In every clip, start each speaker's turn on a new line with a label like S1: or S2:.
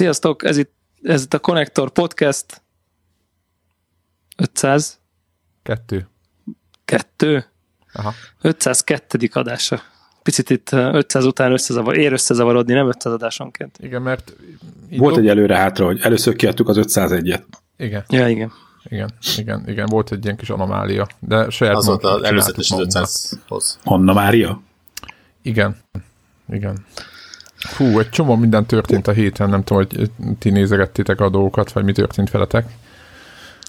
S1: Sziasztok, ez itt, ez itt a Connector Podcast 500
S2: Kettő.
S1: kettő,
S2: Aha.
S1: 502. adása. Picit itt uh, 500 után összezavar, ér összezavarodni, nem 500 adásonként.
S2: Igen, mert...
S3: Volt egy előre-hátra, hogy először kiadtuk az 501-et.
S2: Igen,
S1: Ja, igen.
S2: igen, igen, igen, volt egy ilyen kis anomália, de saját
S4: Az volt az előzetes
S2: csináltuk
S4: az
S2: magunknak.
S4: 500-hoz.
S3: Anna Mária?
S2: Igen, igen. Hú, egy csomó minden történt a héten, nem tudom, hogy ti nézegettétek a dolgokat, vagy mi történt veletek.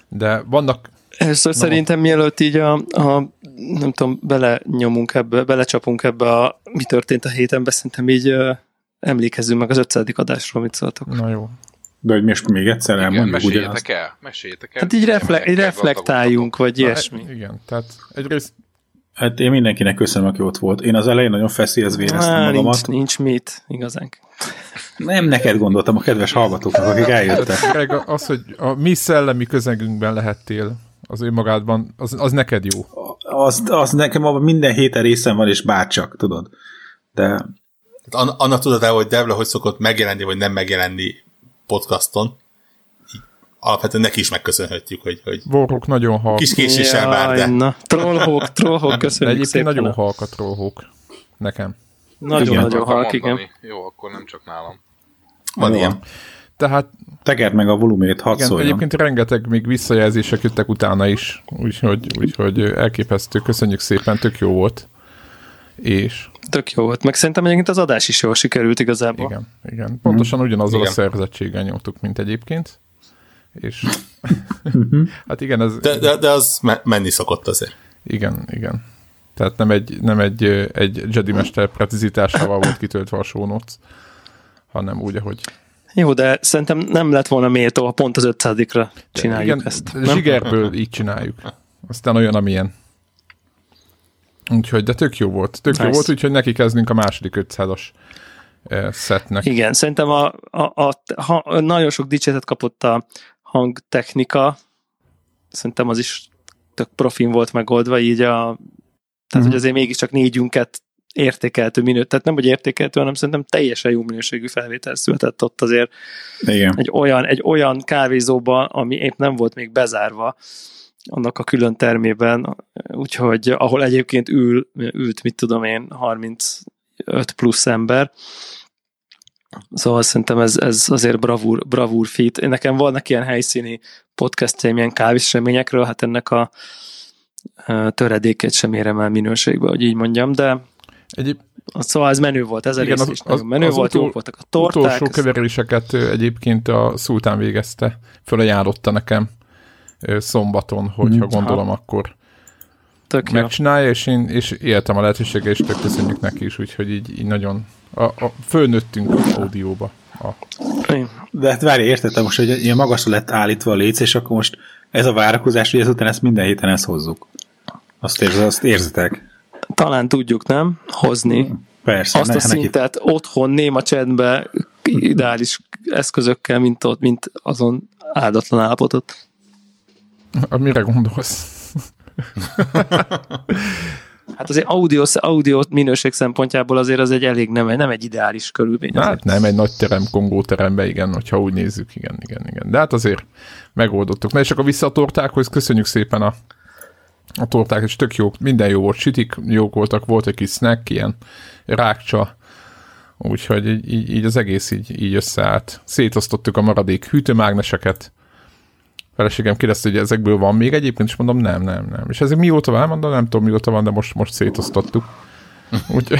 S2: De vannak,
S1: Először szerintem mielőtt így a, a nem tudom, belenyomunk ebbe, belecsapunk ebbe a mi történt a hétenbe, szerintem így uh, emlékezzünk meg az 500. adásról, mit szóltok.
S2: na jó,
S3: De hogy most még egyszer
S5: Igen,
S3: elmondjuk
S5: meséljétek
S3: ugyanazt.
S5: el, meséljétek el.
S1: Hát így, refle- így reflektáljunk, vagy
S2: Na,
S1: ilyesmi.
S2: igen, tehát egyrészt
S3: Hát én mindenkinek köszönöm, aki ott volt. Én az elején nagyon feszélyezve éreztem
S1: Á,
S3: magamat.
S1: nincs, nincs mit, igazán.
S3: Nem neked gondoltam, a kedves hallgatóknak, akik eljöttek.
S2: Greg, az, hogy a mi szellemi közegünkben lehettél, az önmagádban, az, az neked jó.
S3: Az, az nekem abban minden héten részem van, és bárcsak, tudod. De
S4: Anna, Anna tudod el, hogy Devla hogy szokott megjelenni, vagy nem megjelenni podcaston. Alapvetően neki is megköszönhetjük, hogy, hogy
S2: Vorhók nagyon halk.
S4: kis késéssel bár, de
S1: na, trollhók, trollhók, köszönjük
S2: egyébként
S1: szépen.
S2: nagyon halk a trollhók. Nekem.
S1: Nagyon-nagyon halk, igen.
S5: Jó, akkor nem csak nálam.
S4: van
S3: Jó.
S4: ilyen.
S2: Tehát
S3: tegerd meg a volumét, hadd
S2: igen,
S3: szóljon.
S2: egyébként rengeteg még visszajelzések jöttek utána is, úgyhogy, úgyhogy elképesztő, köszönjük szépen, tök jó volt. És
S1: Tök jó volt. Meg szerintem egyébként az adás is jól sikerült igazából.
S2: igen, igen, pontosan ugyanazzal
S4: Igen.
S2: a szervezettséggel nyomtuk, mint egyébként. És hát igen, ez,
S4: De, de, de az me- menni szokott azért.
S2: igen, igen. Tehát nem egy, nem egy, egy Jedi Mester precizitásával volt kitöltve a show notes, hanem úgy, ahogy
S1: Jó, de szerintem nem lett volna méltó, ha pont az 500-ra csináljuk
S2: igen,
S1: ezt.
S2: zsigerből így csináljuk. Aztán olyan, amilyen. Úgyhogy, de tök jó volt. Tök nice. jó volt, úgyhogy neki kezdünk a második 500-as eh, setnek.
S1: Igen, szerintem a, a, a, ha, nagyon sok dicséretet kapott a hangtechnika, szerintem az is tök profin volt megoldva, így a, tehát
S3: Mhm.
S1: hogy azért mégiscsak négyünket értékeltő minő, tehát nem hogy értékeltő, hanem szerintem teljesen jó minőségű felvétel született ott azért
S3: Igen.
S1: egy olyan, egy olyan kávézóba, ami épp nem volt még bezárva annak a külön termében, úgyhogy ahol egyébként ül, ült, mit tudom én, 35 plusz ember, Szóval szerintem ez, ez azért bravúr, bravúr fit. Nekem vannak ilyen helyszíni podcastjaim ilyen kávéseményekről, hát ennek a töredékét sem érem el minőségbe, hogy így mondjam, de
S2: Egyéb
S1: szóval ez menő volt, ez a
S2: Igen,
S1: rész
S2: az-
S1: is nagyon
S2: az-
S1: menő
S2: az
S1: volt,
S2: utol-
S1: jók voltak a torták.
S2: utolsó keveréseket egyébként a szultán végezte, fölajánlotta nekem szombaton, hogyha
S3: Mhm.
S2: gondolom, akkor
S1: tök jó.
S2: megcsinálja, és én és éltem a lehetőséggel, és tök köszönjük neki is, úgyhogy így, így nagyon a, a, fölnőttünk audióba. A,
S3: De hát várj, értettem most, hogy ilyen magasra lett állítva a léc, és akkor most ez a várakozás, hogy ezután ezt minden héten ezt hozzuk. Azt, érz, azt érzitek?
S1: Talán tudjuk, nem? Hozni.
S3: Persze.
S1: Azt
S3: ne-
S1: a
S3: neki-
S1: szintet otthon, néma csendbe, ideális eszközökkel, mint ott, mint azon áldatlan állapotot.
S2: a, mire gondolsz?
S1: Hát azért audio, audio minőség szempontjából azért az egy elég nem, nem egy ideális körülmény. azért.
S2: Hát nem, egy nagy terem, Kongó terembe, igen, hogyha úgy nézzük, igen, igen, igen. De hát azért megoldottuk. Na és akkor vissza a tortákhoz, köszönjük szépen a, a torták, és tök jó, minden jó volt, sütik jók voltak, volt egy kis snack, ilyen rákcsa, úgyhogy így, így az egész így, így összeállt. Szétosztottuk a maradék hűtőmágneseket, feleségem kérdezte, hogy ezekből van még egyébként, és mondom, nem, nem, nem. És ezek mióta van? Mondom, nem tudom, mióta van, de most, most szétosztottuk. Úgyhogy,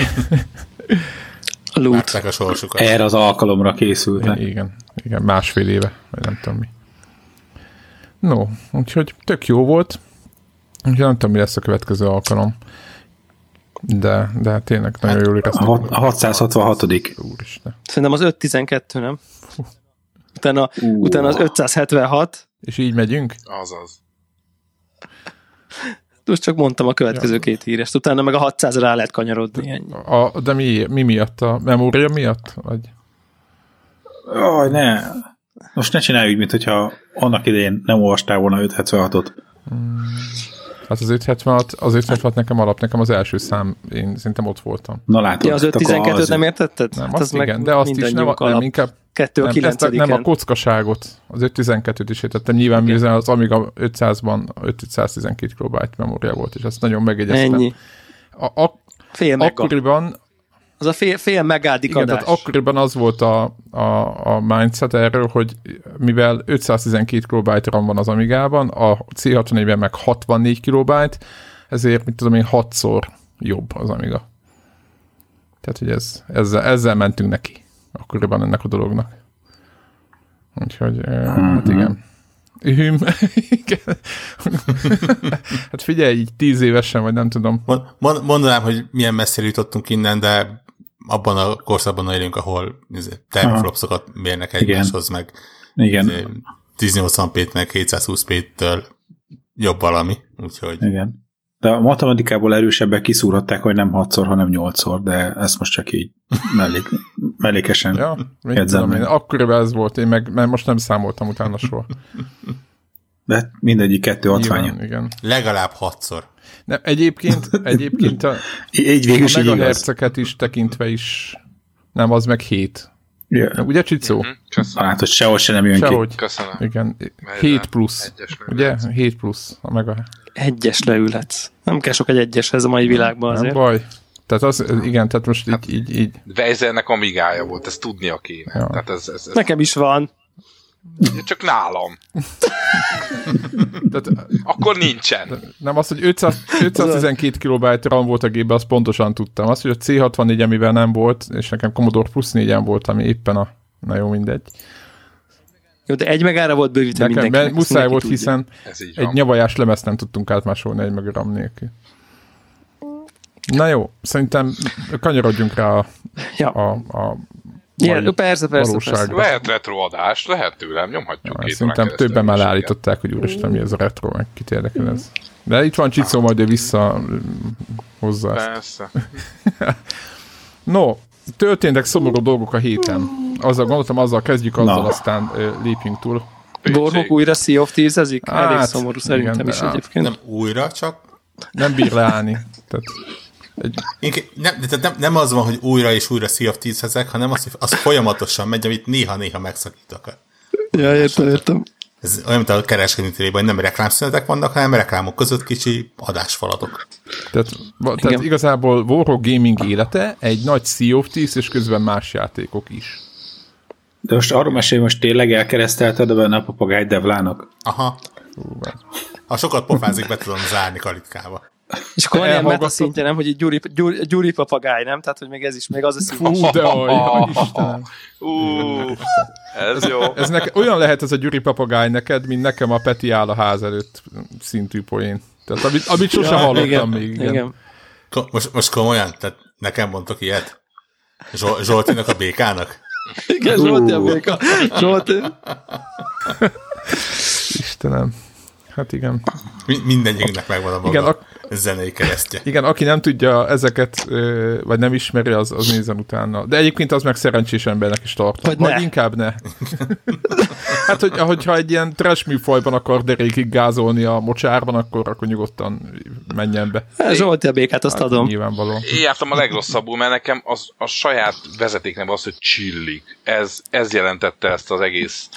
S1: Loot.
S4: A sorsukat.
S3: Erre az alkalomra készültek.
S2: Igen, igen, másfél éve, vagy nem tudom mi. No, úgyhogy tök jó volt. Úgyhogy nem tudom, mi lesz a következő alkalom. De, de tényleg nagyon jól
S3: A,
S2: éreztem.
S3: a 666
S2: Úristen.
S1: Szerintem az 512, nem? Utána, utána az 576,
S2: És így megyünk?
S5: Azaz.
S1: most csak mondtam a következő két hírest, utána meg a 600 rá lehet kanyarodni. Ennyi.
S2: A, de mi, mi miatt? A memória miatt? Vagy?
S3: Aj, ne. Most ne csinálj úgy, mint hogyha annak idején nem olvastál volna 576-ot.
S2: Hát az 576, az 576 nekem alap, nekem az első szám, én szerintem ott voltam.
S3: Na látod.
S1: Ja, az
S3: akkor
S1: 512-t
S3: az-
S1: nem értetted?
S2: Nem,
S1: hát
S2: azt
S1: az meg
S2: igen, de azt is nem,
S1: mindannyiunk
S2: nem
S1: alap.
S2: inkább
S1: Kettő a
S2: nem, ezt a, nem a kockaságot, az 512-t is értettem. Nyilván mivel az Amiga 500-ban 512 kilobyte memória volt, és azt nagyon megjegyeztem.
S1: Ennyi.
S2: A, a,
S1: Fél
S2: akkoriban,
S1: Az a fél, fél megádik
S2: igen,
S1: adás.
S2: tehát akkoriban az volt a, a, a mindset erről, hogy mivel 512 kilobyte RAM van az Amigában, a C64-ben meg 64 kilobyte, ezért, mit tudom én, hatszor jobb az Amiga. Tehát, hogy ez, ezzel, ezzel mentünk neki akkoriban ennek a dolognak. Úgyhogy, uh, hát igen. Hüm, hát figyelj, így tíz évesen, vagy nem tudom.
S4: Mond- mond- Mondanám, hogy milyen messzire jutottunk innen, de abban a korszakban élünk, ahol izé, termflopsokat mérnek egymáshoz, meg
S3: Igen,
S4: izé, 1080p-t, meg 720p-től jobb valami, úgyhogy
S3: igen. De a matematikából erősebbek kiszúrhatták, hogy nem 6-szor, hanem 8-szor, de ezt most csak így mellék, mellékesen.
S2: Ja,
S3: meg.
S2: akkoriban ez volt, én meg mert most nem számoltam utána soha.
S3: De mindegyik kettő hatványa.
S2: Nyilván, igen.
S4: legalább hatszor.
S2: Nem, egyébként, egyébként a,
S3: Így végül is
S2: a megahertzeket is tekintve is, nem, az meg 7.
S3: Ja.
S2: Ugye, Csicó?
S5: Mhm, Köszönöm.
S3: Hát, hogy sehol se nem jön ki.
S2: Sehogy.
S5: Köszönöm.
S2: Igen,
S5: Mert
S2: 7 plusz. Ugye?
S5: leülhetsz.
S2: 7 plusz a mega.
S1: Egyes leülhetsz. Nem kell sok egy egyeshez a mai világban
S2: Nem
S1: azért.
S2: baj. Tehát az, igen, tehát most így, így, így
S5: Weizernek amigája volt, ezt tudnia kéne.
S2: Ja.
S5: Tehát ez, ez, ez
S1: Nekem is van.
S5: Csak nálam.
S2: tehát
S5: Akkor nincsen.
S2: nem az, hogy 500, 512 kilobyte RAM volt a gépben, azt pontosan tudtam. Azt, hogy a C64, amivel nem volt, és nekem Commodore Plus 4 volt, ami éppen a, na jó, mindegy.
S1: Jó, de egy megára volt bővítve
S2: Nekem
S1: mindenkinek.
S2: muszáj volt,
S1: tudja.
S2: hiszen egy nyavajás lemezt nem tudtunk átmásolni egy meg RAM nélkül. Na jó, szerintem kanyarodjunk rá a,
S1: Ja.
S2: a, a
S1: Igen, persze, persze, persze.
S5: Lehet retroadás, lehet tőlem, nyomhatjuk
S2: Ja,
S5: két
S2: Szerintem többen már
S5: is,
S2: leállították, hogy úristen, mi ez a retro, meg kit érdekel ez. De itt van Csicó, majd ő vissza mm,
S5: igen.
S2: ezt.
S5: Persze.
S2: No, történtek szomorú dolgok a héten. Azzal gondoltam, azzal kezdjük, azzal
S3: Na.
S2: aztán ö, lépjünk túl.
S1: Warhawk újra Sea of Thieves-ezik? Elég
S2: Hát,
S1: szomorú
S2: igen,
S1: szerintem
S2: de
S1: is egyébként.
S4: Nem újra, csak
S2: Nem bír leállni. Tehát
S4: nem, de nem, nem az van, hogy újra és újra Sea of Thieves ezek, hanem az, hogy az folyamatosan megy, amit néha-néha megszakítok.
S1: Ja, értem, értem.
S4: Ez olyan, mint a kereskedő térében, hogy nem reklámszünetek vannak, hanem reklámok között kicsi adásfalatok.
S2: tehát, tehát igazából Warhawk Gaming élete egy nagy Sea of Thieves, és közben más játékok is.
S3: De most arról mesélj, most tényleg elkeresztelted benne a papagáj Devlának?
S4: Aha.
S2: Hát.
S4: Ha sokat pofázik, be tudom zárni kalitkába.
S1: És akkor van ilyen meta szintje, nem, hogy egy gyuri, gyuri, gyuri papagáj, nem? Tehát, hogy még ez is, még az a szint.
S2: Fú, de olyan, Istenem.
S5: Ú, ez jó.
S2: Ez neke, olyan lehet ez a Gyuri papagáj neked, mint nekem a Peti áll a ház előtt szintű poén. Tehát amit, amit sose hallottam
S1: igen,
S2: még. Igen.
S1: igen.
S4: Most, most komolyan? Tehát nekem mondtok ilyet? Zsol- Zsoltinak a békának?
S1: Igen, Zsolti a béka. Zsolti.
S2: Istenem. Hát igen.
S4: Mi- mindegyiknek megvan a maga
S2: igen, ak-
S4: zenei keresztje.
S2: igen, aki nem tudja ezeket, vagy nem ismeri, az, az nézzen utána. De egyébként az meg szerencsés embernek is tartom.
S1: Vagy
S2: vagy
S1: ne.
S2: inkább ne. hát, hogy, hogyha egy ilyen trash műfajban akar derékig gázolni a mocsárban, akkor, akkor nyugodtan menjen be.
S1: Zsolti a békát, azt adom.
S2: Nyilvánvaló.
S5: Én jártam a legrosszabbul, mert nekem az, a saját vezetéknem az, hogy csillik. Ez, ez jelentette ezt az egész,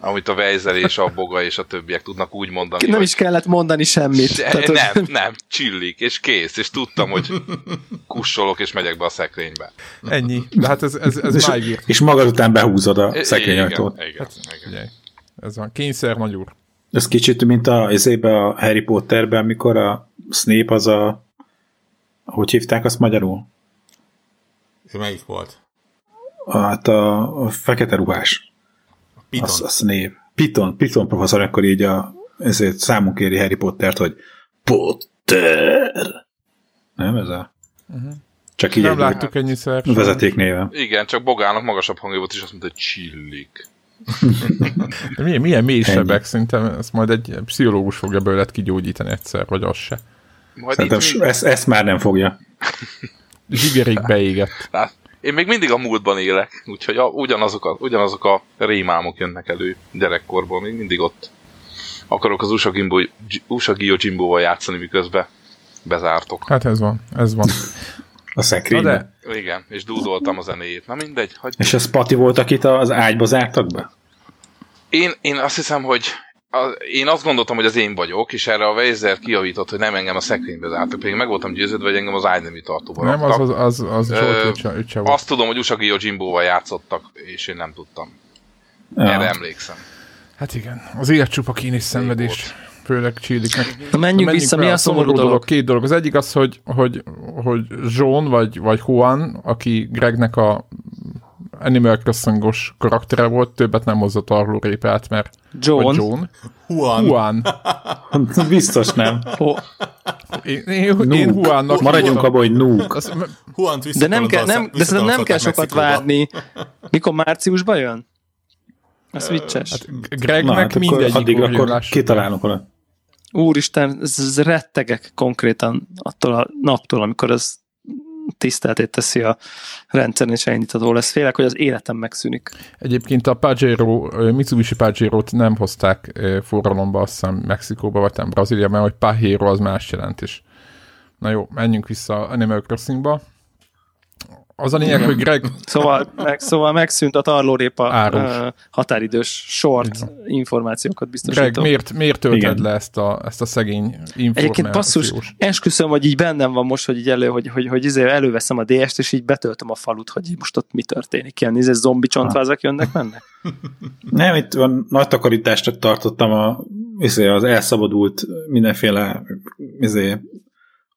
S5: amit a Weiser és a Boga és a többiek tudnak úgy mondani.
S1: Nem
S5: hogy-
S1: is kellett mondani semmit.
S5: De,
S1: Tehát, hogy-
S5: nem, nem, csillik, és kész, és tudtam, hogy kussolok, és megyek be a szekrénybe.
S2: Ennyi. De hát ez, ez, ez
S3: És,
S2: máig írt.
S3: és magad után behúzod a
S5: Igen,
S3: szekrényajtót.
S5: igen, igen.
S2: Figyelj. Ez van. Kényszer nagy úr.
S3: Ez kicsit, mint a, ezébe a Harry Potterben, amikor a Snape az a hogy hívták azt magyarul?
S4: Ő melyik volt?
S3: Hát a, a fekete ruhás.
S4: Piton.
S3: Az, a Snape. Piton, Piton professzor akkor így a, ezért számon kéri Harry Pottert, hogy Potter. Nem ez a? Csak így
S2: Nem láttuk ennyiszer.
S3: vezetéknéven.
S5: Igen, csak Bogának magasabb hangja volt, és azt mondta, hogy csillik.
S2: Milyen, milyen mélysebek, szerintem ezt majd egy pszichológus fogja belőled kigyógyítani egyszer, vagy az se.
S5: Majd
S3: Szerintem
S5: itt,
S3: ezt, ezt már nem fogja.
S2: Zsigerig beégett.
S5: Hát, én még mindig a múltban élek, úgyhogy a, ugyanazok, a, ugyanazok a rémálmok jönnek elő gyerekkorból, még mindig ott akarok az USA, Gimbo, USA játszani, miközben bezártok.
S2: Hát ez van, ez van.
S3: A szekrénybe.
S2: de,
S5: Igen, és dúdoltam a zenéjét. Na mindegy, hogy
S3: És az Pati volt, akit az ágyba zártak be?
S5: én, én azt hiszem, hogy a, én azt gondoltam, hogy az én vagyok, és erre a Weiser kijavított, hogy nem engem a szekrénybe zártak, pedig meg voltam győződve, hogy engem az ágynemi tartóba
S2: nem, az,
S5: raktak.
S2: az, az, az Zsolt, se volt.
S5: Azt tudom, hogy Usagi Jimbo-val játszottak, és én nem tudtam. Erre emlékszem.
S2: Hát igen, az élet csupa kín és szenvedés, főleg csilliknek.
S1: Na menjünk vissza, mi a szomorú dolog?
S2: Két dolog. Az egyik az, hogy, hogy, hogy John vagy, vagy Juan, aki Gregnek a Animal Crossing-os karaktere volt, többet nem hozott arról répát, mert
S1: John.
S2: John.
S4: Juan.
S2: Juan.
S3: Biztos nem.
S1: Ho,
S2: Én, én, én Juannak
S3: Maradjunk abban, hogy Nuke.
S2: Azt,
S4: Juant
S1: de nem kell, nem, de nem kell sokat várni. Mikor márciusban jön? Ez vicces.
S2: Hát
S3: Na,
S2: Gregnek
S3: hát akkor
S2: mindegyik
S3: addig akkor kitalálunk oda.
S1: Úristen, ez, ez rettegek konkrétan attól a naptól, amikor ez tiszteltét teszi a rendszeren, és elindítható lesz. Félek, hogy az életem megszűnik.
S2: Egyébként a Pajero, Mitsubishi Pajero-t nem hozták ö, forgalomba, azt hiszem Mexikóba, vagy nem Brazíliában, hogy Pajero az más jelent is. Na jó, menjünk vissza Animal Crossingba. Az a lényeg, hogy Greg,
S1: Szóval, meg, szóval megszűnt a tarlórépa
S2: Árus.
S1: határidős short információkat
S2: Greg
S1: biztosító.
S2: miért, miért tölted
S3: Igen.
S2: le ezt a, ezt a szegény
S1: Egyébként basszus,
S2: információs?
S1: esküszöm, hogy így bennem van most, hogy így elő, hogy, hogy, hogy izé előveszem a DS-t, és így betöltöm a falut, hogy így most ott mi történik. Ilyen izé, zombi csontvázak jönnek, mennek?
S3: Nem, itt van, nagy takarítást tartottam a, izé, az elszabadult mindenféle izé,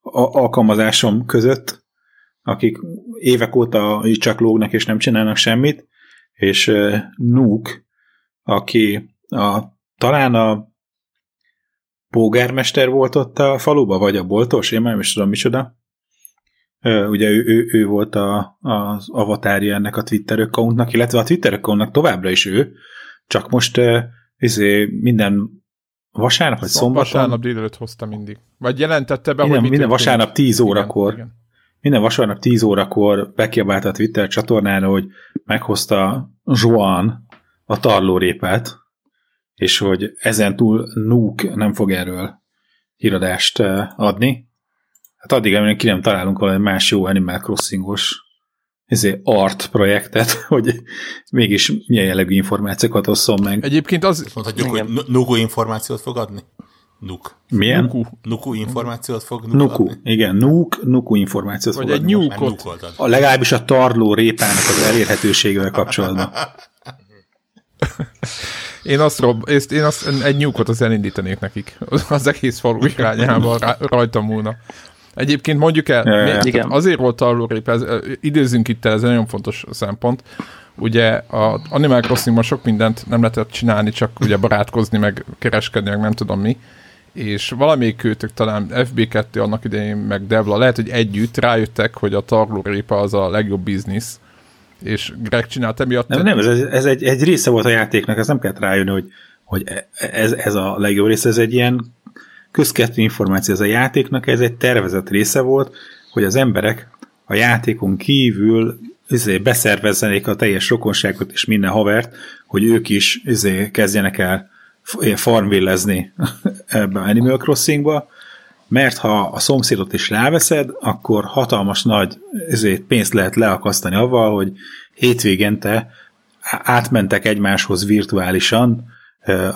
S3: a- alkalmazásom között, akik évek óta csak lógnak és nem csinálnak semmit, és Nuke, aki a, talán a pógármester volt ott a faluba, vagy a boltos, én már nem is tudom micsoda. Ugye ő, ő, ő volt a, az avatárja ennek a Twitter accountnak, illetve a Twitter accountnak továbbra is ő, csak most izé, minden vasárnap vagy szombaton,
S2: Vasárnap délelőtt hozta mindig. Vagy jelentette be,
S3: Minden-
S2: hogy mi
S3: minden
S2: történik.
S3: vasárnap 10 órakor.
S2: Igen, igen.
S3: Minden vasárnap 10 órakor bekiabált a Twitter csatornára, hogy meghozta Joan a tarlórépát, és hogy ezen túl Nuke nem fog erről híradást eh, adni. Hát addig, amíg ki nem találunk valami más jó Animal Crossingos ezért art projektet, hogy mégis milyen jellegű információkat osszon meg.
S2: Egyébként az...
S4: Mondhatjuk,
S1: Igen.
S4: hogy nu- Nuku információt fog adni? Nuk.
S3: Milyen?
S2: Nuku.
S4: Nuku információt fog Nuku,
S3: Nuku.
S4: adni?
S3: Igen, Nuke, Nuku információt
S2: Vagy
S3: fog
S2: egy
S3: adni.
S2: nyúk.
S4: Nem
S2: Nukot.
S4: Nukoltad.
S3: A legalábbis a tarló répának az elérhetőségével kapcsolatban.
S2: Én azt, rob, ezt, én azt egy nyúkot az elindítanék nekik. Az egész falu irányába rá, rajta múlna. Egyébként mondjuk el,
S3: Ja,
S2: mi-
S1: Igen.
S2: azért volt tarlórép, ez, ö, időzzünk itt el, ez egy nagyon fontos szempont. Ugye a Animal Crossingban sok mindent nem lehetett csinálni, csak ugye barátkozni, meg kereskedni, meg nem tudom mi. És valamelyik őtök talán FB2 annak idején, meg Devla, lehet, hogy együtt rájöttek, hogy a tarlórépa az a legjobb biznisz, és Greg csinált emiatt.
S3: Nem, nem, ez, ez egy, egy része volt a játéknak, ez nem kellett rájönni, hogy, hogy ez, ez a legjobb része, ez egy ilyen közkettő információ, ez a játéknak, ez egy tervezett része volt, hogy az emberek a játékon kívül izé, beszervezzenék a teljes rokonságot és minden havert, hogy ők is izé, kezdjenek el farmvillezni ebbe Animal Crossingba, mert ha a szomszédot is ráveszed, akkor hatalmas nagy ezért pénzt lehet leakasztani avval, hogy hétvégente átmentek egymáshoz virtuálisan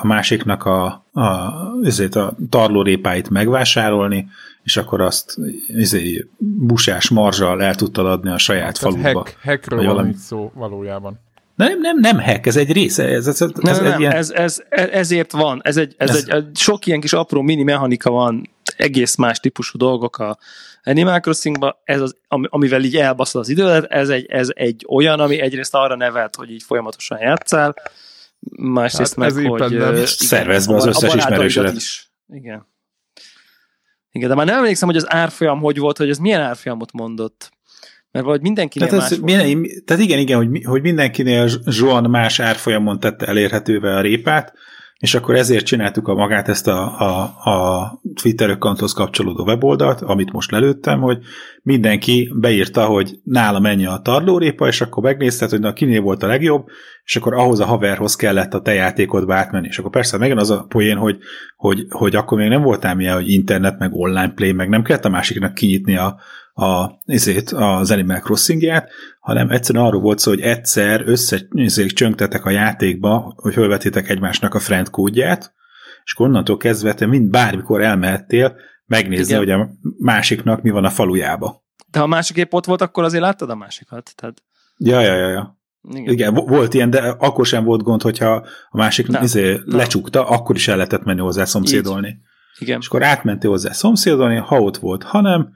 S3: a másiknak a, a, ezért a tarlórépáit megvásárolni, és akkor azt ezért busás marzsal el tudtad adni a saját
S2: Tehát
S3: faludba.
S2: hack, hackről
S3: valami.
S2: szó valójában.
S3: De nem, nem, nem hack, ez egy része, ez, ez, ez,
S1: Nem,
S3: ez
S1: nem,
S3: egy ilyen...
S1: ez, ez, ez, ezért van. Ez egy, ez,
S3: Ez-
S1: egy, sok ilyen kis apró mini mechanika van, egész más típusú dolgok a Animal Crossingban, ez az, ami- amivel így elbaszol az idődet, ez egy, ez egy olyan, ami egyrészt arra nevelt, hogy így folyamatosan játszál, másrészt
S2: Hát ez
S1: meg, hogy igen,
S3: Szervezd be az összes ismerősödet.
S1: Is. Igen. Igen, de már nem emlékszem, hogy az árfolyam hogy volt, hogy ez milyen árfolyamot mondott. Mert valahogy mindenkinél
S3: Tehát,
S1: más
S3: ez,
S1: volt.
S3: minden, tehát igen, igen, hogy, hogy mindenkinél Zsoan más árfolyamon tette elérhetővé a répát, és akkor ezért csináltuk a magát ezt a, a, a Twitter accounthoz kapcsolódó weboldalt, amit most lelőttem, hogy mindenki beírta, hogy nála mennyi a tarlórépa, és akkor megnézted, hogy na kinél volt a legjobb, és akkor ahhoz a haverhoz kellett a te játékodba átmenni. És akkor persze megint az a poén, hogy, hogy, hogy akkor még nem voltál milyen, hogy internet, meg online play, meg nem kellett a másiknak kinyitni a, a, ezért, az Animal Crossing-ját, hanem egyszerűen arról volt szó, hogy egyszer összecsöngtetek a játékba, hogy fölvetétek egymásnak a friend kódját, és onnantól kezdve te mind bármikor elmehettél megnézni, Igen. hogy a másiknak mi van a falujába.
S1: De ha másik épp ott volt, akkor azért láttad a másikat. Tehát...
S3: Ja, ja, ja, ja. Igen. Igen, volt ilyen, de akkor sem volt gond, hogyha a másik nem, izé nem. lecsukta, akkor is el lehetett menni hozzá szomszédolni. Így.
S1: Igen.
S3: És akkor átmentél hozzá szomszédolni, ha ott volt, ha nem,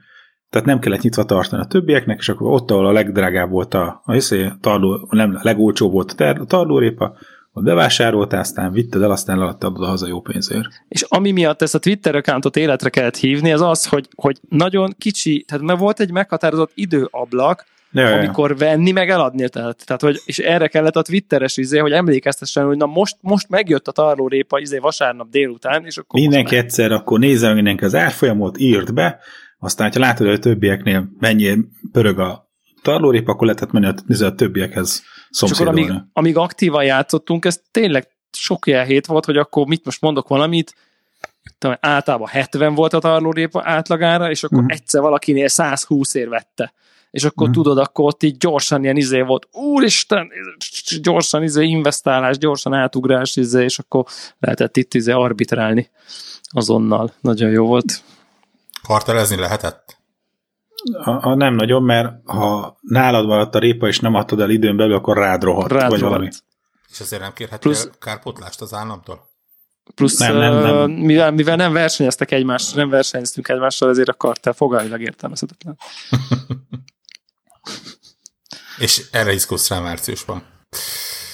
S3: tehát nem kellett nyitva tartani a többieknek, és akkor ott, ahol a legdrágább volt a, a, a tarló, nem, a legolcsóbb volt a, ter, a tarlórépa, ott bevásároltál, aztán vitted el, aztán eladtad oda haza jó pénzért.
S1: És ami miatt ezt a Twitter accountot életre kellett hívni, az az, hogy, hogy nagyon kicsi, tehát mert volt egy meghatározott időablak, Ja, amikor venni, meg eladni. Tehát, tehát, hogy, és erre kellett a Twitteres izé, hogy emlékeztessen, hogy na most, most megjött a tarlórépa izé vasárnap délután, és akkor
S3: Mindenki egyszer, akkor nézze mindenki az árfolyamot, írt be, aztán, ha látod, hogy a többieknél mennyi pörög a tarlórép, akkor lehetett menni a, a többiekhez szomszédolni.
S1: Amíg, amíg aktívan játszottunk, ez tényleg sok ilyen hét volt, hogy akkor mit most mondok valamit, tudom, általában 70 volt a tarlórépa átlagára, és akkor uh-huh. egyszer valakinél 120 ér vette. És akkor uh-huh. tudod, akkor ott így gyorsan ilyen izé volt, úristen, gyorsan izé investálás, gyorsan átugrás, izé, és akkor lehetett itt izé arbitrálni azonnal. Nagyon jó volt.
S4: Kartelezni lehetett?
S3: A, a nem nagyon, mert ha nálad maradt a répa, és nem adtad el időn belül, akkor rád rohadt, rád vagy rohadt. valami.
S4: És azért nem kérhetél Plusz, kárpotlást az államtól?
S1: Plusz, nem, nem, nem. Mivel, mivel nem versenyeztek egymással, nem versenyeztünk egymással, ezért a kartel fogalmilag értelmezhetetlen.
S4: és erre izgulsz rá márciusban.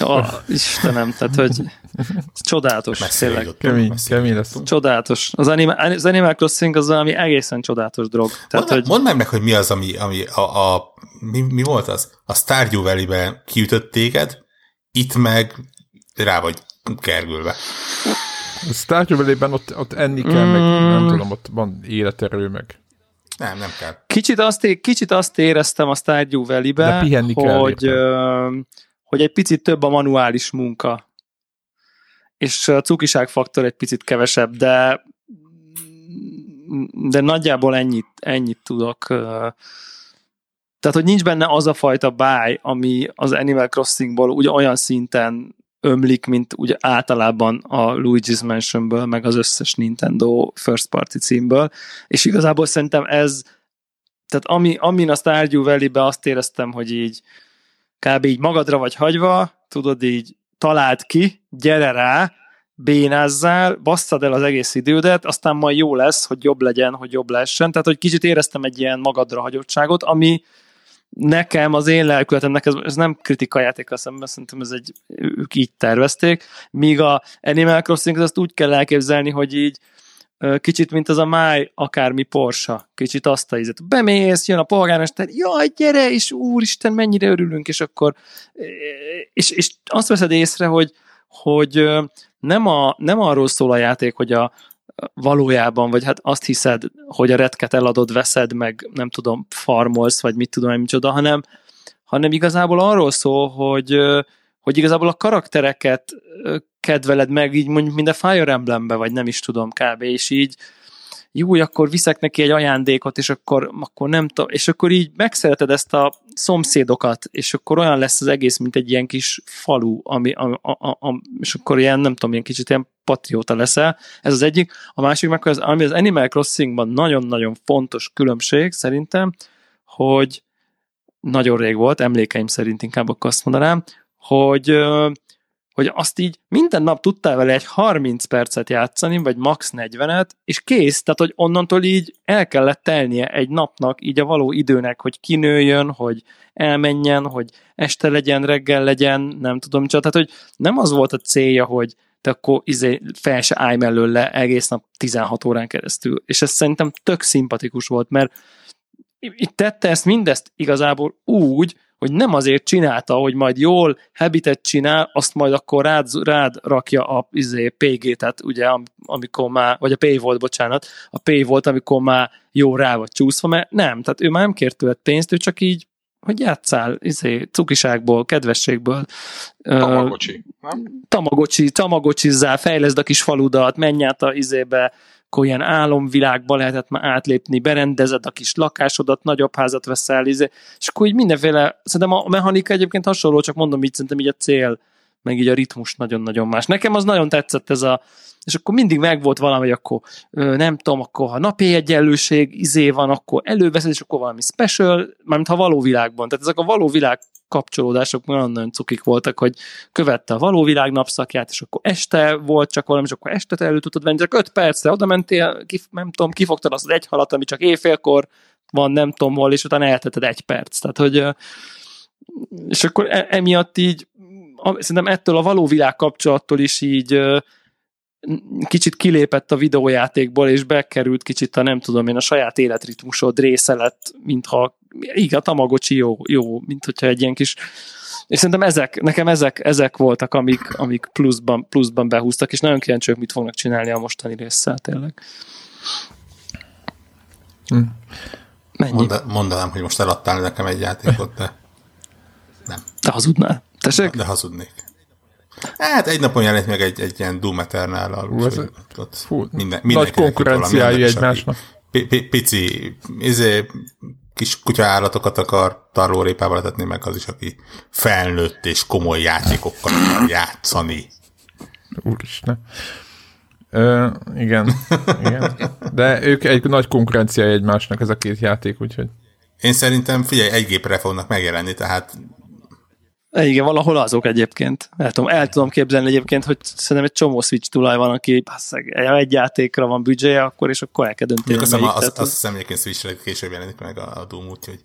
S1: Oh, Istenem, tehát hogy csodálatos. Tényleg.
S2: Kemény, kemény lesz.
S1: Csodálatos. Az Animal, az Animal Crossing az ami egészen csodálatos drog.
S4: Tehát, mondd, hogy... mondd meg, meg, hogy mi az, ami, ami a, a mi, mi, volt az? A Stardew Valley-ben kiütött téged, itt meg rá vagy kergülve.
S2: A Stardew Valley-ben ott, ott enni kell, mm. meg nem tudom, ott van életerő, meg
S4: nem, nem kell.
S1: Kicsit azt, kicsit azt éreztem a Stardew Valley-be, hogy, hogy egy picit több a manuális munka, és a cukiság faktor egy picit kevesebb, de de nagyjából ennyit, ennyit tudok. Tehát, hogy nincs benne az a fajta báj, ami az Animal Crossingból ugye olyan szinten ömlik, mint ugye általában a Luigi's Mansionből, meg az összes Nintendo first party címből, és igazából szerintem ez, tehát ami, amin a Stardew Valley-be azt éreztem, hogy így kb. így magadra vagy hagyva, tudod így találd ki, gyere rá, bénázzál, basszad el az egész idődet, aztán majd jó lesz, hogy jobb legyen, hogy jobb lessen. Tehát, hogy kicsit éreztem egy ilyen magadra hagyottságot, ami nekem, az én lelkületemnek, ez, ez nem kritika játékkal szemben, szerintem ez egy, ők így tervezték, míg a Animal Crossing azt úgy kell elképzelni, hogy így kicsit, mint az a máj, akármi Porsche, kicsit azt a ízet. Bemész, jön a polgármester, jaj, gyere, és úristen, mennyire örülünk, és akkor és, és azt veszed észre, hogy, hogy nem, a, nem arról szól a játék, hogy a, valójában, vagy hát azt hiszed, hogy a retket eladod, veszed, meg nem tudom, farmolsz, vagy mit tudom, micsoda, hanem, hanem igazából arról szól, hogy, hogy igazából a karaktereket kedveled meg, így mondjuk mind a Fire Emblembe, vagy nem is tudom, kb. És így jó, akkor viszek neki egy ajándékot, és akkor, akkor nem tudom, és akkor így megszereted ezt a szomszédokat, és akkor olyan lesz az egész, mint egy ilyen kis falu, ami, a, a, a, és akkor ilyen, nem tudom, ilyen kicsit ilyen patrióta leszel. Ez az egyik. A másik meg, az, ami az Animal Crossingban nagyon-nagyon fontos különbség szerintem, hogy nagyon rég volt, emlékeim szerint inkább akkor azt mondanám, hogy hogy azt így minden nap tudtál vele egy 30 percet játszani, vagy max 40-et, és kész, tehát hogy onnantól így el kellett telnie egy napnak, így a való időnek, hogy kinőjön, hogy elmenjen, hogy este legyen, reggel legyen, nem tudom, csak tehát hogy nem az volt a célja, hogy te akkor izé, fel se állj mellőle egész nap 16 órán keresztül. És ez szerintem tök szimpatikus volt, mert itt tette ezt mindezt igazából úgy, hogy nem azért csinálta, hogy majd jól habitet csinál, azt majd akkor rád, rád rakja a izé, PG-t, ugye, amikor már, vagy a Pay volt, bocsánat, a Pay volt, amikor már jó rá vagy csúszva, mert nem, tehát ő már nem kért tőled pénzt, ő csak így hogy játszál, izé, cukiságból, kedvességből.
S5: Tamagocsi, nem?
S1: Tamagocsi, tamagocsizzál, fejleszd a kis faludat, menj át a izébe, akkor ilyen álomvilágba lehetett már átlépni, berendezed a kis lakásodat, nagyobb házat veszel, izé, és akkor így mindenféle, szerintem a mechanika egyébként hasonló, csak mondom így, szerintem így a cél, meg így a ritmus nagyon-nagyon más. Nekem az nagyon tetszett ez a, és akkor mindig megvolt valami, hogy akkor nem tudom, akkor ha napi egyenlőség izé van, akkor előveszed, és akkor valami special, mármint ha való világban. Tehát ezek a való világ kapcsolódások nagyon nagyon cukik voltak, hogy követte a való világ napszakját, és akkor este volt csak valami, és akkor este te elő tudtad venni, csak öt percre oda mentél, kif, nem tudom, kifogtad azt az egy halat, ami csak éjfélkor van, nem tudom hol, és utána eltetted egy perc. Tehát, hogy és akkor e, emiatt így szerintem ettől a való világ kapcsolattól is így kicsit kilépett a videójátékból, és bekerült kicsit a nem tudom én, a saját életritmusod része lett, mintha igen, a Tamagocsi jó, jó, mint hogyha egy ilyen kis és szerintem ezek, nekem ezek, ezek voltak, amik, amik pluszban, pluszban behúztak, és nagyon kíváncsi mit fognak csinálni a mostani résszel tényleg.
S4: Hm. Mennyi? mondanám, hogy most eladtál nekem egy játékot, de nem.
S1: De hazudnál. Tessék?
S4: De, hazudnék. Hát egy napon jelent meg egy, egy ilyen Doom Eternal-al.
S2: Fú, minden, nagy konkurenciái egymásnak.
S4: Pici, izé, kis kutyaállatokat akar tarlórépával letetni meg az is, aki felnőtt és komoly játékokkal akar játszani.
S2: Úristen. Ö, igen, igen. De ők egy nagy konkurencia egymásnak ez a két játék, úgyhogy...
S4: Én szerintem, figyelj, egy gépre fognak megjelenni, tehát
S1: igen, valahol azok egyébként. El tudom, el tudom képzelni egyébként, hogy szerintem egy csomó Switch tulaj van, aki basszeg, egy játékra van büdzséje, akkor és akkor el kell dönteni.
S4: Azt, hiszem, azt, azt hiszem egyébként Switch-re később jelenik meg a, a Doom, úgyhogy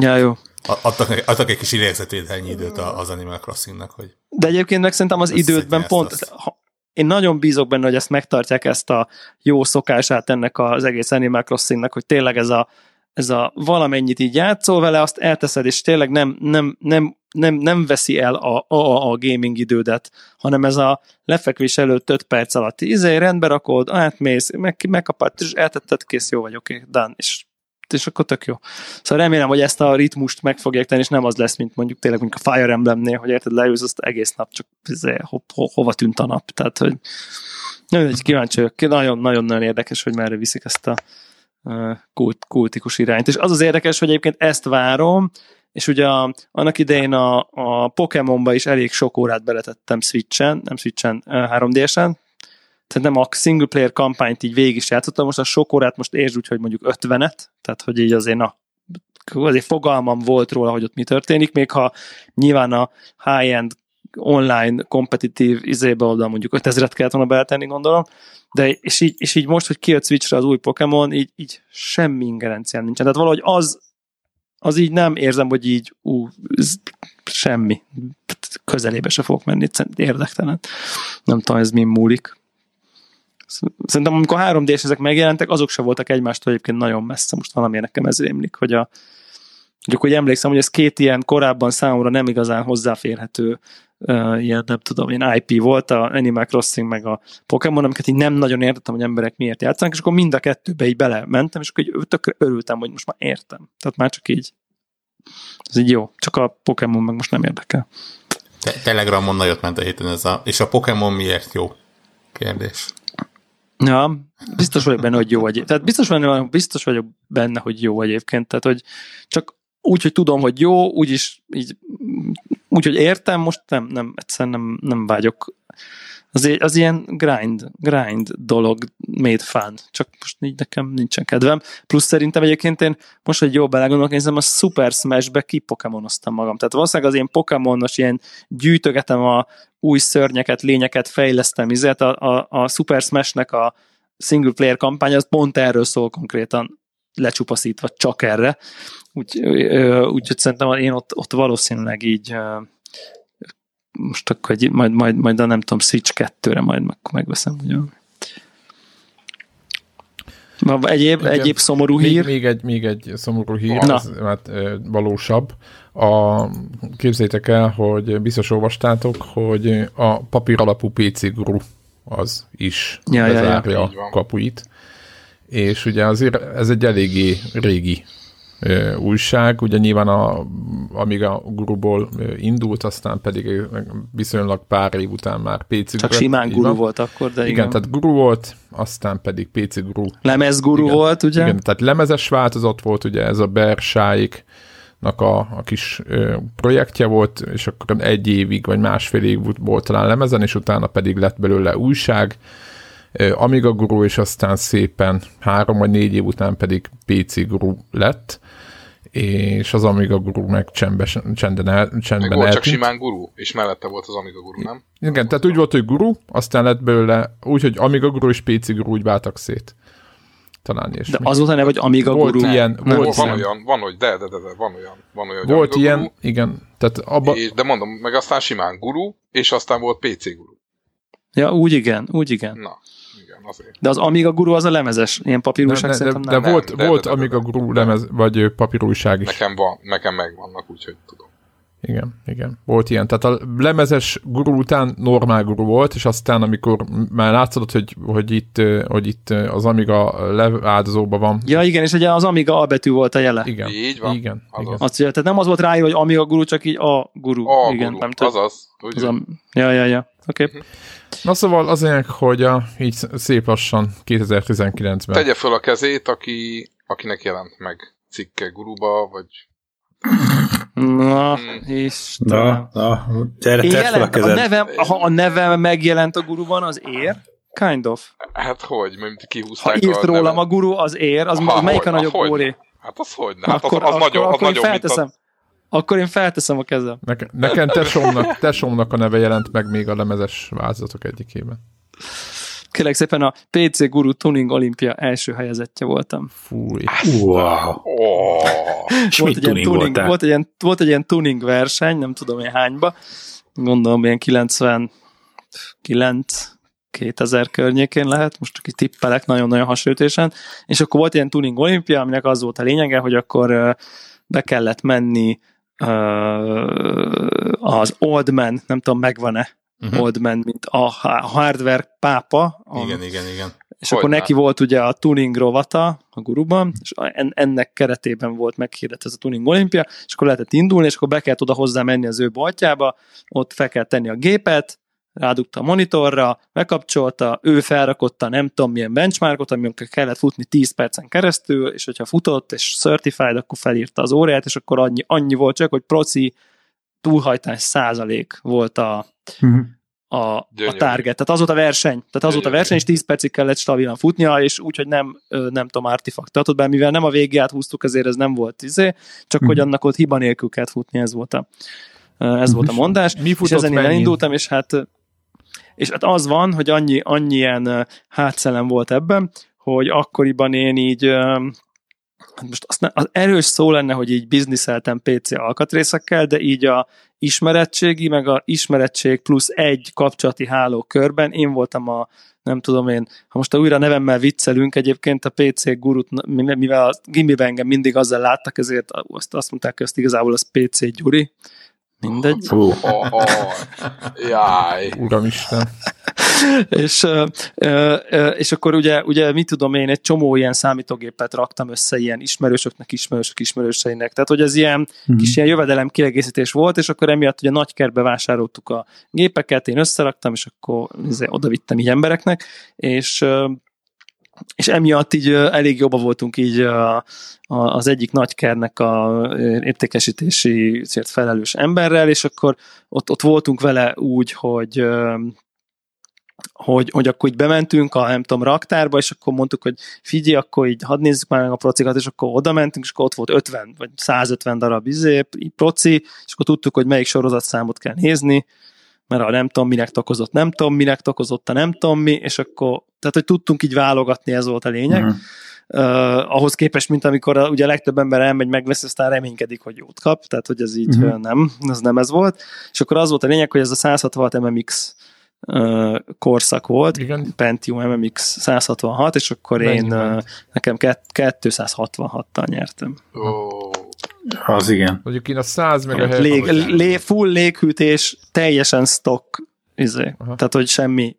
S1: Ja, jó.
S4: Adtak, adtak egy kis idézetvédelnyi időt az Animal Crossingnak, hogy...
S1: De egyébként meg szerintem az idődben pont, azt. ha, én nagyon bízok benne, hogy ezt megtartják ezt a jó szokását ennek az egész Animal Crossingnak, hogy tényleg ez a ez a valamennyit így játszol vele, azt elteszed, és tényleg nem, nem, nem, nem, nem veszi el a, a, a gaming idődet, hanem ez a lefekvés előtt 5 perc alatt izé, rendbe rakod, átmész, meg, megkapod, és eltetted, kész, jó vagy, oké, okay, done, és, és akkor tök jó. Szóval remélem, hogy ezt a ritmust meg fogják tenni, és nem az lesz, mint mondjuk tényleg mondjuk a Fire Emblemnél, hogy érted, leülsz azt egész nap, csak izé, ho, ho, hova tűnt a nap, tehát, hogy nagyon kíváncsi vagyok, nagyon-nagyon érdekes, hogy merre viszik ezt a kult, kultikus irányt. És az az érdekes, hogy egyébként ezt várom, és ugye a, annak idején a, a Pokémonba is elég sok órát beletettem Switchen, nem Switchen, 3D-sen, tehát nem a single player kampányt így végig is játszottam, most a sok órát most értsd úgy, hogy mondjuk 50-et, tehát hogy így azért na, azért fogalmam volt róla, hogy ott mi történik, még ha nyilván a high-end online kompetitív izébe oda mondjuk 5000-et kellett volna beletenni, gondolom, de és így, és így most, hogy kijött Switchre az új Pokémon, így, így semmi ingerencián nincsen. Tehát valahogy az, az így nem érzem, hogy így ú, semmi. Közelébe se fogok menni, érdektelen. Nem tudom, ez mi múlik. Szerintem amikor 3 d ezek megjelentek, azok se voltak egymástól egyébként nagyon messze. Most valamiért nekem ez rémlik, hogy a, hogy akkor emlékszem, hogy ez két ilyen korábban számomra nem igazán hozzáférhető uh, ilyen, nem tudom, ilyen IP volt, a Animal Crossing meg a Pokémon, amiket így nem nagyon értettem, hogy emberek miért játszanak, és akkor mind a kettőbe így belementem, és akkor így tökre örültem, hogy most már értem. Tehát már csak így ez így jó, csak a Pokémon meg most nem érdekel.
S4: Te- Telegramon nagyot ment a héten ez a... És a Pokémon miért jó? Kérdés.
S1: Ja, biztos vagyok benne, hogy jó egyébként. Tehát biztos, benne, biztos vagyok benne, hogy jó egyébként. Tehát, hogy csak úgy, hogy tudom, hogy jó, úgyis így, úgy, hogy értem, most nem, nem, egyszerűen nem, nem vágyok. Az, az ilyen grind, grind dolog made fun, csak most így nekem nincsen kedvem. Plusz szerintem egyébként én most, hogy jó belegondolok, nézem, a Super Smash-be kipokemonoztam magam. Tehát valószínűleg az én Pokémonos ilyen gyűjtögetem a új szörnyeket, lényeket, fejlesztem, izet, a, a, a Super Smash-nek a single player kampány, az pont erről szól konkrétan lecsupaszítva csak erre. Úgy, úgyhogy szerintem én ott, ott valószínűleg így most akkor egy, majd, majd, majd a nem tudom, Switch 2-re majd meg, megveszem. Ugye. Na, Egyéb,
S2: Igen.
S1: egyéb szomorú
S2: Még,
S1: hír.
S2: még, egy, még egy szomorú hír,
S1: Na.
S2: ez hát valósabb. A, képzeljétek el, hogy biztos olvastátok, hogy a papír alapú PC guru az is
S1: Ja, ja, ja.
S2: bezárja
S5: Így van.
S2: a kapuit. És ugye azért ez egy eléggé régi ö, újság, ugye nyilván a, amíg a guruból indult, aztán pedig viszonylag pár év után már PC
S1: Csak
S2: lett,
S1: simán guru
S2: van.
S1: volt akkor, de
S2: Igen,
S1: igen.
S2: tehát guru volt, aztán pedig PC guru
S1: Lemez guru
S2: Igen.
S1: volt, ugye?
S2: igen, tehát lemezes változat volt, ugye ez a Bersáiknak a, a kis ö, projektje volt, és akkor egy évig, vagy másfél év volt talán lemezen, és utána pedig lett belőle újság, Amiga Guru, és aztán szépen három vagy négy év után pedig PC Guru lett, és az Amiga Guru meg csendben, csendben, el,
S5: Meg
S2: csendben
S5: volt csak
S2: eltűnt.
S5: simán guru, és mellette volt az Amiga guru, nem?
S2: Igen, tehát úgy volt, hogy Guru, aztán lett belőle úgy, hogy Amiga Guru és PC Guru úgy váltak szét. Talán és
S1: De az volt a neve, hogy Amiga
S2: Volt
S1: guru.
S2: ilyen,
S1: Nem,
S2: volt
S5: van
S2: ilyen.
S5: olyan, van olyan, de, de, de, de, van olyan, van olyan,
S2: Volt
S5: Amiga
S2: ilyen,
S5: Guru,
S2: igen. Tehát abba,
S5: és, de mondom, meg aztán simán guru, és aztán volt PC guru.
S1: Ja, úgy igen, úgy igen.
S5: Na, igen, azért.
S1: De az Amiga guru az a lemezes, ilyen
S2: de,
S1: papírúság
S2: de, de,
S1: szerintem
S2: de,
S1: nem.
S5: Nem,
S2: volt,
S5: de-
S2: volt
S5: de- de-
S2: Amiga
S5: de-
S2: Guru
S5: de-
S2: lemez, vagy papírújság is.
S5: Nekem van, nekem megvannak, úgyhogy tudom.
S2: Igen, igen. Volt ilyen. Tehát a lemezes guru után normál guru volt, és aztán amikor már látszott, hogy, hogy, itt, hogy itt az Amiga leáldozóban van.
S1: Ja igen, és ugye az Amiga A betű volt a jele.
S2: Igen.
S5: Így van.
S2: Igen.
S5: Azaz.
S2: igen.
S1: Azt, tehát nem az volt ráírva, hogy Amiga guru, csak így a guru.
S5: A
S1: igen,
S5: guru,
S1: nem tudom.
S5: azaz. Úgy,
S1: Az a, ja, ja, ja. Oké. Okay.
S2: Na szóval azért, hogy a, így szép lassan 2019-ben.
S5: Tegye föl a kezét, aki, akinek jelent meg cikke guruba, vagy
S1: Na,
S5: Hmm.
S1: Istenem.
S3: Na, na, gyere,
S1: Én
S3: tedd fel a
S1: jelent, a
S3: kezed.
S1: nevem, ha a nevem megjelent a guruban, az ér? Kind of.
S5: hát hogy, mint kihúzták
S1: Ha írt
S5: a
S1: rólam
S5: nevet.
S1: a guru, az ér, az,
S5: Ha,
S1: az melyik a nagyobb óré?
S5: Hát az hogy? Hát
S1: akkor,
S5: az, az
S1: akkor,
S5: nagyon, az
S1: akkor én
S5: nagyon, mint
S1: felteszem.
S5: a,
S1: Akkor én felteszem a kezem.
S2: Neke, nekem tesómnak, tesómnak a neve jelent meg még a lemezes változatok egyikében.
S1: Kérlek szépen a PC Guru Tuning Olimpia első helyezettje voltam.
S2: Fúj.
S3: Wow.
S5: oh,
S3: És
S1: Volt egy, ilyen
S3: tuning
S1: tuning, volt, egy ilyen, volt egy ilyen tuning verseny, nem tudom én hányba, gondolom ilyen 99 2000 környékén lehet, most csak itt tippelek nagyon-nagyon hasonlítésen, és akkor volt ilyen tuning olimpia, aminek az volt a lényege, hogy akkor be kellett menni az Old Man, nem tudom, megvan-e
S4: Mhm.
S1: Old Man, mint a ha- hardware pápa, a,
S4: Igen, igen, igen.
S1: és
S5: Hogyne.
S1: akkor neki volt ugye a tuning rovata a guruban, és en- ennek keretében volt meghirdetve ez a tuning olimpia, és akkor lehetett indulni, és akkor be kellett oda hozzá menni az ő boltjába, ott fel kell tenni a gépet, rádugta a monitorra, bekapcsolta, ő felrakotta nem tudom milyen benchmarkot, amikor kellett futni 10 percen keresztül, és hogyha futott, és certified, akkor felírta az óráját, és akkor annyi, annyi volt csak, hogy proci túlhajtás százalék volt a,
S3: Mhm.
S1: a, a
S5: Gyönyörű.
S1: target. Tehát az volt a verseny. Tehát az volt a
S5: Gyönyörű.
S1: verseny, és 10 percig kellett stabilan futnia, és úgy, hogy nem, nem tudom, artifaktot, bár mivel nem a végét húztuk, ezért ez nem volt izé, csak
S3: Mhm.
S1: hogy annak ott hiba nélkül kellett futni, ez volt a, ez volt a mondás.
S2: Mi
S1: És
S2: futott
S1: ezen én
S2: mennyin?
S1: elindultam, és hát és hát az van, hogy annyi, annyi ilyen ö, hátszelem volt ebben, hogy akkoriban én így hát most azt ne, az erős szó lenne, hogy így bizniszeltem PC alkatrészekkel, de így a ismerettségi, meg a ismerettség plusz egy kapcsolati háló körben én voltam a nem tudom én, ha most a újra nevemmel viccelünk, egyébként a PC gurut, mivel a gimiben engem mindig azzal láttak, ezért azt, azt mondták, hogy azt igazából az PC Gyuri. Mindegy.
S3: Fú.
S5: oh, oh, jaj.
S2: Uramisten.
S1: és, és akkor ugye, ugye mit tudom én, egy csomó ilyen számítógépet raktam össze ilyen ismerősöknek, ismerősök ismerőseinek. Tehát, hogy ez ilyen
S3: Mhm.
S1: kis ilyen jövedelem kiegészítés volt, és akkor emiatt ugye nagy kertbe vásároltuk a gépeket, én összeraktam, és akkor izé, oda vittem így embereknek, és és emiatt így elég jobban voltunk így a, az egyik nagykernek a értékesítési célt felelős emberrel, és akkor ott, ott voltunk vele úgy, hogy hogy, hogy akkor így bementünk a, nem tudom, raktárba, és akkor mondtuk, hogy figyelj, akkor így hadd nézzük már meg a procikat, és akkor oda mentünk, és akkor ott volt 50 vagy 150 darab izé, proci, és akkor tudtuk, hogy melyik sorozatszámot kell nézni, mert a nem tudom minek takozott, nem tudom minek takozott a nem tudom mi, és akkor, tehát hogy tudtunk így válogatni, ez volt a lényeg.
S3: Mhm.
S1: Uh, ahhoz képest, mint amikor a, ugye a legtöbb ember elmegy, megveszi, aztán reménykedik, hogy jót kap, tehát hogy ez így uh-huh. nem, ez nem ez volt. És akkor az volt a lényeg, hogy ez a 166 MMX ö, korszak volt,
S2: Igen.
S1: Pentium MMX 166, és akkor
S2: Mennyi
S1: én,
S2: ment?
S1: nekem kett- 266-tal nyertem.
S5: Ó,
S3: Az igen.
S2: Mondjuk én a 100 meg a
S1: Lég,
S2: hely...
S1: lé, full léghűtés, teljesen stock, izé.
S2: Aha.
S1: tehát hogy semmi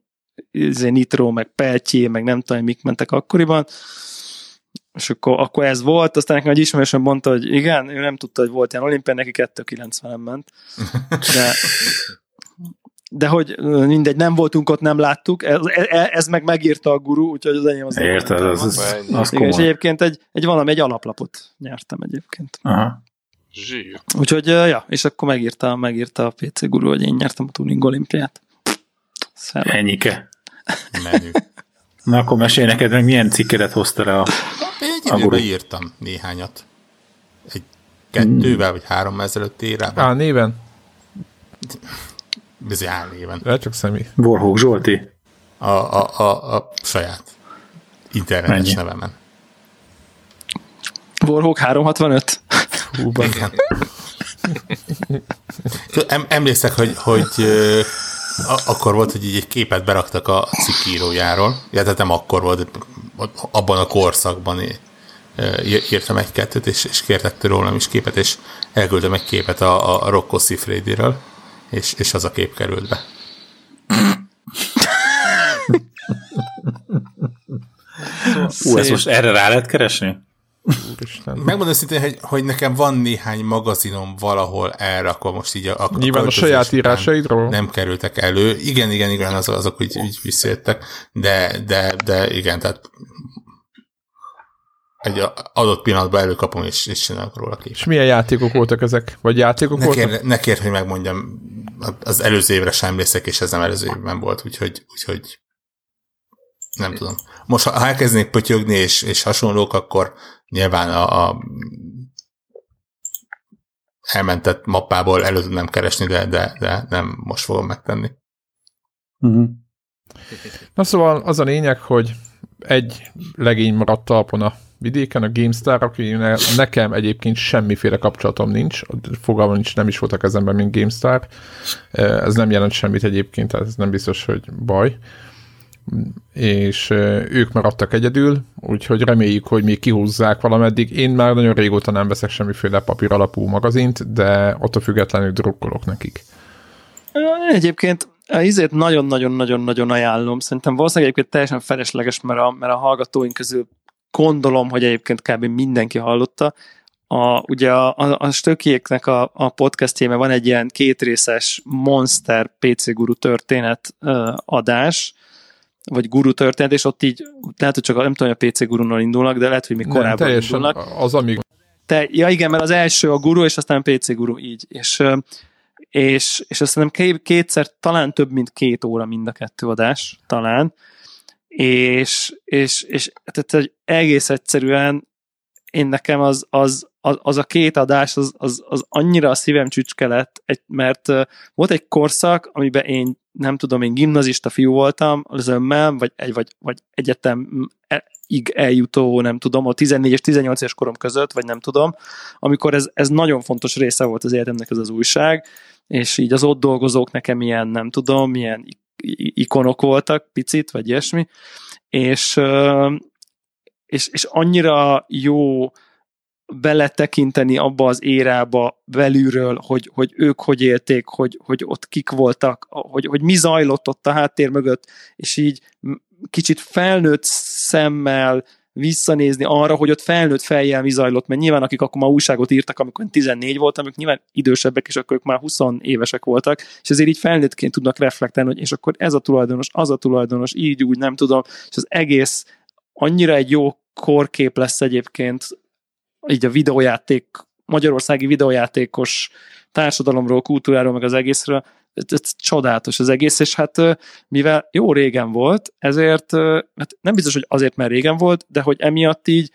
S1: nitro, meg peltyé, meg nem tudom, mik mentek akkoriban, és akkor, akkor ez volt, aztán nekem egy ismerősöm mondta, hogy igen, ő nem tudta, hogy volt ilyen olimpián, neki 290 ment. De, de hogy mindegy, nem voltunk ott, nem láttuk, ez, ez, ez meg megírta a guru, úgyhogy az enyém az
S3: Érted, az, az, az
S1: Igen, és egyébként egy, egy valami, egy alaplapot nyertem egyébként.
S3: Aha.
S5: zsír.
S1: Úgyhogy, ja, és akkor megírta, megírta a PC guru, hogy én nyertem a Tuning olimpiát. Szellem.
S3: Ennyike. Na akkor mesélj neked meg, milyen cikkedet hozta le a...
S4: Egy
S3: A guru.
S4: írtam néhányat. Egy kettővel, vagy három ezelőtt érában.
S2: Á, néven?
S4: Ez álnéven.
S2: Le csak személy.
S3: Warhawk Zsolti.
S4: A, a, a, a saját internetes
S3: Mennyi?
S4: nevemen.
S1: Warhawk 365?
S2: Hú.
S4: Igen. Em, emlékszek, hogy, hogy akkor volt, hogy így egy képet beraktak a cikkírójáról. Ja, tehát nem akkor volt, abban a korszakban ír- írtam egy-kettőt, és, és kértek rólam is képet, és elküldtem egy képet a, a Rocco Siffredi-ről, és, és az a kép került be.
S3: Ú, ezt most erre rá lehet keresni?
S2: Úristen.
S4: Megmondom szintén, hogy, hogy nekem van néhány magazinom valahol elrakva most így a, a
S2: Nyilván a saját írásaidról?
S4: Nem kerültek elő. Igen, igen, igen, azok, azok úgy, úgy visszajöttek, de, de, de igen, tehát egy adott pillanatban előkapom, és, és csinálok róla képet.
S2: És milyen játékok voltak ezek? Vagy játékok
S4: Ne
S2: voltak?
S4: ne kérd, hogy megmondjam, az előző évre sem emlékszek, és ez nem előző évben volt, úgyhogy, úgyhogy nem tudom. Most, ha elkezdenék pötyögni és, és hasonlók, akkor nyilván a, a elmentett mappából elő tudnám keresni, de, de, de nem most fogom megtenni.
S3: Uh-huh.
S2: Na szóval az a lényeg, hogy egy legény maradt talpon a vidéken, a GameStar, aki ne, nekem egyébként semmiféle kapcsolatom nincs, fogalmam nincs, nem is volt a kezemben, mint GameStar. Ez nem jelent semmit egyébként, tehát ez nem biztos, hogy baj. És ők maradtak egyedül, úgyhogy reméljük, hogy még kihúzzák valameddig. Én már nagyon régóta nem veszek semmiféle papír alapú magazint, de attól függetlenül drukkolok nekik.
S1: Egyébként a izét nagyon-nagyon-nagyon-nagyon ajánlom. Szerintem valószínűleg egyébként teljesen felesleges, mert a, mert a hallgatóink közül gondolom, hogy egyébként kb. mindenki hallotta. A, ugye a, a, a Stökiéknek a, a podcastjében van egy ilyen kétrészes Monster PC Guru történet uh, adás, vagy guru történet, és ott így, lehet, hogy csak nem tudom, hogy a PC gurunal indulnak, de lehet, hogy még korábban
S2: nem, teljesen
S1: indulnak.
S2: az, amíg
S1: Te, ja igen, mert az első a guru, és aztán PC guru, így. És, és, és azt hiszem kétszer, talán több, mint két óra mind a kettő adás, talán. És, és, és tehát hogy egész egyszerűen én nekem az, az, az, az a két adás, az, az, az annyira a szívem csücske lett, egy, mert uh, volt egy korszak, amiben én nem tudom, én gimnazista fiú voltam az ömmel, vagy, egy, vagy, vagy egyetem ig eljutó, nem tudom, a 14 és 18 éves korom között, vagy nem tudom, amikor ez, ez nagyon fontos része volt az életemnek ez az újság, és így az ott dolgozók nekem ilyen, nem tudom, milyen ikonok voltak, picit, vagy ilyesmi, és, és, és annyira jó beletekinteni abba az érába belülről, hogy, hogy ők hogy élték, hogy, hogy ott kik voltak, hogy, hogy mi zajlott ott a háttér mögött, és így kicsit felnőtt szemmel visszanézni arra, hogy ott felnőtt fejjel mi zajlott, mert nyilván akik akkor már újságot írtak, amikor 14 voltam, ők nyilván idősebbek, és akkor ők már 20 évesek voltak, és ezért így felnőttként tudnak reflektálni, hogy és akkor ez a tulajdonos, az a tulajdonos, így úgy nem tudom, és az egész annyira egy jó korkép lesz egyébként így a videójáték, magyarországi videójátékos társadalomról, kultúráról, meg az egészről, ez, ez csodálatos az egész, és hát mivel jó régen volt, ezért, hát nem biztos, hogy azért, mert régen volt, de hogy emiatt így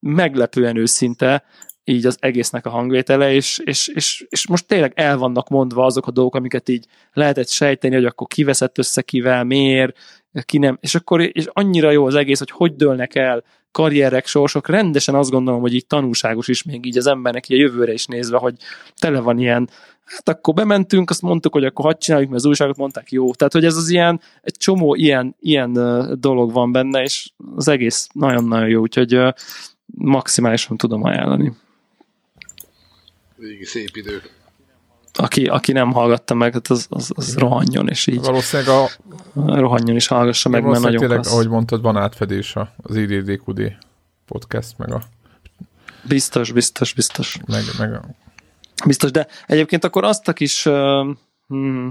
S1: meglepően őszinte így az egésznek a hangvétele, és, és, és, és most tényleg el vannak mondva azok a dolgok, amiket így lehetett sejteni, hogy akkor kiveszett össze kivel, miért, ki nem, és akkor és annyira jó az egész, hogy hogy dőlnek el karrierek, sorsok rendesen azt gondolom, hogy így tanulságos is még így az embernek így a jövőre is nézve, hogy tele van ilyen hát akkor bementünk, azt mondtuk, hogy akkor hadd csináljuk, mert az újságot mondták, jó. Tehát, hogy ez az ilyen, egy csomó ilyen, ilyen dolog van benne, és az egész nagyon-nagyon jó, úgyhogy maximálisan tudom ajánlani.
S5: Régi szép idők.
S1: Aki, aki nem hallgatta meg, hát az, az, az rohanjon, és így
S2: Valószínűleg a...
S1: rohanjon is hallgassa meg, mert nagyon
S2: tényleg,
S1: klassz.
S2: ahogy mondtad, van átfedés az IDDQD podcast, meg a...
S1: Biztos, biztos, biztos.
S2: Meg, meg a
S1: Biztos, de egyébként akkor azt a kis, uh, hmm,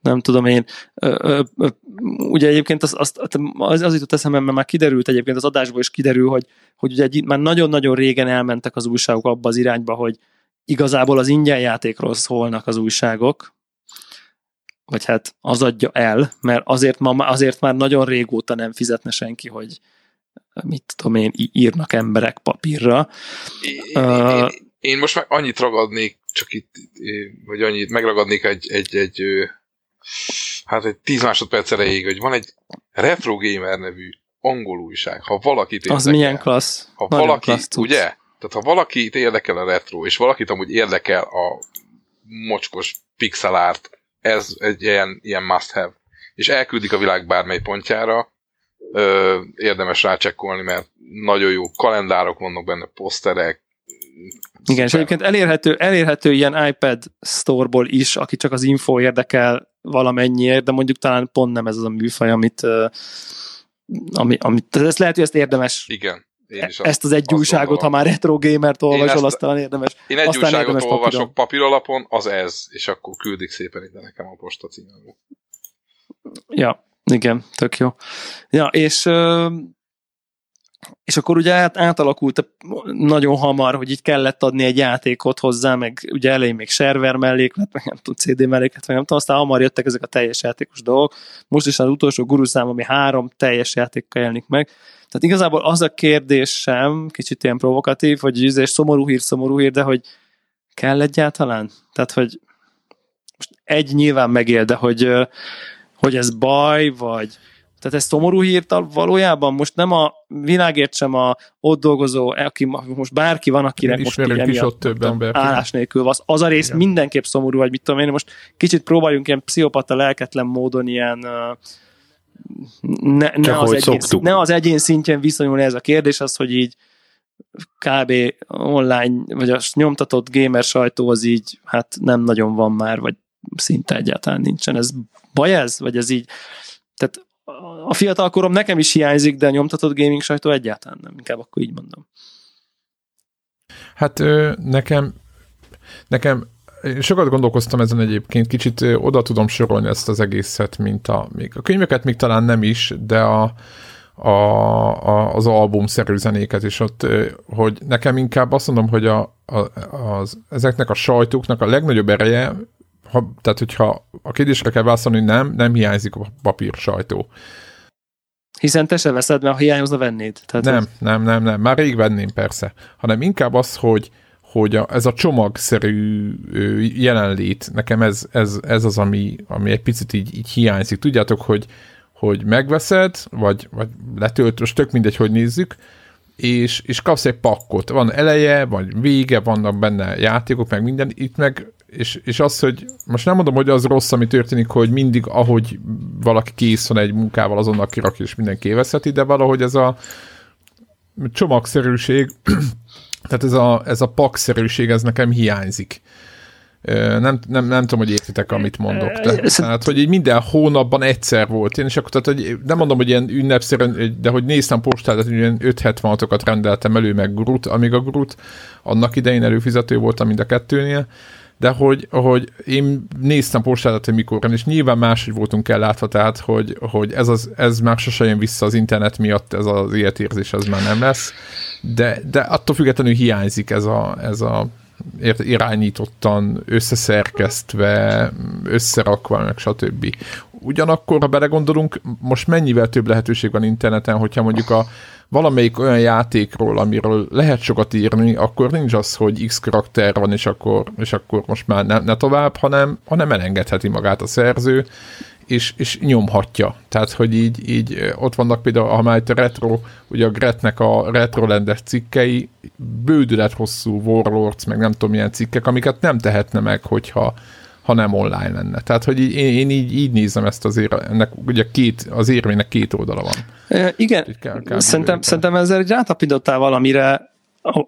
S1: nem tudom én, uh, uh, uh, ugye egyébként az, az, az, az jutott eszembe, mert már kiderült egyébként az adásból is kiderül, hogy, hogy ugye egy, már nagyon-nagyon régen elmentek az újságok abba az irányba, hogy igazából az ingyen játékról szólnak az újságok, vagy hát az adja el, mert azért, ma, azért már nagyon régóta nem fizetne senki, hogy mit tudom én, írnak emberek papírra.
S5: Én, uh, én, én most meg annyit ragadnék, csak itt, vagy annyit megragadnék egy, egy, egy hát egy 10 másodperc erejéig, hogy van egy Retro Gamer nevű angol újság, ha valakit érdekel.
S1: Az milyen klassz.
S5: Ha valaki, klassz ugye? Tehát ha valakit érdekel a retro, és valakit amúgy érdekel a mocskos pixel art, ez egy ilyen, ilyen must have. És elküldik a világ bármely pontjára, ö, érdemes rácsekkolni, mert nagyon jó kalendárok vannak benne, poszterek,
S1: igen, és egyébként elérhető, elérhető ilyen iPad store-ból is, aki csak az info érdekel valamennyiért, de mondjuk talán pont nem ez az a műfaj, amit, ami, amit ezt lehet, hogy ezt érdemes
S5: Igen. Én is
S1: ezt az egy újságot, gondolom. ha már retro gamert olvasol, azt talán érdemes.
S5: Én egy
S1: aztán érdemes
S5: olvasok papír alapon, az ez, és akkor küldik szépen ide nekem a posta címembe.
S1: Ja, igen, tök jó. Ja, és és akkor ugye át, átalakult nagyon hamar, hogy így kellett adni egy játékot hozzá, meg ugye elején még server melléklet, meg nem tudom, CD melléklet, meg nem tudom, aztán hamar jöttek ezek a teljes játékos dolgok. Most is az utolsó guruszám, ami három teljes játékkal jelenik meg. Tehát igazából az a kérdésem, kicsit ilyen provokatív, hogy ez szomorú hír, szomorú hír, de hogy kell egyáltalán? Tehát, hogy most egy nyilván megél, de hogy, hogy ez baj, vagy, tehát ez szomorú hírt valójában most nem a világért sem a ott dolgozó, aki most bárki van, akinek most így
S2: is ott több ember.
S1: állás nélkül van. Az a rész Igen. mindenképp szomorú, vagy mit tudom én, most kicsit próbáljunk ilyen pszichopata lelketlen módon ilyen ne, ne, az egyén, ne az egyén szintjén viszonyulni ez a kérdés, az, hogy így kb. online, vagy a nyomtatott gamer sajtó az így, hát nem nagyon van már, vagy szinte egyáltalán nincsen. Ez baj ez? Vagy ez így, tehát a fiatal korom nekem is hiányzik, de a nyomtatott gaming sajtó egyáltalán nem, inkább akkor így mondom.
S2: Hát nekem, nekem sokat gondolkoztam ezen egyébként, kicsit oda tudom sorolni ezt az egészet, mint a, még a könyveket még talán nem is, de a, a, a, az albumszerű zenéket, és ott, hogy nekem inkább azt mondom, hogy a, a, az, ezeknek a sajtóknak a legnagyobb ereje ha, tehát hogyha a kérdésre kell válaszolni, nem, nem hiányzik a papír sajtó.
S1: Hiszen te se veszed, mert ha hiányozna, vennéd.
S2: Tehát nem, ez... nem, nem, nem, már rég venném persze, hanem inkább az, hogy, hogy a, ez a csomagszerű jelenlét, nekem ez, ez, ez az, ami, ami egy picit így, így hiányzik. Tudjátok, hogy, hogy megveszed, vagy, vagy letölt, most tök mindegy, hogy nézzük, és, és kapsz egy pakkot. Van eleje, vagy vége, vannak benne játékok, meg minden. Itt meg és, és az, hogy most nem mondom, hogy az rossz, ami történik, hogy mindig, ahogy valaki kész van egy munkával, azonnal kirakja, és mindenki éveszheti, de valahogy ez a csomagszerűség, tehát ez a, ez a pakszerűség, ez nekem hiányzik. Nem, nem, nem tudom, hogy értitek, amit mondok. Tehát, hogy így minden hónapban egyszer volt. Én és akkor, tehát, hogy nem mondom, hogy ilyen ünnepszerűen, de hogy néztem postát, hogy ilyen 576-okat rendeltem elő, meg Grut, amíg a Grut annak idején előfizető voltam mind a kettőnél, de hogy, hogy én néztem postádat, hogy mikor, és nyilván máshogy voltunk ellátva, tehát hogy, hogy ez, az, ez már sose jön vissza az internet miatt, ez az életérzés, az már nem lesz, de, de attól függetlenül hiányzik ez a, ez a irányítottan, összeszerkesztve, összerakva, meg stb. Ugyanakkor, ha belegondolunk, most mennyivel több lehetőség van interneten, hogyha mondjuk a valamelyik olyan játékról, amiről lehet sokat írni, akkor nincs az, hogy X karakter van, és akkor, és akkor most már ne, ne tovább, hanem, hanem elengedheti magát a szerző, és, és nyomhatja. Tehát, hogy így, így ott vannak például, ha már itt a retro, ugye a Gretnek a retrolendes cikkei, bődület hosszú Warlords, meg nem tudom milyen cikkek, amiket nem tehetne meg, hogyha ha nem online lenne. Tehát, hogy így, én, én így, így nézem ezt azért, ennek ugye két, az érvének két oldala van.
S1: E, igen, kell, kell szerintem, szerintem ezzel egy rátapítottál valamire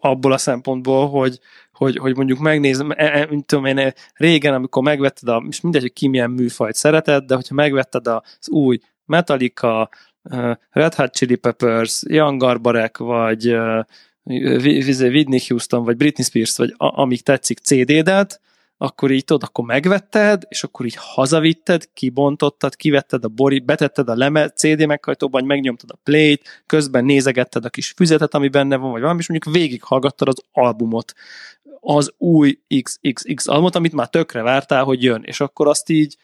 S1: abból a szempontból, hogy, hogy, hogy mondjuk megnézem, e, mint tudom én, régen, amikor megvetted a, és mindegy, hogy ki milyen műfajt szereted, de hogyha megvetted az új Metallica, Red Hot Chili Peppers, Young Garbarek, vagy Whitney Houston, vagy Britney Spears, vagy amíg tetszik CD-det, akkor így tudod, akkor megvetted, és akkor így hazavitted, kibontottad, kivetted a bori, betetted a leme, CD meghajtóban, megnyomtad a play-t, közben nézegetted a kis füzetet, ami benne van, vagy valami, és mondjuk végighallgattad az albumot, az új XXX albumot, amit már tökre vártál, hogy jön, és akkor azt így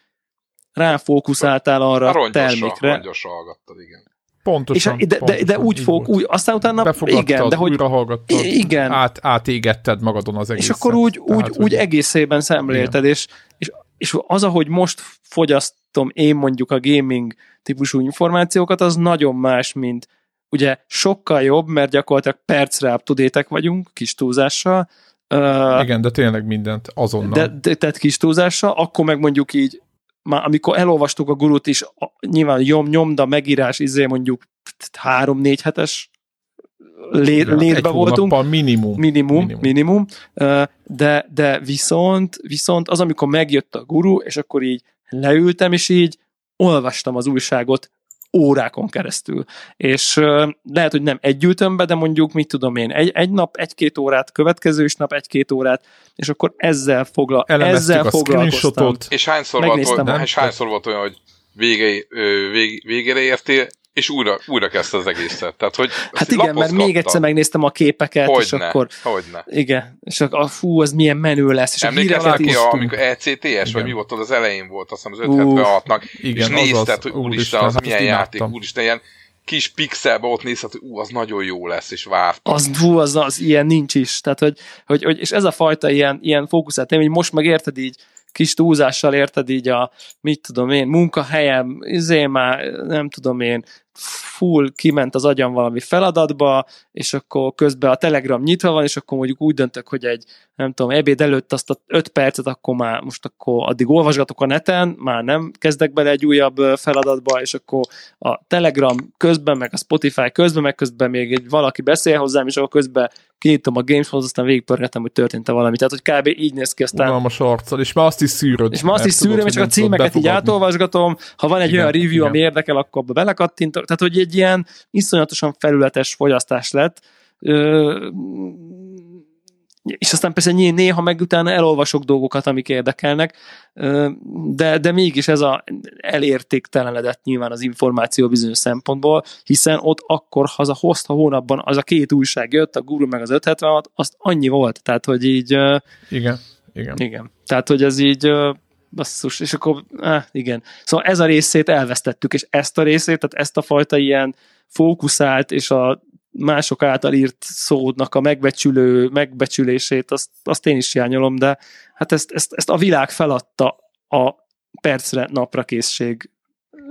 S1: ráfókuszáltál arra a termékre.
S5: Rongyosra hallgattad, igen.
S2: Pontosan.
S1: És de,
S2: pontosan,
S1: de, de úgy fog, úgy, aztán utána, igen, de hogy...
S2: újra hallgattad,
S1: igen.
S2: Át, átégetted magadon az egészet.
S1: És akkor úgy, úgy, Tehát, úgy egészében szemlélted, és, és, és az, ahogy most fogyasztom én mondjuk a gaming típusú információkat, az nagyon más, mint ugye sokkal jobb, mert gyakorlatilag percre up vagyunk, kis túlzással.
S2: Igen, de tényleg mindent azonnal.
S1: De, de tehát kis túlzással, akkor meg mondjuk így már amikor elolvastuk a gurut is, nyilván nyom, nyomda, megírás, izé mondjuk három-négy hetes lé, ja, létbe voltunk.
S2: Minimum.
S1: Minimum, minimum. minimum. De, de viszont, viszont az, amikor megjött a guru, és akkor így leültem, és így olvastam az újságot órákon keresztül. És lehet, hogy nem egy be, de mondjuk, mit tudom én, egy, egy nap, egy-két órát, következő is nap egy-két órát, és akkor ezzel, fogla, ezzel foglalkoztam.
S5: És hányszor volt, volt, és hányszor volt olyan, hogy vége, vég, végére értél, és újra, újra kezdte az egészet. Tehát, hogy
S1: hát igen, mert még egyszer megnéztem a képeket, hogyne, és akkor...
S5: Hogyne.
S1: Igen, és akkor a fú, az milyen menő lesz. És
S5: Emlékeztek ki, a, amikor ECTS, igen. vagy mi volt az elején volt, azt hiszem az 576-nak, és nézted, hogy úristen, az, az milyen játék, úristen, ilyen kis pixelbe ott nézhet, hogy ú, az nagyon jó lesz, és várt.
S1: Az, hú, az, az ilyen nincs is. Tehát, hogy, hogy, hogy és ez a fajta ilyen, ilyen fókuszált hogy most meg érted így, kis túlzással érted így a, mit tudom én, munkahelyem, izé már, nem tudom én, full kiment az agyam valami feladatba, és akkor közben a Telegram nyitva van, és akkor mondjuk úgy döntök, hogy egy, nem tudom, ebéd előtt azt a 5 percet, akkor már most akkor addig olvasgatok a neten, már nem kezdek bele egy újabb feladatba, és akkor a Telegram közben, meg a Spotify közben, meg közben még egy valaki beszél hozzám, és akkor közben kinyitom a Gameshoz, aztán végigpörgetem, hogy történt-e valami. Tehát, hogy kb. így néz ki aztán.
S2: Unalmas arccal, és már azt is szűröd.
S1: És már azt is szűröm, és csak a címeket így átolvasgatom. Ha van egy igen, olyan review, igen. ami érdekel, akkor abba belekattintok. Tehát, hogy egy ilyen iszonyatosan felületes fogyasztás lett. Ö, és aztán persze néha meg utána elolvasok dolgokat, amik érdekelnek, de, de mégis ez a elértéktelenedett nyilván az információ bizonyos szempontból, hiszen ott akkor haza hozta hónapban az a két újság jött, a Google meg az 576, azt annyi volt, tehát hogy így...
S2: Igen, igen.
S1: Igen, tehát hogy ez így basszus, és akkor, eh, igen. Szóval ez a részét elvesztettük, és ezt a részét, tehát ezt a fajta ilyen fókuszált, és a mások által írt szónak a megbecsülő, megbecsülését, azt, azt én is hiányolom, de hát ezt, ezt, ezt a világ feladta a percre napra készség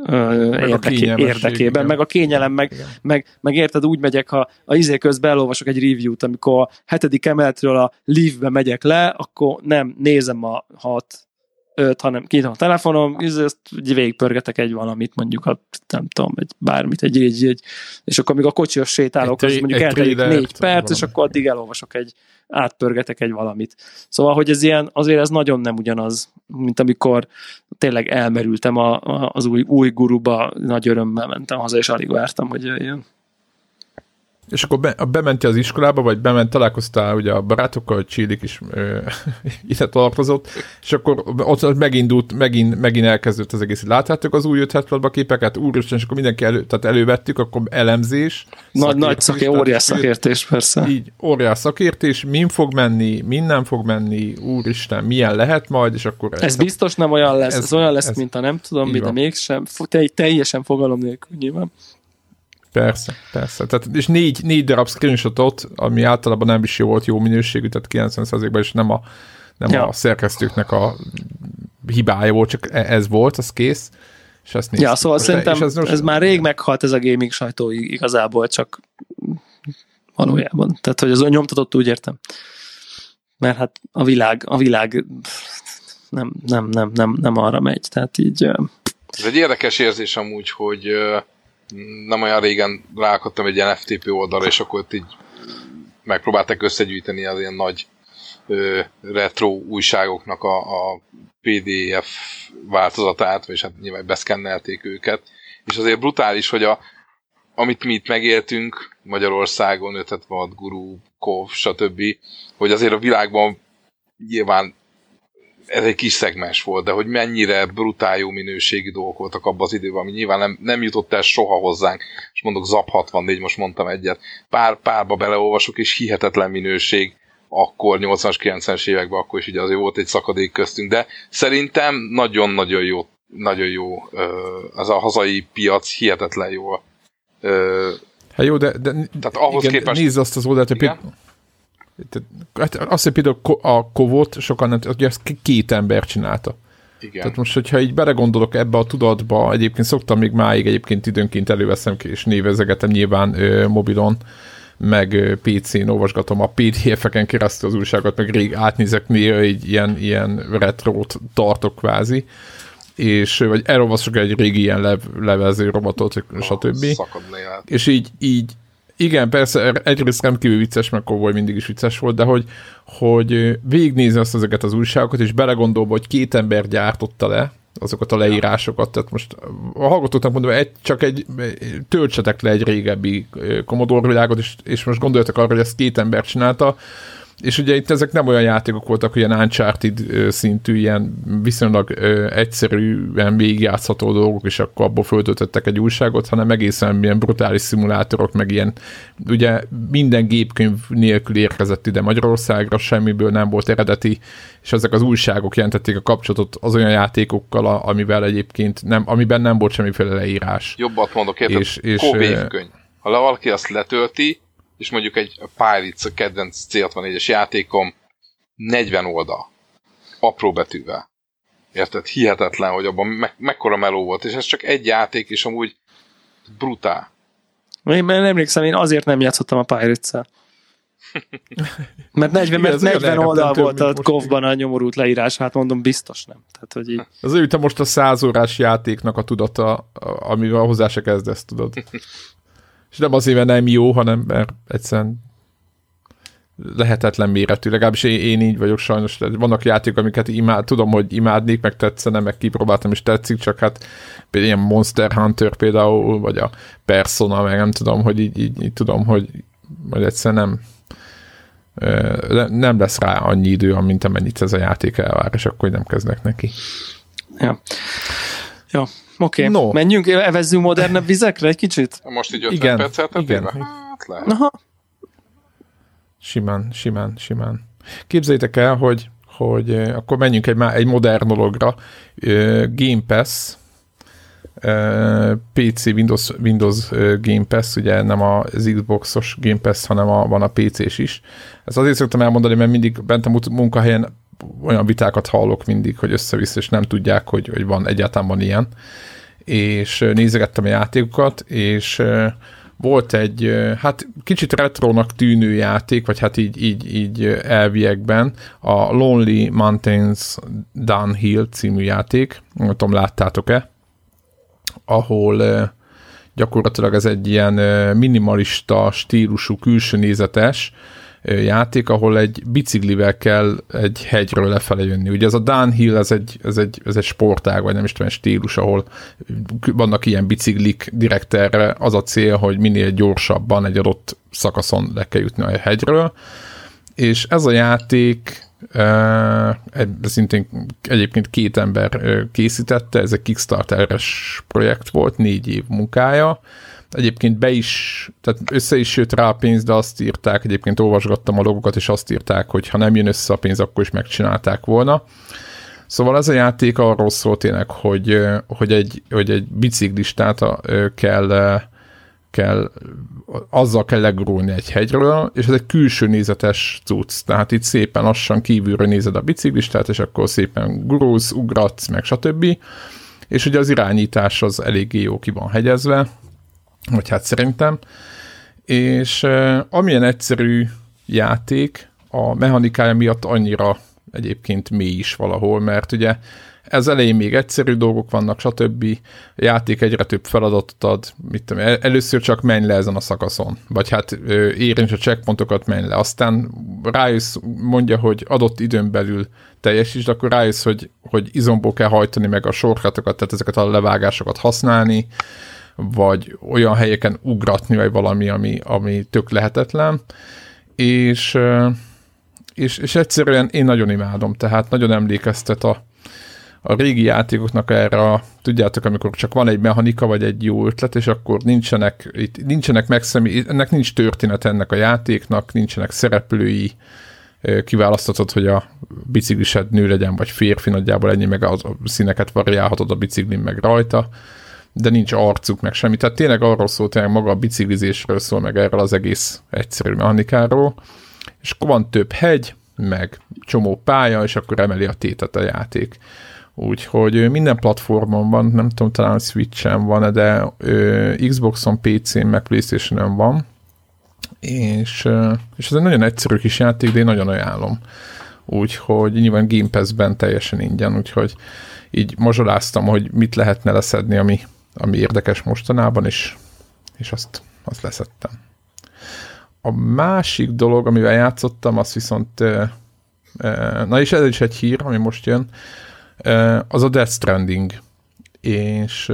S1: meg érdeké, érdekében, igen. meg a kényelem, meg, meg, meg érted, úgy megyek, ha a izé közben elolvasok egy review-t, amikor a hetedik emeletről a live-be megyek le, akkor nem nézem a hat öt, hanem kinyitom a telefonom, ezt végigpörgetek egy valamit, mondjuk a, nem tudom, egy bármit, egy, egy, egy és akkor még a kocsios sétálok, egy, az mondjuk eltelik négy perc, valami. és akkor addig elolvasok egy, átpörgetek egy valamit. Szóval, hogy ez ilyen, azért ez nagyon nem ugyanaz, mint amikor tényleg elmerültem a, a, az új, új guruba, nagy örömmel mentem haza, és alig vártam, hogy jöjjön.
S2: És akkor be, bementél az iskolába, vagy bement, találkoztál ugye a barátokkal, hogy Csillik is ö, ide tartozott, és akkor ott megindult, megint, megint elkezdődött az egész. Láttátok az új 576 képeket? Úristen, és akkor mindenki elő, tehát elővettük, akkor elemzés.
S1: Nagy, nagy szaké, óriás szakértés, persze.
S2: Így, óriás szakértés, min fog menni, min nem fog menni, úristen, milyen lehet majd, és akkor...
S1: Ez, ez biztos nem olyan lesz, ez, ez olyan lesz, ez, mint a nem tudom mi, de mégsem, teljesen fogalom nélkül nyilván.
S2: Persze, persze. Tehát, és négy, négy darab screenshotot, ami általában nem is jó volt jó minőségű, tehát 90%-ban, és nem a, nem ja. a szerkesztőknek a hibája volt, csak e- ez volt, az kész. És ezt
S1: ja, szóval most szerintem ez, most... ez már rég meghalt ez a gaming sajtó igazából, csak valójában. Tehát, hogy az nyomtatott úgy értem. Mert hát a világ, a világ nem, nem, nem, nem, nem arra megy. Tehát így...
S5: Ez egy érdekes érzés amúgy, hogy nem olyan régen ráakadtam egy ilyen FTP oldalra, és akkor ott így megpróbálták összegyűjteni az ilyen nagy ö, retro újságoknak a, a PDF változatát, és hát nyilván beszkennelték őket. És azért brutális, hogy a, amit mi itt megéltünk Magyarországon, 576 Guru, Kov, stb., hogy azért a világban nyilván ez egy kis szegmens volt, de hogy mennyire brutál jó minőségi dolgok voltak abban az időben, ami nyilván nem, nem jutott el soha hozzánk, és mondok ZAP 64, most mondtam egyet, pár párba beleolvasok, és hihetetlen minőség, akkor 80-as, 90-es években, akkor is ugye azért volt egy szakadék köztünk, de szerintem nagyon-nagyon jó, nagyon jó, ez a hazai piac hihetetlen jó.
S2: Hát jó, de, de tehát ahhoz igen, képest... nézd azt az oldalt, hogy Hát azt, hogy például a kovot sokan nem, hogy ezt két ember csinálta. Igen. Tehát most, hogyha így belegondolok ebbe a tudatba, egyébként szoktam még máig egyébként időnként előveszem és névezegetem nyilván ö, mobilon, meg PC-n olvasgatom a PDF-eken keresztül az újságot, meg rég átnézek néha egy ilyen, ilyen retrót tartok kvázi, és vagy elolvasok egy régi ilyen lev, levező robotot, stb. És így, így igen, persze, egyrészt rendkívül vicces, mert Kovoly mindig is vicces volt, de hogy, hogy végignézni azt ezeket az újságokat, és belegondolva, hogy két ember gyártotta le azokat a leírásokat, tehát most a hallgatóknak mondom, egy, csak egy, töltsetek le egy régebbi Commodore világot, és, és most gondoljatok arra, hogy ezt két ember csinálta, és ugye itt ezek nem olyan játékok voltak, ilyen Uncharted szintű, ilyen viszonylag egyszerűen végigjátszható dolgok, és akkor abból föltöltöttek egy újságot, hanem egészen ilyen brutális szimulátorok, meg ilyen, ugye minden gépkönyv nélkül érkezett ide Magyarországra, semmiből nem volt eredeti, és ezek az újságok jelentették a kapcsolatot az olyan játékokkal, amivel egyébként nem, amiben nem volt semmiféle leírás.
S5: Jobbat mondok, érted? És, és, Ha valaki azt letölti, és mondjuk egy Pirates, a kedvenc C64-es játékom 40 oldal, apró betűvel. Érted? Hihetetlen, hogy abban me- mekkora meló volt, és ez csak egy játék, és amúgy brutál.
S1: Én nem emlékszem, én azért nem játszottam a pirates Mert 40, mert 40 oldal volt a Kovban a nyomorult leírás, hát mondom, biztos nem. Tehát, hogy így...
S2: Az ő most a százórás játéknak a tudata, amivel hozzá se kezdesz, tudod. És nem azért, mert nem jó, hanem mert egyszerűen lehetetlen méretű, legalábbis én, én így vagyok sajnos. Vannak játékok, amiket imád, tudom, hogy imádnék, meg tetszene, meg kipróbáltam is tetszik, csak hát például ilyen Monster Hunter például, vagy a Persona, meg nem tudom, hogy így, így, így tudom, hogy majd egyszerűen nem nem lesz rá annyi idő, mint amennyit ez a játék elvár, és akkor nem kezdnek neki.
S1: Ja. Ja, Oké, okay. no. menjünk, evezzünk modernebb vizekre egy kicsit?
S5: Most így 50 igen, percet igen. Hát lehet. Aha.
S2: Simán, simán, simán. Képzeljétek el, hogy, hogy akkor menjünk egy, egy modern dologra. Game Pass, PC, Windows, Windows Game Pass, ugye nem az Xboxos Game Pass, hanem a, van a PC-s is. Ezt azért szoktam elmondani, mert mindig bent a munkahelyen olyan vitákat hallok mindig, hogy össze-vissza, és nem tudják, hogy, hogy van egyáltalán van ilyen. És nézegettem a játékokat, és volt egy, hát kicsit retrónak tűnő játék, vagy hát így, így, így elviekben, a Lonely Mountains Downhill című játék, nem tudom, láttátok-e, ahol gyakorlatilag ez egy ilyen minimalista stílusú, külső nézetes, játék, ahol egy biciklivel kell egy hegyről lefele jönni. Ugye ez a downhill, ez egy, ez egy, ez egy sportág, vagy nem is tudom, egy stílus, ahol vannak ilyen biciklik direkt erre. Az a cél, hogy minél gyorsabban egy adott szakaszon le kell jutni a hegyről. És ez a játék szintén egyébként két ember készítette, ez egy Kickstarter-es projekt volt, négy év munkája, egyébként be is, tehát össze is jött rá a pénz, de azt írták, egyébként olvasgattam a logokat, és azt írták, hogy ha nem jön össze a pénz, akkor is megcsinálták volna. Szóval ez a játék arról szól tényleg, hogy, hogy, egy, hogy egy biciklistát kell, kell, azzal kell legurulni egy hegyről, és ez egy külső nézetes cucc. Tehát itt szépen lassan kívülről nézed a biciklistát, és akkor szépen gurulsz, ugratsz, meg stb. És ugye az irányítás az eléggé jó ki van hegyezve, vagy hát szerintem. És amilyen egyszerű játék, a mechanikája miatt annyira egyébként mély is valahol, mert ugye ez elején még egyszerű dolgok vannak, stb. A játék egyre több feladatot ad, mit tudom, először csak menj le ezen a szakaszon, vagy hát érints a checkpontokat, menj le, aztán rájössz, mondja, hogy adott időn belül teljesítsd, akkor rájössz, hogy, hogy izomból kell hajtani meg a sorkatokat, tehát ezeket a levágásokat használni, vagy olyan helyeken ugratni, vagy valami, ami, ami tök lehetetlen, és, és, és egyszerűen én nagyon imádom, tehát nagyon emlékeztet a, a régi játékoknak erre a, tudjátok, amikor csak van egy mechanika, vagy egy jó ötlet, és akkor nincsenek, itt nincsenek megszemi, ennek nincs történet ennek a játéknak, nincsenek szereplői, kiválasztatod, hogy a biciklised nő legyen, vagy férfi, nagyjából ennyi, meg a színeket variálhatod a biciklin, meg rajta, de nincs arcuk, meg semmi. Tehát tényleg arról szól, tényleg maga a biciklizésről szól, meg erről az egész egyszerű mechanikáról. És akkor van több hegy, meg csomó pálya, és akkor emeli a tétet a játék. Úgyhogy minden platformon van, nem tudom, talán Switch-en van, de Xboxon, PC-n, meg Playstation-en van, és, és ez egy nagyon egyszerű kis játék, de én nagyon ajánlom. Úgyhogy nyilván Game Pass-ben teljesen ingyen, úgyhogy így mazsoláztam, hogy mit lehetne leszedni, ami, ami érdekes mostanában, és, és azt, azt leszettem. A másik dolog, amivel játszottam, az viszont, na és ez is egy hír, ami most jön, az a Death Stranding. És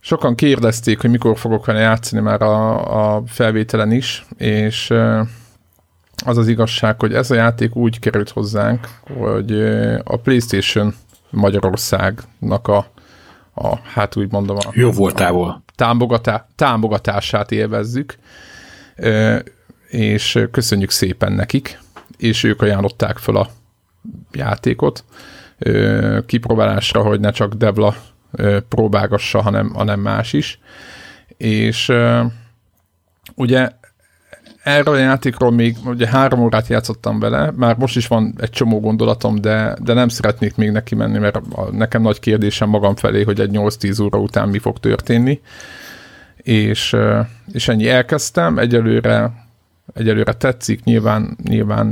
S2: sokan kérdezték, hogy mikor fogok vele játszani már a, a felvételen is, és az az igazság, hogy ez a játék úgy került hozzánk, hogy a PlayStation Magyarországnak a a, hát úgy mondom, a,
S3: Jó voltából.
S2: A támogatá, támogatását élvezzük, és köszönjük szépen nekik, és ők ajánlották fel a játékot kipróbálásra, hogy ne csak Devla próbálgassa, hanem, hanem más is. És ugye erről a játékról még ugye három órát játszottam vele, már most is van egy csomó gondolatom, de, de nem szeretnék még neki menni, mert nekem nagy kérdésem magam felé, hogy egy 8-10 óra után mi fog történni. És, és ennyi elkezdtem, egyelőre egyelőre tetszik, nyilván, nyilván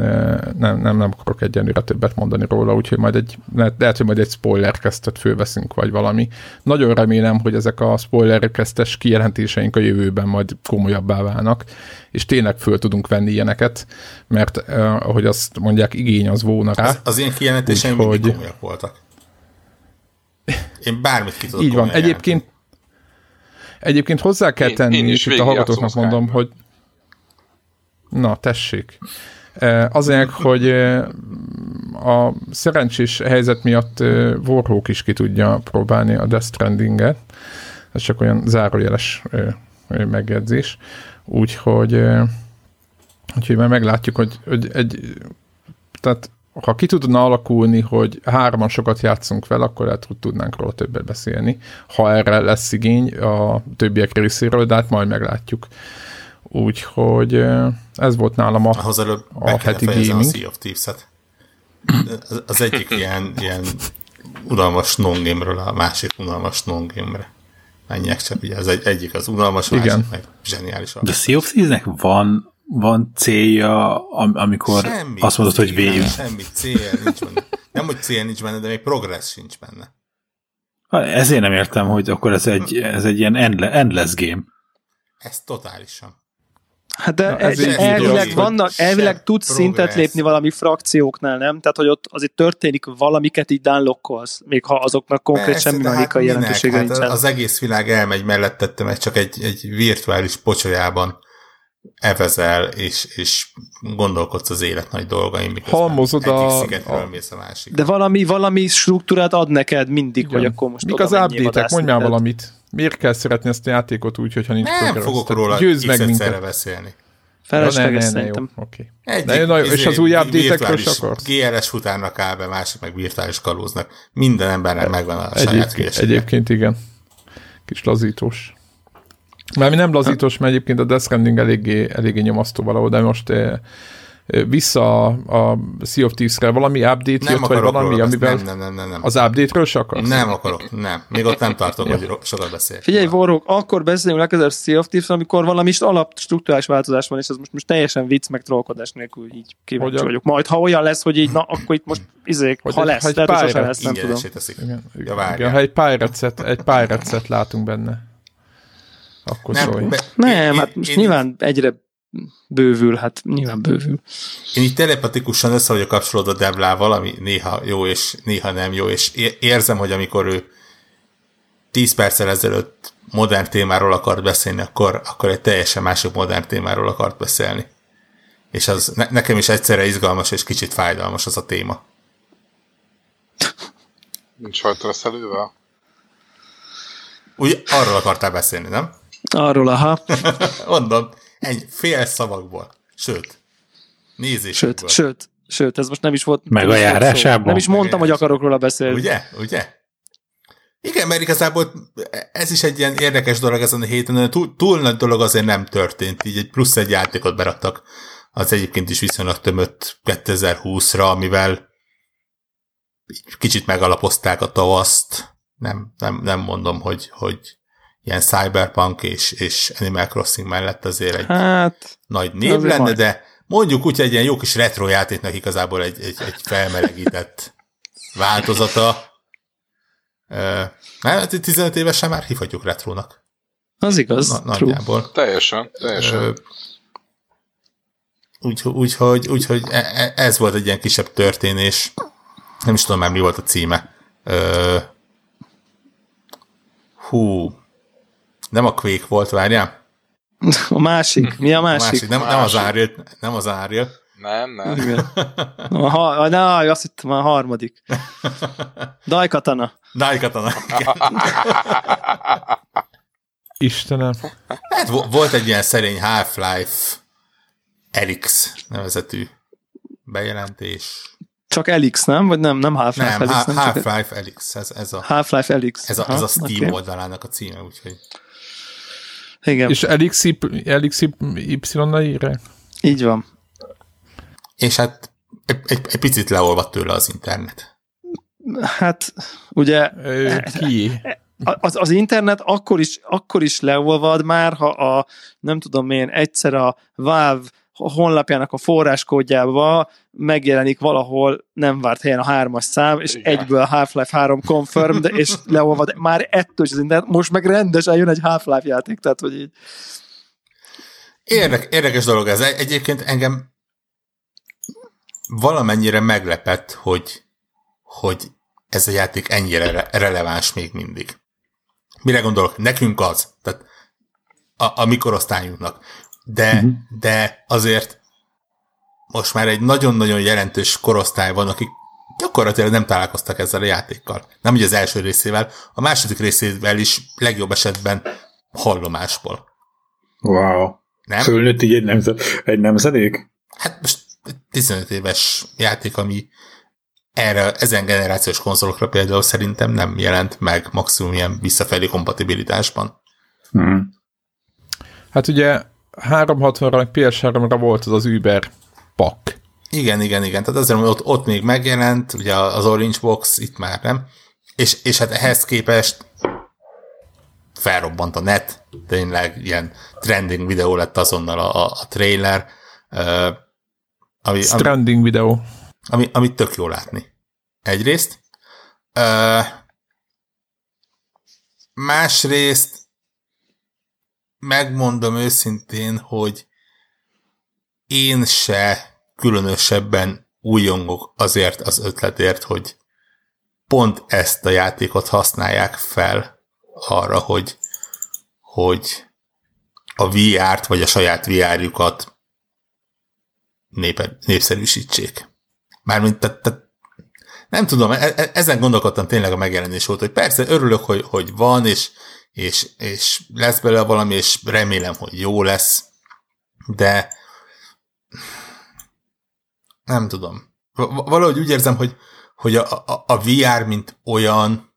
S2: nem, nem, nem akarok egyelőre többet mondani róla, úgyhogy majd egy, lehet, hogy majd egy spoiler kezdet fölveszünk, vagy valami. Nagyon remélem, hogy ezek a spoiler kezdes kijelentéseink a jövőben majd komolyabbá válnak, és tényleg föl tudunk venni ilyeneket, mert ahogy azt mondják, igény az volna rá.
S4: Az, az ilyen kijelentéseim hogy... mindig komolyak voltak. Én bármit ki tudok
S2: Így van. Egyébként, egyébként hozzá kell én, tenni, én és itt a hallgatóknak mondom, hogy Na, tessék. Azért, hogy a szerencsés helyzet miatt Warhawk is ki tudja próbálni a Death Stranding-et. Ez csak olyan zárójeles megjegyzés. Úgyhogy, úgyhogy már meglátjuk, hogy, hogy egy, tehát ha ki tudna alakulni, hogy hárman sokat játszunk vele, akkor hogy tudnánk róla többet beszélni, ha erre lesz igény a többiek részéről, de hát majd meglátjuk. Úgyhogy ez volt nálam a,
S4: Ahhoz előbb a heti gaming. A Sea of Thieves-et. Az egyik ilyen, ilyen unalmas non a másik unalmas non re Menjek csak, ugye az egy, egyik az unalmas, a másik meg zseniális.
S3: De Sea of Thieves-nek van, van célja, am- amikor semmi azt mondod, hogy végül.
S4: Semmi célja nincs benne. Nem, hogy cél nincs benne, de még progress sincs benne.
S3: Ezért nem értem, hogy akkor ez egy, ez egy ilyen endless game.
S4: Ez totálisan.
S1: Hát de
S2: Na, ez
S1: ez
S2: így
S1: elvileg,
S2: igaz,
S1: vannak, elvileg tudsz szintet
S4: progress.
S1: lépni valami frakcióknál, nem? Tehát, hogy ott azért történik valamiket így downlockolsz, még ha azoknak konkrét
S4: Persze,
S1: semmi mechanikai
S4: minek?
S1: jelentősége
S4: hát
S1: nincsen.
S4: Az egész világ elmegy mellettettem, meg csak egy, egy virtuális pocsolyában evezel, és, és gondolkodsz az élet nagy dolgaim, miközben
S2: Halmozod a- a-
S4: mész a másik.
S1: De valami, valami struktúrát ad neked mindig,
S2: Igen.
S1: hogy akkor most
S2: Mik az update-ek? Mondj már
S1: Tehát
S2: valamit. Miért kell szeretni ezt a játékot úgy, hogyha nincs
S4: nem
S2: progress?
S4: fogok róla
S2: Győzd
S4: x
S2: meg
S4: egyszerre
S2: minket.
S4: beszélni.
S1: Felesleges
S2: Ja, ne, ne, ne,
S1: szerintem.
S2: jó. Oké.
S4: Egyik,
S2: De na jó, és
S4: izé,
S2: az új update-ekről se akarsz?
S4: GLS futárnak áll be, másik meg virtuális kalóznak. Minden embernek megvan a saját
S2: Egyébként,
S4: hülyesége.
S2: egyébként igen. Kis lazítós. Mert mi nem lazítós, mert egyébként a Death Stranding eléggé, eléggé nyomasztó valahol, de most eh, vissza a, a Sea of Thieves-re valami update
S4: Nem
S2: jött, vagy valami,
S4: róla,
S2: amivel
S4: nem, nem, nem, nem, nem.
S2: az update-ről se akarsz?
S4: Nem akarok, nem. Még ott nem tartok, hogy sokat beszél.
S1: Figyelj, Vorok, akkor beszélünk legközelebb Sea of Thieves, amikor valami is alap struktúrás változás van, és ez most, most teljesen vicc, meg trollkodás nélkül így kíváncsi vagyok. Majd, ha olyan lesz, hogy így, na, akkor itt most izék,
S2: Hogy
S1: ha
S2: egy-
S1: lesz,
S2: hogy
S1: tehát hogy sosem
S2: Pirate
S1: lesz, nem tudom.
S2: Igen,
S4: Ja,
S2: igen, ha egy Pirates-et, egy Pirates-et látunk benne, akkor
S4: Nem,
S2: szólj.
S4: be-
S1: Nem,
S4: én-
S1: hát most
S4: én-
S1: nyilván egyre bővül, hát nyilván bővül.
S4: Én így telepatikusan össze vagyok kapcsolódva Devlával, ami néha jó és néha nem jó, és érzem, hogy amikor ő 10 perccel ezelőtt modern témáról akart beszélni, akkor, akkor egy teljesen másik modern témáról akart beszélni. És az ne- nekem is egyszerre izgalmas és kicsit fájdalmas az a téma.
S5: Nincs rajta lesz elővel.
S4: Ugye arról akartál beszélni, nem?
S1: Arról, aha,
S4: Mondom, ennyi, fél szavakból. Sőt, nézésükből.
S1: sőt, sőt, sőt, ez most nem is volt.
S3: Meg
S1: nem
S3: a járásában?
S1: Nem is mondtam, hogy akarok róla beszélni.
S4: Ugye? Ugye? Igen, mert igazából ez is egy ilyen érdekes dolog ezen a héten, túl, túl nagy dolog azért nem történt, így egy plusz egy játékot beraktak az egyébként is viszonylag tömött 2020-ra, amivel kicsit megalapozták a tavaszt, nem, nem, nem mondom, hogy, hogy ilyen Cyberpunk és, és Animal Crossing mellett azért egy
S1: Hát,
S4: nagy név lenne,
S1: majd.
S4: de mondjuk úgy, egy ilyen jó kis retro játéknak igazából egy, egy, egy felmelegített változata. Nem, 15 évesen már hívhatjuk retrónak.
S1: az igaz.
S4: Na,
S1: true.
S4: nagyjából.
S5: Teljesen, teljesen.
S4: Úgyhogy úgy, úgy, úgy, hogy e- e- ez volt egy ilyen kisebb történés. Nem is tudom már, mi volt a címe. Hú. Nem a Quake volt, várjál?
S1: A másik, mi a
S4: A
S1: másik?
S4: másik. Nem, nem az
S5: Másik.
S4: Unreal. Nem az Unreal.
S5: Nem, nem.
S1: Igen. A, ha, na, azt hittem a harmadik. Daikatana.
S4: Daikatana.
S2: Istenem.
S4: Hát vo- volt egy ilyen szerény Half-Life Elix nevezetű bejelentés.
S1: Csak Elix, nem? Vagy nem? Nem Half-Life
S4: Nem,
S1: Elix, nem
S4: Half-Life Elix, ez, ez, a,
S1: Half-Life Elix.
S4: ez, a, ez a Steam
S1: oké.
S4: oldalának a címe, úgyhogy
S1: Igen,
S2: És Elixi, Elixi Y-nal írják?
S1: így van.
S4: és hát egy, egy, egy picit leolvadt tőle az internet.
S1: Hát, ugye
S2: Ö, Ki?
S1: az, az internet akkor is, akkor is leolvad már, ha a, nem tudom én, egyszer a Valve honlapjának a forráskódjába megjelenik valahol nem várt helyen a hármas szám, és
S5: Igen.
S1: egyből Half-Life 3 confirmed, és leolvad már ettől is az internet. Most meg rendesen jön egy Half-Life játék, tehát hogy így.
S4: Érdek, érdekes dolog ez. Egy- Egyébként engem valamennyire meglepett, hogy, hogy ez a játék ennyire re- releváns még mindig. Mire gondolok? Nekünk az. Tehát a, a mi korosztályunknak. De, uh-huh. de azért most már egy nagyon-nagyon jelentős korosztály van, akik gyakorlatilag nem találkoztak ezzel a játékkal. Nem ugye az első részével, a második részével is legjobb esetben hallomásból.
S3: Wow.
S4: Nem?
S3: Fölnőtt így egy, nemzed, egy nemzedék?
S4: Hát most 15 éves játék, ami erre, ezen generációs konzolokra például szerintem nem jelent meg maximum ilyen visszafelé kompatibilitásban.
S3: Hmm.
S2: Hát ugye 360-ra, meg PS3-ra volt az az Uber pak.
S4: Igen, igen, igen. Tehát azért, hogy ott, ott még megjelent, ugye az Orange Box, itt már nem. És, és hát ehhez képest felrobbant a net, tényleg ilyen trending videó lett azonnal a, a, a trailer, uh, ami, ami,
S2: Stranding videó.
S4: ami, amit tök jó látni. Egyrészt. Ö, másrészt megmondom őszintén, hogy én se különösebben újongok azért az ötletért, hogy pont ezt a játékot használják fel arra, hogy, hogy a VR-t vagy a saját VR-jukat népszerűsítsék. Mármint, tehát, tehát nem tudom, e- e- ezen gondolkodtam tényleg a megjelenés volt, hogy persze örülök, hogy, hogy van, és, és, és lesz belőle valami, és remélem, hogy jó lesz, de nem tudom. Valahogy úgy érzem, hogy, hogy a, a, a VR, mint olyan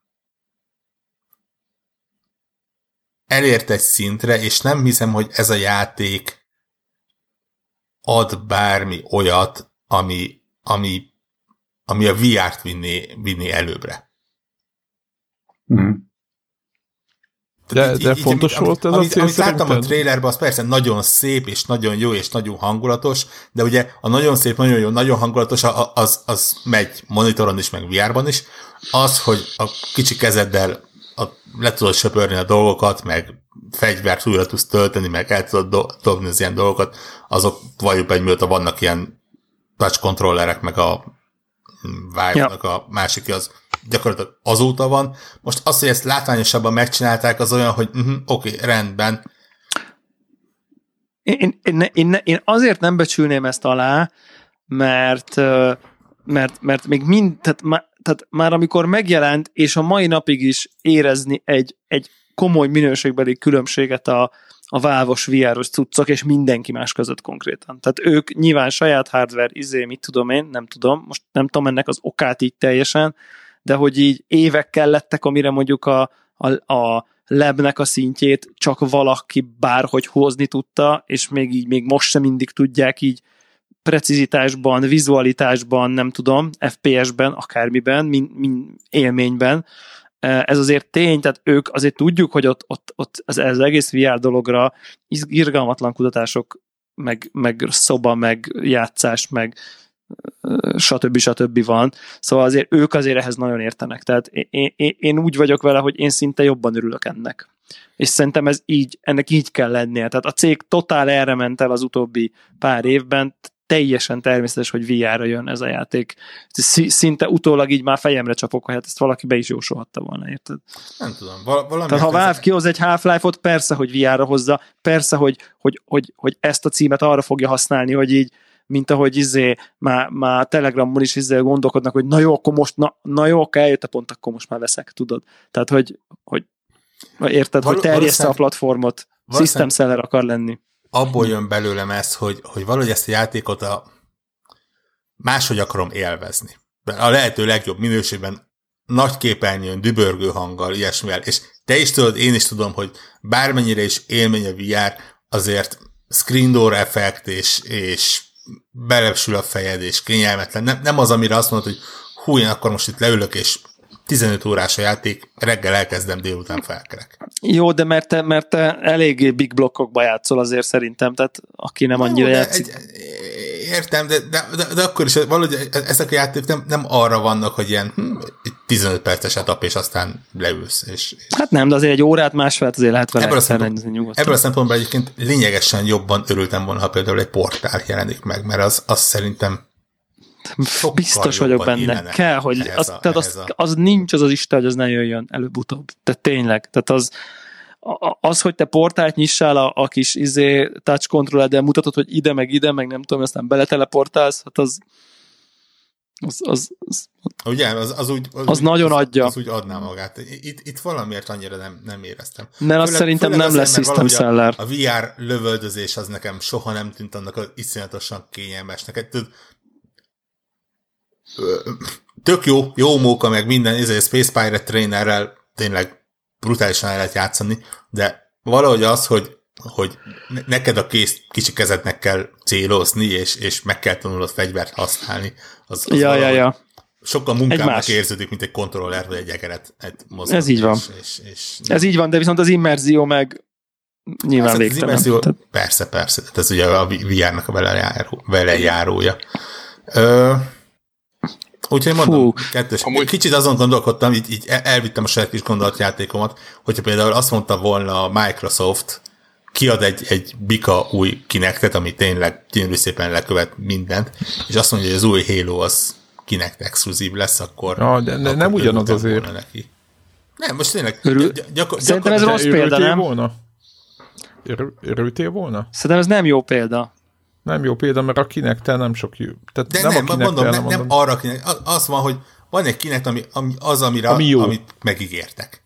S4: elért egy szintre, és nem hiszem, hogy ez a játék ad bármi olyat, ami, ami, ami a VR-t vinné, vinné előbbre.
S2: Mm. De, így, de így, fontos így, volt ez
S4: amit,
S2: a cél
S4: Amit láttam a trailerben, az persze nagyon szép, és nagyon jó, és nagyon hangulatos, de ugye a nagyon szép, nagyon jó, nagyon hangulatos, az, az megy monitoron is, meg VR-ban is. Az, hogy a kicsi kezeddel a, le tudod söpörni a dolgokat, meg fegyvert újra tudsz tölteni, meg el tudod do, dobni az ilyen dolgokat, azok valljuk be, hogy vannak ilyen touch controllerek, meg a vive ja. a másik az gyakorlatilag azóta van. Most az, hogy ezt látványosabban megcsinálták, az olyan, hogy uh-huh, oké, okay, rendben.
S1: Én, én, én, én azért nem becsülném ezt alá, mert mert, mert még mind, tehát, má, tehát már amikor megjelent, és a mai napig is érezni egy, egy komoly minőségbeli különbséget a, a válvos VR-os cuccok, és mindenki más között konkrétan. Tehát ők nyilván saját hardware, izé, mit tudom én, nem tudom, most nem tudom ennek az okát így teljesen, de hogy így évek lettek, amire mondjuk a, a, a lebnek a szintjét csak valaki bárhogy hozni tudta, és még így még most sem mindig tudják így precizitásban, vizualitásban, nem tudom, FPS-ben, akármiben, min, min, élményben. Ez azért tény, tehát ők azért tudjuk, hogy ott, ott, ott az, az egész VR dologra irgalmatlan kutatások, meg, meg szoba, meg játszás, meg stb. stb. van. Szóval azért ők azért ehhez nagyon értenek. Tehát én, én, én úgy vagyok vele, hogy én szinte jobban örülök ennek. És szerintem ez így, ennek így kell lennie. Tehát a cég totál erre ment el az utóbbi pár évben, teljesen természetes, hogy VR-ra jön ez a játék. Szinte utólag így már fejemre csapok, hogy hát ezt valaki be is jósolhatta volna, érted?
S4: Nem tudom. Val- valami
S1: Tehát ha Valve kihoz egy Half-Life-ot, persze, hogy VR-ra hozza, persze, hogy, hogy, hogy, hogy ezt a címet arra fogja használni, hogy így mint ahogy izé, már, már Telegramon is izé gondolkodnak, hogy na jó, akkor most, na, na jó, akkor eljött a pont, akkor most már veszek, tudod? Tehát, hogy, hogy érted, Val- hogy terjeszte a platformot, system seller akar lenni.
S4: Abból jön belőlem ez, hogy, hogy valahogy ezt a játékot a máshogy akarom élvezni. A lehető legjobb minőségben nagy képernyőn, dübörgő hanggal, ilyesmivel, és te is tudod, én is tudom, hogy bármennyire is élmény a VR, azért screen door effekt és, és belepsül a fejed, és kényelmetlen. Nem, nem az, amire azt mondod, hogy hú, én akkor most itt leülök, és 15 órás a játék, reggel elkezdem, délután felkerek.
S1: Jó, de mert te, mert te eléggé big blokkokba játszol azért szerintem, tehát aki nem annyira játszik. Egy,
S4: értem, de, de, de, de, akkor is valahogy ezek a játékok nem, nem arra vannak, hogy ilyen hm, 15 perces etap, és aztán leülsz. És, és...
S1: Hát nem, de azért egy órát, másfél azért lehet vele
S4: ebből a, szempont, ebből a szempontból egyébként lényegesen jobban örültem volna, ha például egy portál jelenik meg, mert az, az szerintem
S1: Sokkal biztos vagyok benne. Kell, hogy az, a, tehát az, a... az nincs az az Isten, hogy az ne jöjjön előbb-utóbb. Tehát tényleg. Tehát az, az, hogy te portált nyissál a, a kis izé, touch controller, de mutatod, hogy ide, meg ide, meg nem tudom, aztán beleteleportálsz, hát az az, az, az,
S4: Ugye, az, az úgy...
S1: Az, az úgy, nagyon
S4: az,
S1: adja.
S4: Az úgy adná magát. Itt, itt valamiért annyira nem, nem éreztem.
S1: Mert azt szerintem nem lesz system seller.
S4: A, a VR lövöldözés az nekem soha nem tűnt annak az iszonyatosan kényelmesnek. Tudod, tök jó, jó móka, meg minden, ez egy Space Pirate Trainerrel tényleg brutálisan el lehet játszani, de valahogy az, hogy, hogy neked a kész kicsi kezednek kell célozni, és, és meg kell tanulnod fegyvert használni. Az, az
S1: ja, ja, ja.
S4: Sokkal munkámnak érződik, mint egy kontroller, vagy egy egeret egy
S1: Ez így van. És, és, és, Ez így van, de viszont az immerzió meg nyilván persze, végtelen. Az immerzió,
S4: persze, persze. Tehát ez ugye a VR-nak a velejáró, velejárója. Ö, Úgyhogy mondom, Fú. kettős. Amúgy... Kicsit azon gondolkodtam, így, így elvittem a saját kis gondolatjátékomat, hogyha például azt mondta volna a Microsoft kiad egy, egy bika új kinektet, ami tényleg gyönyörű szépen lekövet mindent, és azt mondja, hogy az új Halo az kinekt exkluzív lesz, akkor...
S2: Ja, de ne,
S4: akkor
S2: nem ugyanaz azért.
S4: volna Neki. Nem, most tényleg
S1: Örül-
S4: gy- gyakor-
S1: Szerintem ez
S4: gyakor-
S1: rossz példa, nem?
S2: volna? Örül- Örültél volna?
S1: Szerintem ez nem jó példa.
S2: Nem jó példa, mert a kinektel nem sok jó. Tehát
S4: De
S2: nem,
S4: nem,
S2: a
S4: nem
S2: kinektel,
S4: mondom, nem, nem arra kinek, az- van, hogy van egy kinek, ami, ami az, amire,
S2: Ami jó.
S4: amit megígértek.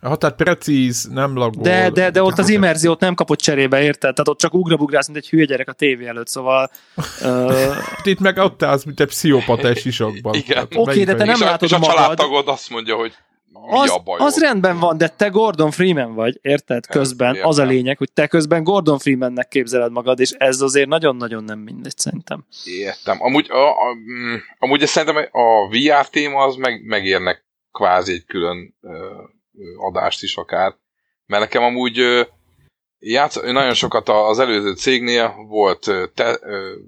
S2: Ha tehát precíz, nem lagol.
S1: De, de, de ott az immerziót nem kapott cserébe, érted? Tehát ott csak ugrabugrálsz, mint egy hülye gyerek a tévé előtt, szóval... Uh,
S2: Itt meg ott állsz, mint egy pszichopata egy sisakban.
S5: Igen.
S1: Oké,
S2: melyik
S1: de te nem
S5: és, a,
S1: látod
S5: és a
S1: magad.
S5: családtagod azt mondja, hogy
S1: az,
S5: a baj
S1: az rendben van, de te Gordon Freeman vagy, érted? Közben.
S5: értem.
S1: Az a lényeg, hogy te közben Gordon Freemannek képzeled magad, és ez azért nagyon-nagyon nem mindegy szerintem.
S5: Értem. Amúgy, a, a, mm, amúgy ezt szerintem a VR téma az meg, megérnek kvázi egy külön ö, adást is akár. Mert nekem amúgy ö, játsz, nagyon sokat az előző cégnél volt, te,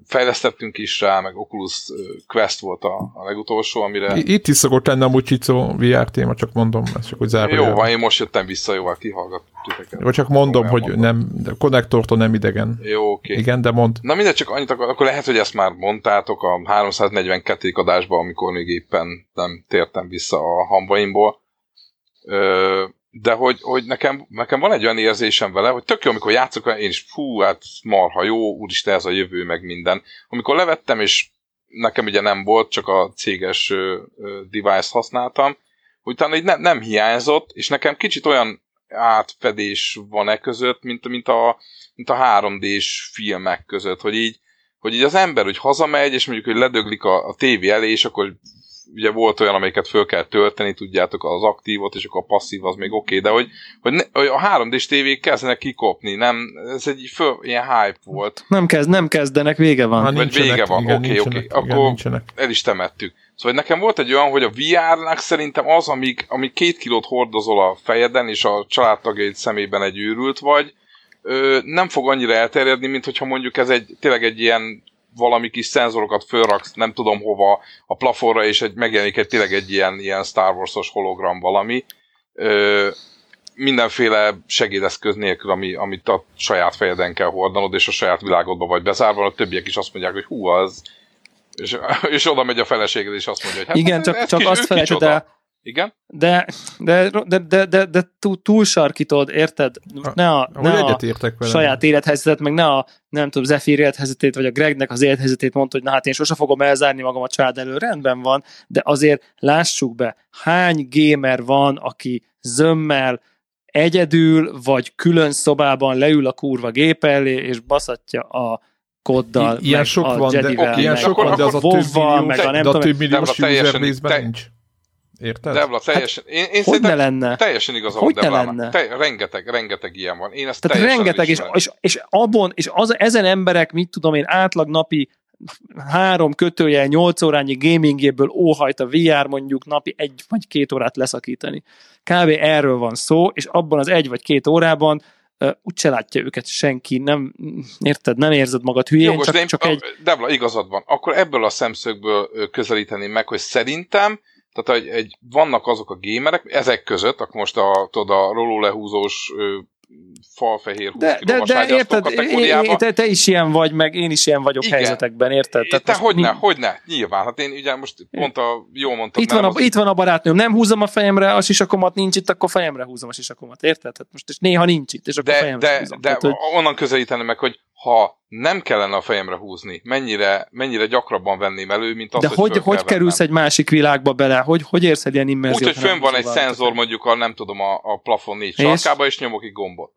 S5: fejlesztettünk is rá, meg Oculus Quest volt a, a legutolsó, amire...
S2: Itt is szokott lenni amúgy Csicó VR téma, csak mondom, ezt csak hogy zárva.
S5: Jó, van, én most jöttem vissza, jóval kihallgattuk titeket.
S2: Vagy csak mondom,
S5: Jó,
S2: hogy nem, de konnektortól nem idegen.
S5: Jó, oké.
S2: Igen, de mond.
S5: Na mindegy, csak annyit akar, akkor lehet, hogy ezt már mondtátok a 342. adásban, amikor még éppen nem tértem vissza a hambaimból. Ö, de hogy, hogy nekem, nekem van egy olyan érzésem vele, hogy tök jó, amikor játszok, én is, fú, hát marha jó, úristen, ez a jövő, meg minden. Amikor levettem, és nekem ugye nem volt, csak a céges device használtam, utána így ne, nem hiányzott, és nekem kicsit olyan átfedés van e között, mint, mint, a, mint a 3D-s filmek között, hogy így, hogy így az ember, hogy hazamegy, és mondjuk, hogy ledöglik a, a tévé elé, és akkor ugye volt olyan, amelyiket föl kell tölteni, tudjátok, az aktívot, és akkor a passzív az még oké, okay, de hogy, hogy, ne, hogy a 3D-s tévék kezdenek kikopni, nem, ez egy föl, ilyen hype volt.
S1: Nem kezd, nem kezdenek, vége van.
S2: Már
S5: Vagy vége van, oké, oké,
S2: igen,
S5: akkor-
S2: nincsenek.
S5: el is temettük. Szóval nekem volt egy olyan, hogy a VR-nak szerintem az, amíg, amíg két kilót hordozol a fejeden, és a családtagjaid szemében egy őrült vagy, ö, nem fog annyira elterjedni, mint hogyha mondjuk ez egy tényleg egy ilyen valami kis szenzorokat fölraksz, nem tudom hova, a plafonra, és egy, megjelenik egy tényleg egy ilyen, ilyen Star Wars-os hologram valami. Ö, mindenféle segédeszköz nélkül, ami, amit a saját fejeden kell hordanod, és a saját világodba vagy bezárva, a többiek is azt mondják, hogy hú, az... És, és oda megy a feleséged, és azt mondja, hogy hát
S1: Igen,
S5: ez-
S1: csak,
S5: ez
S1: csak
S5: kis-
S1: azt felejted el,
S5: Igen?
S1: de, de, de, de, de, de túl, túl sarkítod, érted? Ne a,
S2: Ahogy
S1: ne a
S2: vele.
S1: saját élethelyzetet, meg ne a, nem tudom, Zephyr élethelyzetét, vagy a Gregnek az élethelyzetét mondta, hogy na hát én sose fogom elzárni magam a család elől, rendben van, de azért lássuk be, hány gamer van, aki zömmel egyedül, vagy külön szobában leül a kurva gép elé, és baszatja a koddal,
S2: I- ilyen
S1: meg
S2: sok
S1: a
S2: van, de,
S1: Jedivel,
S2: ilyen
S1: meg
S2: sok van, de az a több
S1: WoW-val,
S2: millió,
S1: meg a nem
S2: de a
S1: tudom,
S2: több milliós user
S5: te-
S2: nincs. Érted?
S5: Debla, teljesen... Én, én
S1: hogy ne lenne?
S5: teljesen igazad
S1: Hogy ne lenne?
S5: Te, rengeteg, rengeteg ilyen van. Én ezt
S1: Tehát rengeteg, és, és, és abban, és az, ezen emberek, mit tudom én, átlag napi három kötője, nyolc órányi gamingjéből óhajt a VR mondjuk napi egy vagy két órát leszakítani. Kb. erről van szó, és abban az egy vagy két órában uh, úgyse látja őket senki, nem, érted, nem érzed magad hülyén,
S5: Jogos,
S1: csak,
S5: de én,
S1: csak egy...
S5: Debla, igazad van. Akkor ebből a szemszögből ö, közelíteném meg, hogy szerintem, tehát egy, egy, vannak azok a gémerek, ezek között, akkor most a, tudod, a roló lehúzós falfehér 20
S1: De, de, de érted, te, te is ilyen vagy, meg én is ilyen vagyok
S5: Igen.
S1: helyzetekben, érted?
S5: É, te hogyne,
S1: mi-
S5: hogyne, nyilván. Hát én ugye most pont a, jól mondtad,
S1: Itt van, a,
S5: az-
S1: itt van a barátnőm, nem húzom a fejemre a sisakomat, nincs itt, akkor fejemre húzom a sisakomat, érted? Hát most és néha nincs itt, és akkor
S5: de,
S1: fejemre
S5: de,
S1: húzom.
S5: de
S1: Tehát, hogy,
S5: onnan közelíteni meg, hogy ha nem kellene a fejemre húzni, mennyire, mennyire gyakrabban venném elő, mint azt,
S1: de
S5: hogy,
S1: hogy, hogy kerülsz egy másik világba bele? Hogy, hogy érsz egy ilyen
S5: Úgy,
S1: immerziót?
S5: hogy fönn van egy szenzor mondjuk a, nem tudom, a, a plafon négy
S1: És?
S5: sarkába, és nyomok egy gombot.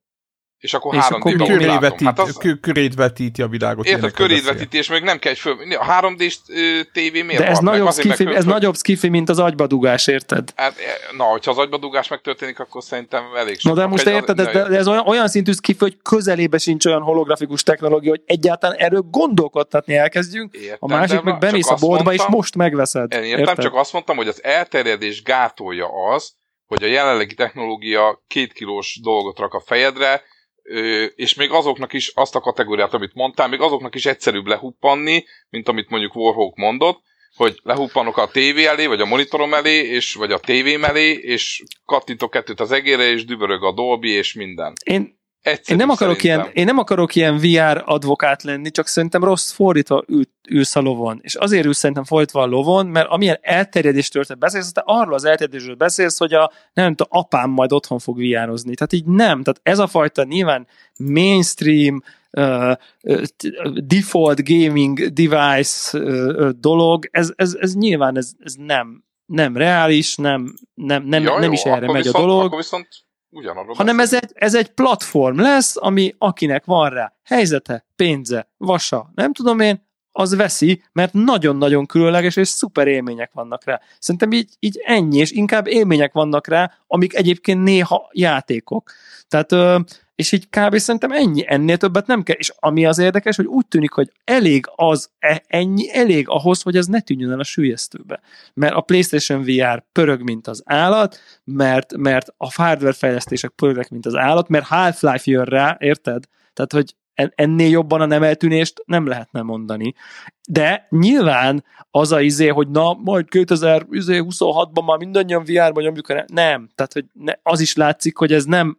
S5: És akkor
S1: És
S5: három
S1: akkor
S5: d
S1: mi-
S5: dolgot
S2: Köré vetít,
S5: Hát az,
S2: kö- körét vetíti a világot.
S5: érted, köréd
S2: beszél.
S5: vetítés, még nem kell egy föl... A 3D-s ö, tévé miért
S1: De ez,
S5: van?
S1: Nagyobb skifi, ez nagyobb skifi, mint az agybadugás, érted?
S5: Hát, e, na, hogyha az agybadugás megtörténik, akkor szerintem elég
S1: No
S5: sok.
S1: de
S5: Akkor
S1: most érted,
S5: az-
S1: ez, de, de ez olyan, olyan szintű skifi, hogy közelébe sincs olyan holografikus technológia, hogy egyáltalán erről gondolkodtatni elkezdjünk,
S5: Értem,
S1: a másik meg bemész a boltba, és most megveszed.
S5: Én értem,
S1: érted?
S5: csak azt mondtam, hogy az elterjedés gátolja az, hogy a jelenlegi technológia két kilós dolgot rak a fejedre, és még azoknak is azt a kategóriát, amit mondtál, még azoknak is egyszerűbb lehuppanni, mint amit mondjuk Warhawk mondott, hogy lehuppanok a tévé elé, vagy a monitorom elé, és, vagy a tévém elé, és kattintok kettőt az egére, és dübörög a Dolby, és minden.
S1: Én,
S5: Egyszerű,
S1: Én nem, akarok
S5: szerintem.
S1: ilyen, én nem akarok ilyen VR advokát lenni, csak szerintem rossz fordítva ül, ülsz a lovon. És azért ülsz szerintem fordítva a lovon, mert amilyen elterjedéstől te beszélsz, te arról az elterjedésről beszélsz, hogy a nem tudom, apám majd otthon fog viározni. Tehát így nem. Tehát ez a fajta nyilván mainstream, uh, default gaming device uh, dolog, ez, ez, ez nyilván ez, ez nem, nem reális, nem, nem, nem,
S5: Ja,
S1: nem
S5: jó,
S1: is erre megy
S5: viszont,
S1: a dolog
S5: Akkor viszont ugyanarról
S1: hanem ez egy, ez egy platform lesz, ami akinek van rá helyzete, pénze, vasa, nem tudom én, az veszi, mert nagyon-nagyon különleges és szuper élmények vannak rá. Szerintem így, így ennyi, és inkább élmények vannak rá, amik egyébként néha játékok. Tehát, és így kb. szerintem ennyi, ennél többet nem kell. És ami az érdekes, hogy úgy tűnik, hogy elég az, e- ennyi elég ahhoz, hogy ez ne tűnjön el a sülyeztőbe. Mert a PlayStation VR pörög, mint az állat, mert, mert a hardware fejlesztések pörögnek, mint az állat, mert Half-Life jön rá, érted? Tehát, hogy ennél jobban a nem eltűnést nem lehetne mondani. De nyilván az a izé, hogy na, majd 2026-ban már mindannyian VR-ban nyomjuk, nem. Tehát, hogy ne, az is látszik, hogy ez nem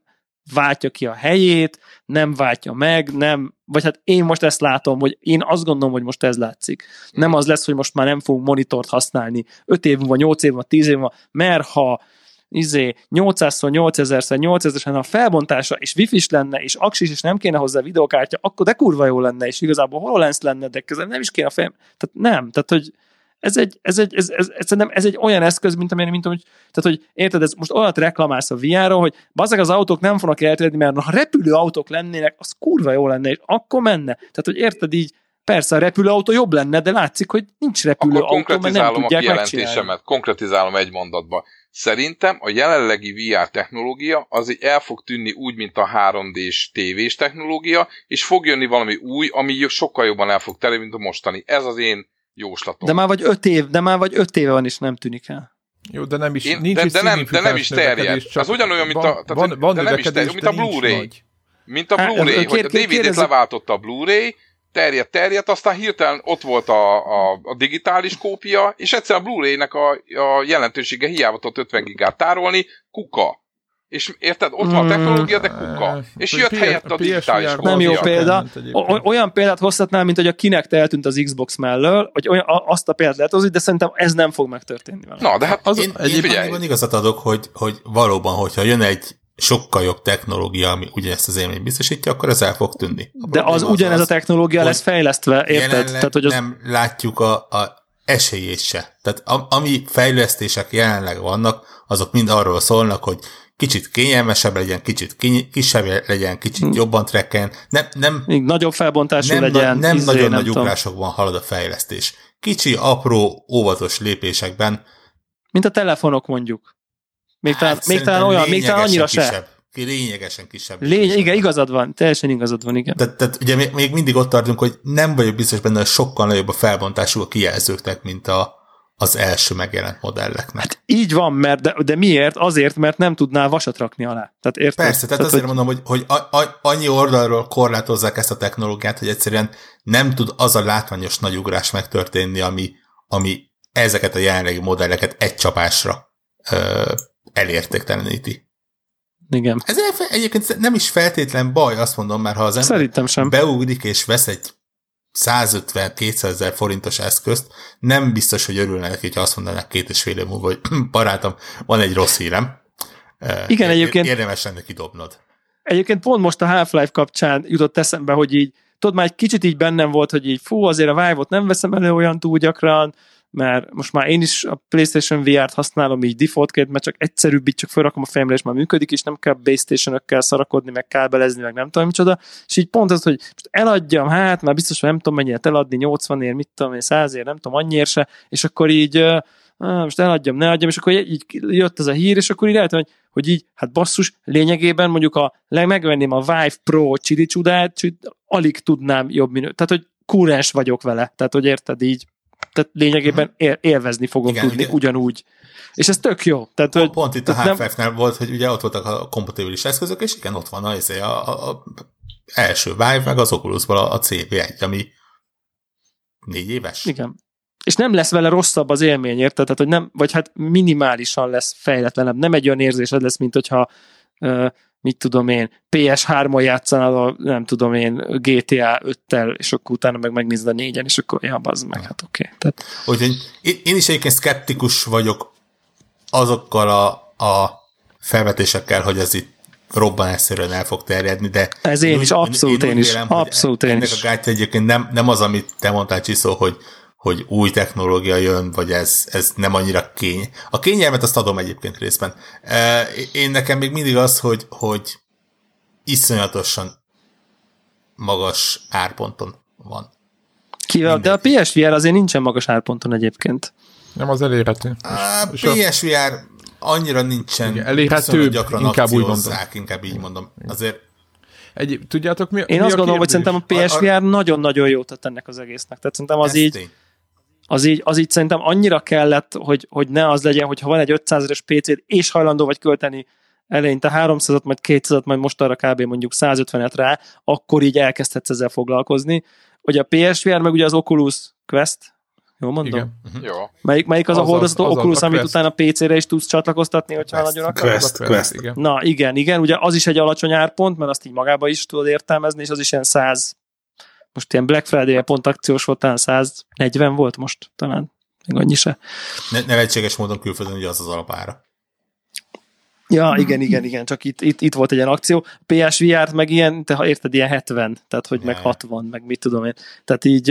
S1: váltja ki a helyét, nem váltja meg, nem, vagy hát én most ezt látom, hogy én azt gondolom, hogy most ez látszik. Nem az lesz, hogy most már nem fogunk monitort használni 5 év múlva, 8 év múlva, 10 év múlva, mert ha izé 800-szor, 8000-szer, 8000 a felbontása, és wifi lenne, és aksis, és nem kéne hozzá videokártya, akkor de kurva jó lenne, és igazából HoloLens lenne, de közben nem is kéne a fejem. Tehát nem, tehát hogy ez egy, ez egy, ez, ez, ez, ez, ez egy olyan eszköz, mint amilyen, mint hogy, tehát, hogy érted, ez most olyat reklamálsz a VR-ról, hogy bazeg az autók nem fognak elterjedni, mert ha repülő autók lennének, az kurva jó lenne, és akkor menne. Tehát, hogy érted így, persze a repülőautó jobb lenne, de látszik, hogy nincs repülő
S5: Akkor
S1: autó, mert nem
S5: konkretizálom a
S1: tudják megcsinálni.
S5: kijelentésemet, konkretizálom egy mondatba. Szerintem a jelenlegi VR technológia az el fog tűnni úgy, mint a 3D-s tévés technológia, és fog jönni valami új, ami sokkal jobban el fog terjedni, mint a mostani. Ez az én jóslatom.
S1: De már vagy öt év, de már vagy öt éve van, és nem tűnik el.
S2: Jó, de nem is,
S5: Én-
S2: nincs
S5: de-
S2: is
S5: de nem- de nem is terjed. Az ugyanolyan, mint a-
S2: van,
S5: tehát,
S2: van, van
S5: de nem is terjed, mint a Blu-ray. Mint a
S1: Hát,
S5: Blu-ray,
S1: kér-
S5: hogy a DVD-t leváltotta a Blu-ray, terjedt, terjedt, aztán hirtelen ott volt a, a, a digitális kópia, és egyszer a Blu-ray-nek a, a jelentősége hiába tudott 50 gigát tárolni, kuka. És érted, ott van a technológia, de kuka.
S2: Eh,
S5: És jött helyett a digitális kópia.
S1: Nem jó példa. olyan példát hozhatnál, mint hogy a Kinect eltűnt az Xbox mellől, hogy olyan, azt a példát lehet hozni, de szerintem ez nem fog megtörténni vele.
S5: Na, de hát
S2: Az-
S4: Én, én
S2: egyébként
S4: igazat adok, hogy, hogy valóban, hogyha jön egy sokkal jobb technológia, ami ugyanezt az élményt biztosítja, akkor ez el fog tűnni. A
S1: De az
S4: probléma
S1: ugyanez a technológia lesz fejlesztve, érted? Tehát, hogy az,
S4: nem látjuk a, a esélyét se. Tehát a, ami fejlesztések jelenleg vannak, azok mind arról szólnak, hogy kicsit kényelmesebb legyen, kicsit kiny- kisebb legyen, kicsit
S1: Hm.
S4: jobban trekken. Nem, nem,
S1: még nagyobb felbontású
S4: nem,
S1: legyen.
S4: nem
S1: izé,
S4: nagyon
S1: nem
S4: nagy
S1: tudom.
S4: ugrásokban halad a fejlesztés. Kicsi, apró, óvatos lépésekben.
S1: Mint a telefonok mondjuk. Még talán,
S4: hát
S1: még talán olyan, még talán annyira
S4: lényegesen
S1: se.
S4: kisebb. Lényegesen kisebb.
S1: Lény, igen, igazad van, teljesen igazad van, igen.
S4: Tehát, tehát ugye még, még mindig ott tartunk, hogy nem vagyok biztos benne, hogy sokkal nagyobb a felbontású a kijelzőknek, mint a, az első megjelent modelleknek. Hát,
S1: Így van, mert de, de miért? Azért, mert nem tudnál vasat rakni alá. Tehát érted?
S4: Persze, tehát azért
S1: hogy,
S4: mondom, hogy, hogy a, a, annyi oldalról korlátozzák ezt a technológiát, hogy egyszerűen nem tud az a látványos nagy ugrás megtörténni, ami, ami ezeket a jelenlegi modelleket egy csapásra ö, elértékteleníti.
S1: Igen.
S4: Ez egyébként nem is feltétlen baj, azt mondom, mert ha az ember
S1: Szerintem sem.
S4: beugrik és vesz egy 150-200 ezer forintos eszközt, nem biztos, hogy örülne neki, hogy azt mondanák két és fél év múlva, hogy barátom, van egy rossz hírem.
S1: Igen,
S4: ér-
S1: egyébként-
S4: Érdemes lenne kidobnod.
S1: Egyébként pont most a Half-Life kapcsán jutott eszembe, hogy így, tudod, már egy kicsit így bennem volt, hogy így fú, azért a Vive-ot nem veszem elő olyan túl gyakran, mert most már én is a PlayStation VR-t használom így defaultként, mert csak egyszerűbb, így csak felrakom a fejemre, és már működik, és nem kell base station szarakodni, meg kábelezni, meg nem tudom micsoda, és így pont az, hogy most eladjam, hát már biztos, hogy nem tudom mennyire eladni, 80 ér, mit tudom én, 100 ér, nem tudom, annyiért se, és akkor így most eladjam, ne adjam, és akkor így jött ez a hír, és akkor így lehet, hogy, hogy így, hát basszus, lényegében mondjuk a, megvenném a Vive Pro csili csodát, alig tudnám jobb minő. Tehát, hogy kúrens vagyok vele. Tehát, hogy érted így, tehát lényegében él, élvezni fogom
S4: Igen,
S1: tudni
S4: igen.
S1: ugyanúgy. És ez tök jó. Tehát, hogy,
S4: Pont itt a
S1: tehát nem-
S4: volt, hogy ugye ott voltak a kompatibilis eszközök, és igen, ott van a, izé, a, a, a első Vive, meg az Oculusból a, a CV1, ami négy éves.
S1: Igen. És nem lesz vele rosszabb az élmény, érted? Tehát, hogy nem, vagy hát minimálisan lesz fejletlenebb. Nem egy olyan érzésed lesz, mint hogyha uh, mit tudom én, PS3-on játszanál a, nem tudom én, GTA 5-tel, és akkor utána meg megnézed a négyen, és akkor, ja, bazd meg, hát oké. Okay. Tehát...
S4: Úgyhogy én, én is egyébként szkeptikus vagyok azokkal a, a felvetésekkel, hogy ez itt robbanásszerűen el fog terjedni, de
S1: ez én, én is, abszolút én, én, én is, vélem, abszolút én
S4: ennek
S1: is.
S4: a gátja egyébként nem, nem az, amit te mondtál, Csiszó, hogy, hogy új technológia jön, vagy ez, ez nem annyira kény. A kényelmet azt adom egyébként részben. Én nekem még mindig az, hogy, hogy iszonyatosan magas árponton van.
S1: Kivel, de a PSVR azért nincsen magas árponton egyébként.
S2: Nem az elérhető.
S4: A PSVR annyira nincsen.
S2: Igen, elérhető,
S4: gyakran
S2: inkább úgy mondom.
S4: inkább így mondom. Azért
S2: egy, tudjátok mi?
S1: Én
S2: mi
S1: azt
S2: a
S1: gondolom, hogy
S2: kérdés?
S1: szerintem a PSVR nagyon-nagyon jó tett ennek az egésznek. Tehát szerintem az így,
S4: tény.
S1: Az így, az így szerintem annyira kellett, hogy, hogy ne az legyen, hogy ha van egy 500 es PC-d, és hajlandó vagy költeni eleinte 300-at, majd 200-at, majd most arra kb. mondjuk 150-et rá, akkor így elkezdhetsz ezzel foglalkozni. Hogy a PSVR, meg ugye az Oculus Quest, Jól mondom?
S2: Igen.
S5: Jó.
S1: Melyik, melyik az,
S2: Az
S1: a
S2: az-
S1: hordozható
S2: az az
S1: Oculus,
S2: a
S1: amit
S2: Quest.
S1: utána PC-re is tudsz csatlakoztatni, hogyha
S4: Quest.
S1: nagyon akarod?
S3: Quest,
S2: Az a
S3: Quest.
S2: Igen.
S1: Na igen, igen, ugye az is egy alacsony árpont, mert azt így magába is tudod értelmezni, és az is ilyen 100, most ilyen Black Friday pont akciós volt, talán 140 volt most, talán még annyi se.
S4: Ne, nevetséges módon külföldön ugye az az alapára.
S1: Ja, igen, igen, igen, csak itt, itt, itt volt egy ilyen akció. PSVR-t meg ilyen, te ha érted, ilyen 70, tehát hogy meg
S4: Ja.
S1: 60, meg mit tudom én. Tehát így,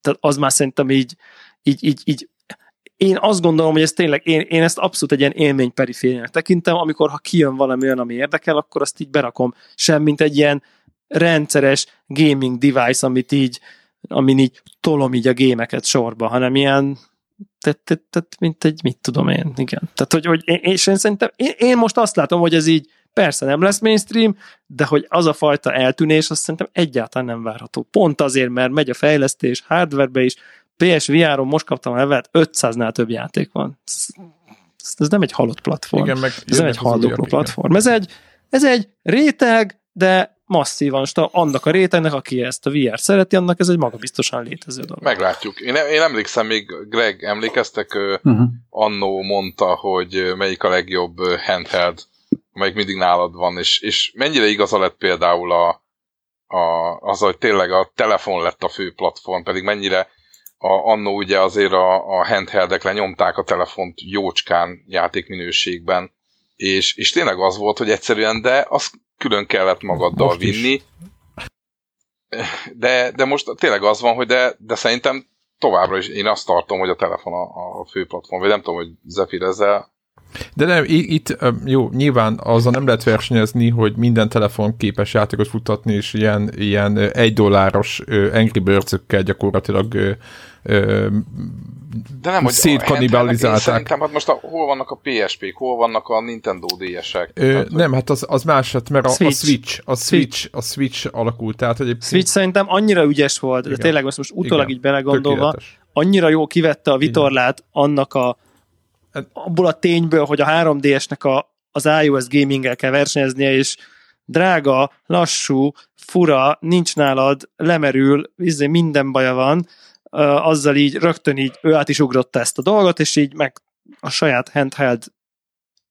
S1: tehát az már szerintem így, így, így, így én azt gondolom, hogy ez tényleg, én, én ezt abszolút egy ilyen élmény perifériának tekintem, amikor ha kijön valami olyan, ami érdekel, akkor azt így berakom. Sem, mint egy ilyen rendszeres gaming device, amit így, amin így tolom így a gémeket sorba, hanem ilyen tehát, tehát, tehát mint egy, mit tudom én, igen. Tehát, hogy, hogy én, és én szerintem, én, én most azt látom, hogy ez így persze nem lesz mainstream, de hogy az a fajta eltűnés, azt szerintem egyáltalán nem várható. Pont azért, mert megy a fejlesztés hardwarebe is, PSVR-on most kaptam a levelet, 500-nál több játék van. Ez, ez nem egy halott platform.
S2: Igen, meg
S1: ez nem egy haldokló
S2: újabb, igen.
S1: platform. Ez egy, ez egy réteg, de masszívan, sta- annak a rétegnek, aki ezt a VR szereti, annak ez egy magabiztosan létező dolog.
S5: Meglátjuk. Én, én emlékszem még, Greg, emlékeztek,
S3: Uh-huh.
S5: annó mondta, hogy melyik a legjobb handheld, amelyik mindig nálad van, és, és mennyire igaza lett például a, a, az, hogy tényleg a telefon lett a fő platform, pedig mennyire a, annó ugye azért a, a handheldek lenyomták a telefont jócskán játékminőségben, és, és tényleg az volt, hogy egyszerűen, de azt külön kellett magaddal
S2: Most is.
S5: vinni, de, de most tényleg az van, hogy de, de szerintem továbbra is én azt tartom, hogy a telefon a, a fő platform, vagy nem tudom, hogy Zephyr ezzel
S2: De nem, itt jó, nyilván azzal nem lehet versenyezni, hogy minden telefon képes játékot futtatni, és ilyen, ilyen egy dolláros Angry birds gyakorlatilag ö,
S5: De nem, hogy
S2: Szétkanibalizálták.
S5: Szerintem, hát most a, hol vannak a PSP-k, hol vannak a Nintendo DS-ek?
S2: Ö,
S5: Tehát,
S2: nem, hát az, az más, hát mert a, a
S1: Switch.
S2: Switch, a Switch, a Switch alakult, tehát egyébként
S1: Switch szerintem annyira ügyes volt, de
S2: Igen.
S1: tényleg most, most utólag
S2: Igen.
S1: így belegondolva,
S2: tökéletes.
S1: annyira jó kivette a vitorlát annak a
S2: Hát-
S1: abból a tényből, hogy a 3DS-nek a, az iOS gaminggel kell versenyeznie, és drága, lassú, fura, nincs nálad, lemerül, izé, minden baja van, azzal így rögtön így ő át is ugrotta ezt a dolgot, és így meg a saját handheld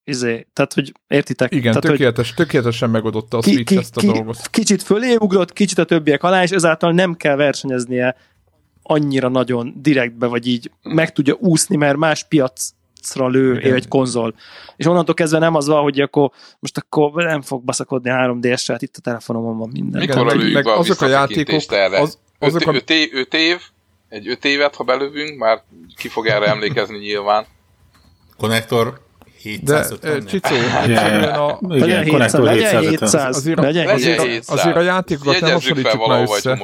S1: izé, tehát hogy értitek?
S2: Igen,
S1: tehát, hogy
S2: tökéletes, tökéletesen megoldotta a
S1: ki,
S2: Switch
S1: ki,
S2: ezt a
S1: ki,
S2: dolgot.
S1: kicsit fölé ugrott, kicsit a többiek alá, és ezáltal nem kell versenyeznie annyira nagyon direktbe, vagy így meg tudja úszni, mert más piacra lő
S2: Igen.
S1: egy konzol. És onnantól kezdve nem az van, hogy akkor most akkor nem fog baszakodni 3DS-re, hát itt a telefonomon van minden.
S5: Mikor
S2: meg-
S5: lőjük
S2: meg
S5: a
S2: azok a játékok,
S5: erre?
S2: az- azok
S5: öt,
S2: a-
S5: öt, év, öt év, egy öt évet, ha belövünk, már ki fog erre emlékezni nyilván.
S4: Konnektor
S2: De
S4: 750
S2: ö, Csicó, egyszerűen a,
S1: Legyen
S3: Igen,
S1: 700,
S3: Connector
S1: legyen
S3: 750.
S1: 700,
S2: Azért a-
S1: legyen
S5: Legyen
S1: 700.
S2: azért-
S5: 700.
S2: azért a játékokat ne
S5: Jegyezzük
S2: hasonlítsuk már össze.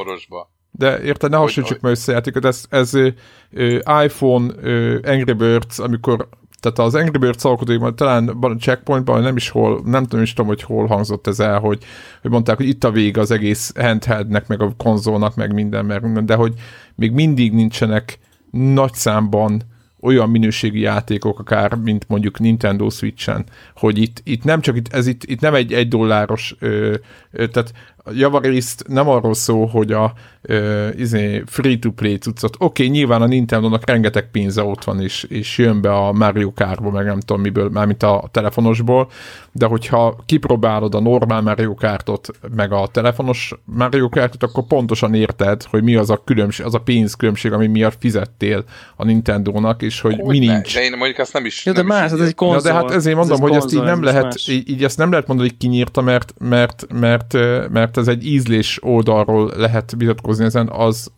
S2: De érted, ne hasonlítsuk meg össze a játékot, ez, ez ö, ö, iPhone ö, Angry Birds, amikor tehát az Angry Birds alkotóiban, talán van a checkpointban, nem is hol, nem tudom is tudom, hogy hol hangzott ez el, hogy, hogy mondták, hogy itt a vége az egész handheldnek, meg a konzolnak, meg minden, meg de hogy még mindig nincsenek nagy számban olyan minőségi játékok, akár, mint mondjuk Nintendo Switch-en, hogy itt, itt nem csak, itt, ez itt, itt nem egy egy dolláros, ö, ö, tehát javarészt nem arról szól, hogy a uh, izé, free-to-play cuccot, oké, okay, nyilván a Nintendo-nak rengeteg pénze ott van, és, és jön be a Mario Kart-ból, meg nem tudom miből, mármint a telefonosból, de hogyha kipróbálod a normál Mario Kartot, meg a telefonos Mario Kartot, akkor pontosan érted, hogy mi az a különbség, az a pénzkülönbség, ami miatt fizettél a Nintendo-nak, és hogy, hogy mi ne? nincs.
S5: De én mondjuk ezt nem is...
S1: Ja, de
S5: nem
S1: más,
S5: is
S1: ez egy konzol.
S2: Ja, de hát ezért mondom, ez hogy konzol, ezt így nem lehet, így, így, ezt nem lehet mondani, hogy kinyírta, mert, mert, mert, mert ez egy ízlés oldalról lehet vitatkozni ezen, az,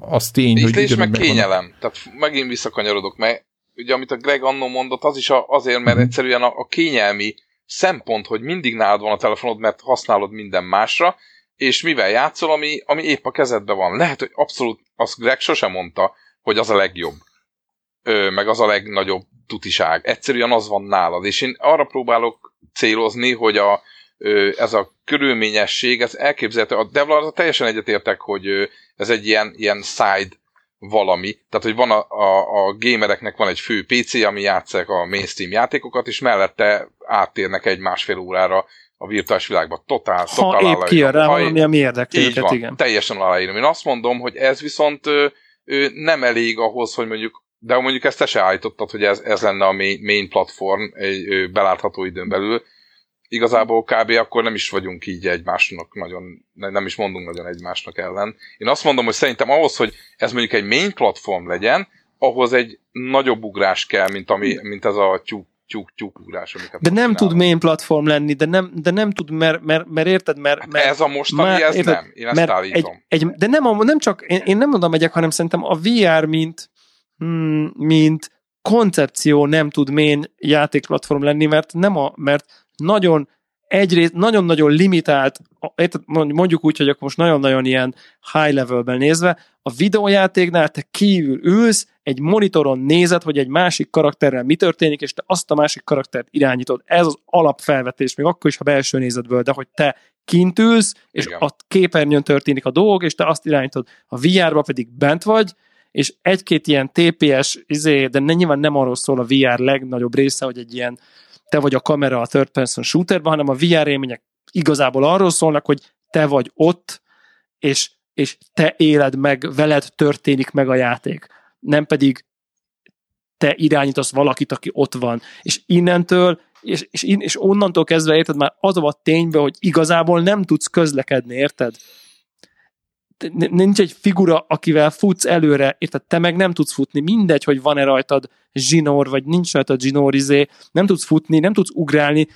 S2: az tény,
S5: ízlés
S2: hogy...
S5: Ízlés meg kényelem. Tehát megint visszakanyarodok, mert ugye amit a Greg annó mondott, az is a, azért, mert mhm. egyszerűen a, a kényelmi szempont, hogy mindig nálad van a telefonod, mert használod minden másra, és mivel játszol, ami, ami épp a kezedben van. Lehet, hogy abszolút, azt Greg sosem mondta, hogy az a legjobb. Ö, meg az a legnagyobb tutiság. Egyszerűen az van nálad. És én arra próbálok célozni, hogy a, ö, ez a körülményesség, ez elképzelhető. A Devlar teljesen egyetértek, hogy ez egy ilyen, ilyen side valami. Tehát, hogy van a, a, a gamereknek van egy fő PC, ami játszák a mainstream játékokat, és mellette áttérnek egy másfél órára a virtuális világba. Totál,
S1: ha
S5: totál
S1: épp kijön rá valami, ami érdekli őket, van, igen.
S5: teljesen aláírom. Én azt mondom, hogy ez viszont ö, ö, nem elég ahhoz, hogy mondjuk, de mondjuk ezt te se állítottad, hogy ez, ez lenne a main, main platform egy belátható időn belül. Igazából kb. akkor nem is vagyunk így egymásnak nagyon, nem is mondunk nagyon egymásnak ellen. Én azt mondom, hogy szerintem ahhoz, hogy ez mondjuk egy main platform legyen, ahhoz egy nagyobb ugrás kell, mint, ami, mint ez a tyúk tyúk, tyúk ugrás,
S1: amiket De nem tud main platform lenni, de nem, de nem tud, mert, mert, mert érted, mert,
S5: hát
S1: mert
S5: Ez a mostani, már, ez érted, nem. Én ezt állítom.
S1: Egy, egy, de nem, nem csak, én, én nem mondom megyek, hanem szerintem a VR, mint, hmm, mint koncepció nem tud main játékplatform lenni, mert nem a, mert nagyon egyrészt nagyon-nagyon limitált, mondjuk úgy, hogy akkor most nagyon-nagyon ilyen high levelben nézve, a videójátéknál te kívül ülsz, egy monitoron nézed, hogy egy másik karakterrel mi történik, és te azt a másik karaktert irányítod. Ez az alapfelvetés, még akkor is, ha belső nézetből, de hogy te kint ülsz, és Igen. a képernyőn történik a dolgok, és te azt irányítod. A VR-ba pedig bent vagy, és egy-két ilyen TPS, izé, de nyilván nem arról szól a VR legnagyobb része, hogy egy ilyen te vagy a kamera a third person shooterben, hanem a VR élmények igazából arról szólnak, hogy te vagy ott, és, és te éled meg, veled történik meg a játék. Nem pedig te irányítasz valakit, aki ott van. És innentől, és, és, és onnantól kezdve érted már az a ténybe, hogy igazából nem tudsz közlekedni, érted? Nincs egy figura, akivel futsz előre, érted, te meg nem tudsz futni, mindegy, hogy van-e rajtad zsinór, vagy nincs rajtad zsinór, izé, nem tudsz futni, nem tudsz ugrálni,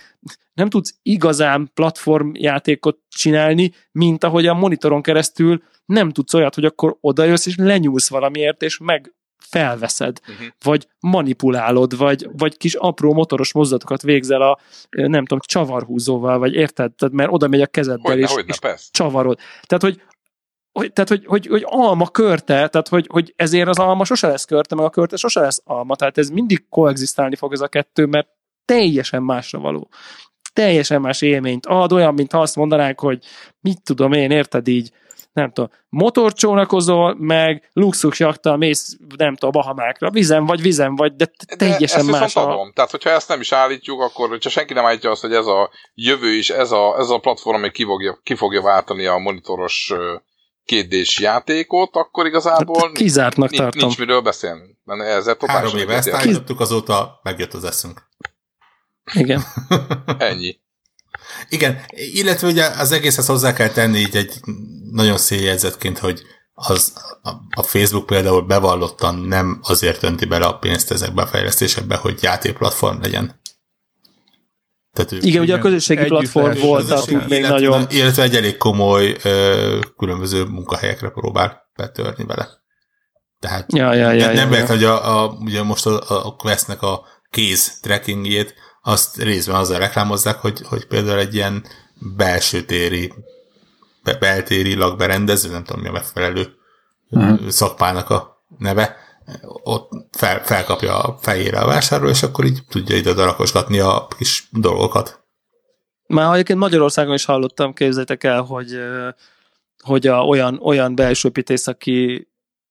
S1: nem tudsz igazán platformjátékot csinálni, mint ahogy a monitoron keresztül nem tudsz olyat, hogy akkor odajössz és lenyúlsz valamiért, és meg felveszed, uh-huh. vagy manipulálod, vagy, vagy kis apró motoros mozdulatokat végzel a, nem tudom, csavarhúzóval, vagy érted? Tehát, mert oda megy a kezeddel, hogyne, és, hogyne, és csavarod. Tehát, hogy hogy, tehát, hogy, hogy, hogy alma körte, tehát, hogy, hogy ezért az alma sose lesz körte, meg a körte sose lesz alma, tehát ez mindig koexisztálni fog ez a kettő, mert teljesen másra való. Teljesen más élményt ad, olyan, mint ha azt mondanánk, hogy mit tudom én, érted így, nem tudom, motorcsónakozol, meg luxusjaktal mész, nem tudom, Bahamákra, vizen vagy, vizen vagy, de teljesen
S5: de
S1: más.
S5: A... Adom. Tehát, hogyha ezt nem is állítjuk, akkor hogyha senki nem állítja azt, hogy ez a jövő is, ez a, ez a platform, ami ki fogja, ki fogja váltani a monitoros kétdés játékot, akkor igazából hát,
S1: kizártnak
S5: nincs,
S1: tartom.
S5: nincs miről beszélni. Ezzel
S4: Három éve ezt állítottuk, azóta megjött az eszünk.
S1: Igen.
S5: Ennyi.
S4: Igen, illetve ugye az egészhez hozzá kell tenni így egy nagyon széljegyzetként, hogy az, a Facebook például bevallottan nem azért önti bele a pénzt ezekbe a fejlesztésekbe, hogy játékplatform legyen.
S1: Tehát ők, igen, ugye a közösségi platform volt, tehát még nagyon...
S4: Illetve egy elég komoly ö, különböző munkahelyekre próbál betörni vele. Tehát
S1: ja, ja, ja,
S4: nem
S1: ja,
S4: lehet,
S1: ja.
S4: hogy a, a, ugye most a, a Questnek a kéz trackingjét azt részben azzal reklámozzák, hogy, hogy például egy ilyen belső téri, beltéri lakberendező, nem tudom mi a megfelelő uh-huh. szakpának a neve, ott fel, felkapja a fejére a vásárló, és akkor így tudja ide darakosgatni a kis dolgokat.
S1: Már egyébként Magyarországon is hallottam, képzeljétek el, hogy, hogy a, olyan, olyan belsőpítész, aki,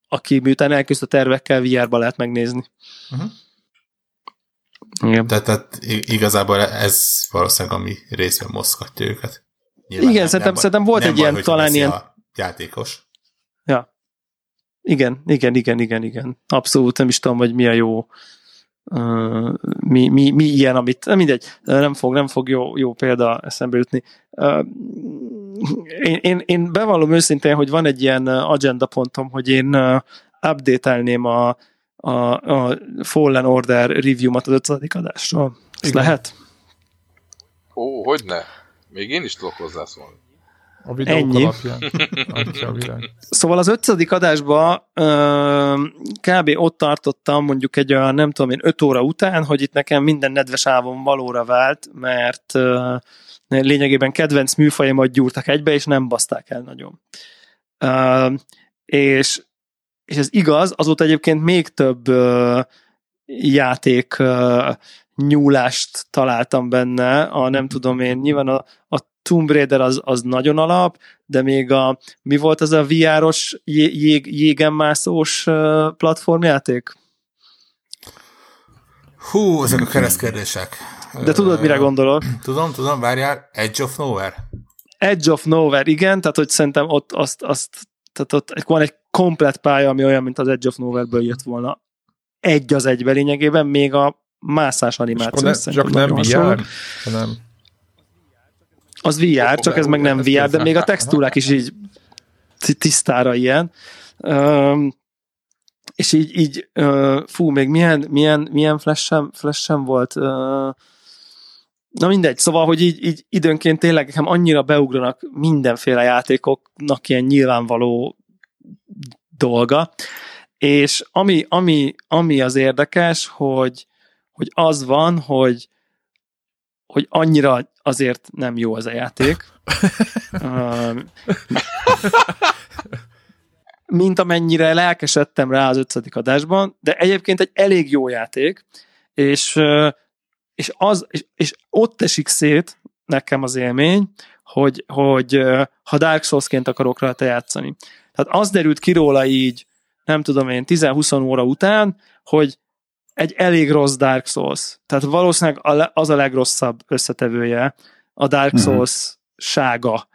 S1: aki miután elküzd a tervekkel, VR-ba lehet megnézni. Uh-huh.
S4: Igen. Tehát, tehát igazából ez valószínűleg ami részben mozgatja őket.
S1: Nyilván Igen, nem, szerintem, nem, szerintem volt
S4: nem
S1: egy ilyen, talán ilyen...
S4: Játékos.
S1: Ja. Igen, igen, igen, igen, igen. Abszolút nem is tudom, hogy mi a jó uh, mi, mi, mi ilyen, amit, nem mindegy, nem fog, nem fog jó, jó példa eszembe jutni. Uh, én, én, én bevallom őszintén, hogy van egy ilyen agenda pontom, hogy én uh, update-elném a, a, a Fallen Order review-mat az ötödik adásról. Ez lehet?
S5: Ó, hogy ne? Még én is tudok hozzászólni.
S2: A videók Ennyi. alapján. világ.
S1: Szóval az ötödik adásban kb. ott tartottam mondjuk egy olyan, nem tudom én, öt óra után, hogy itt nekem minden nedves álvom valóra vált, mert lényegében kedvenc műfajaimat gyúrtak egybe, és nem baszták el nagyon. És, és ez igaz, azóta egyébként még több játék nyúlást találtam benne, a nem tudom én, nyilván a, a Tomb Raider az, az nagyon alap, de még a, mi volt az a VR-os jég, jégen mászós platformjáték?
S4: Hú, ezek a keresztkérdések.
S1: De tudod, mire gondolok?
S4: Tudom, tudom, várjál, Edge of Nowhere?
S1: Edge of Nowhere, igen, tehát hogy szerintem ott azt, azt tehát ott van egy komplet pálya, ami olyan, mint az Edge of Nowhere-ből jött volna. Egy az egybe lényegében, még a mászás animáció.
S2: Ne, csak nem VR, hanem
S1: az VR, csak ez meg nem VR, de még a textúrák is így tisztára ilyen. Um, és így, így uh, fú, még milyen, milyen, milyen flash-em, flash volt. Uh, na mindegy, szóval, hogy így, így időnként tényleg nekem annyira beugranak mindenféle játékoknak ilyen nyilvánvaló dolga, és ami, ami, ami az érdekes, hogy, hogy az van, hogy, hogy annyira azért nem jó az a játék. mint amennyire lelkesedtem rá az ötödik adásban, de egyébként egy elég jó játék, és, és, az, és, és ott esik szét nekem az élmény, hogy, hogy ha Dark Souls-ként akarok rajta játszani. Tehát az derült ki róla így, nem tudom én, 10-20 óra után, hogy egy elég rossz Dark Souls. Tehát valószínűleg az a legrosszabb összetevője a Dark mhm. Souls sága.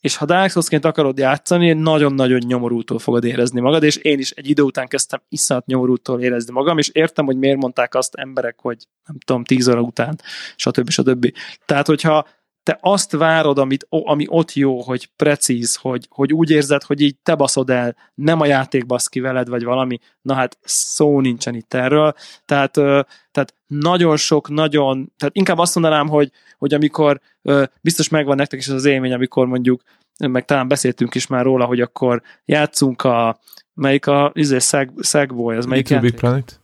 S1: És ha Dark Souls-ként akarod játszani, nagyon-nagyon nyomorútól fogod érezni magad, és én is egy idő után kezdtem iszonyat nyomorútól érezni magam, és értem, hogy miért mondták azt emberek, hogy nem tudom, tíz óra után, stb. stb. Tehát, hogyha te azt várod, amit, ami ott jó, hogy precíz, hogy, hogy úgy érzed, hogy így te baszod el, nem a játék basz ki veled, vagy valami, na hát szó nincsen itt erről. Tehát, tehát nagyon sok, nagyon, tehát inkább azt mondanám, hogy, hogy amikor biztos megvan nektek is az, az élmény, amikor mondjuk, meg talán beszéltünk is már róla, hogy akkor játszunk a, melyik a, izé, Sagboy, az melyik
S2: Little Big Planet?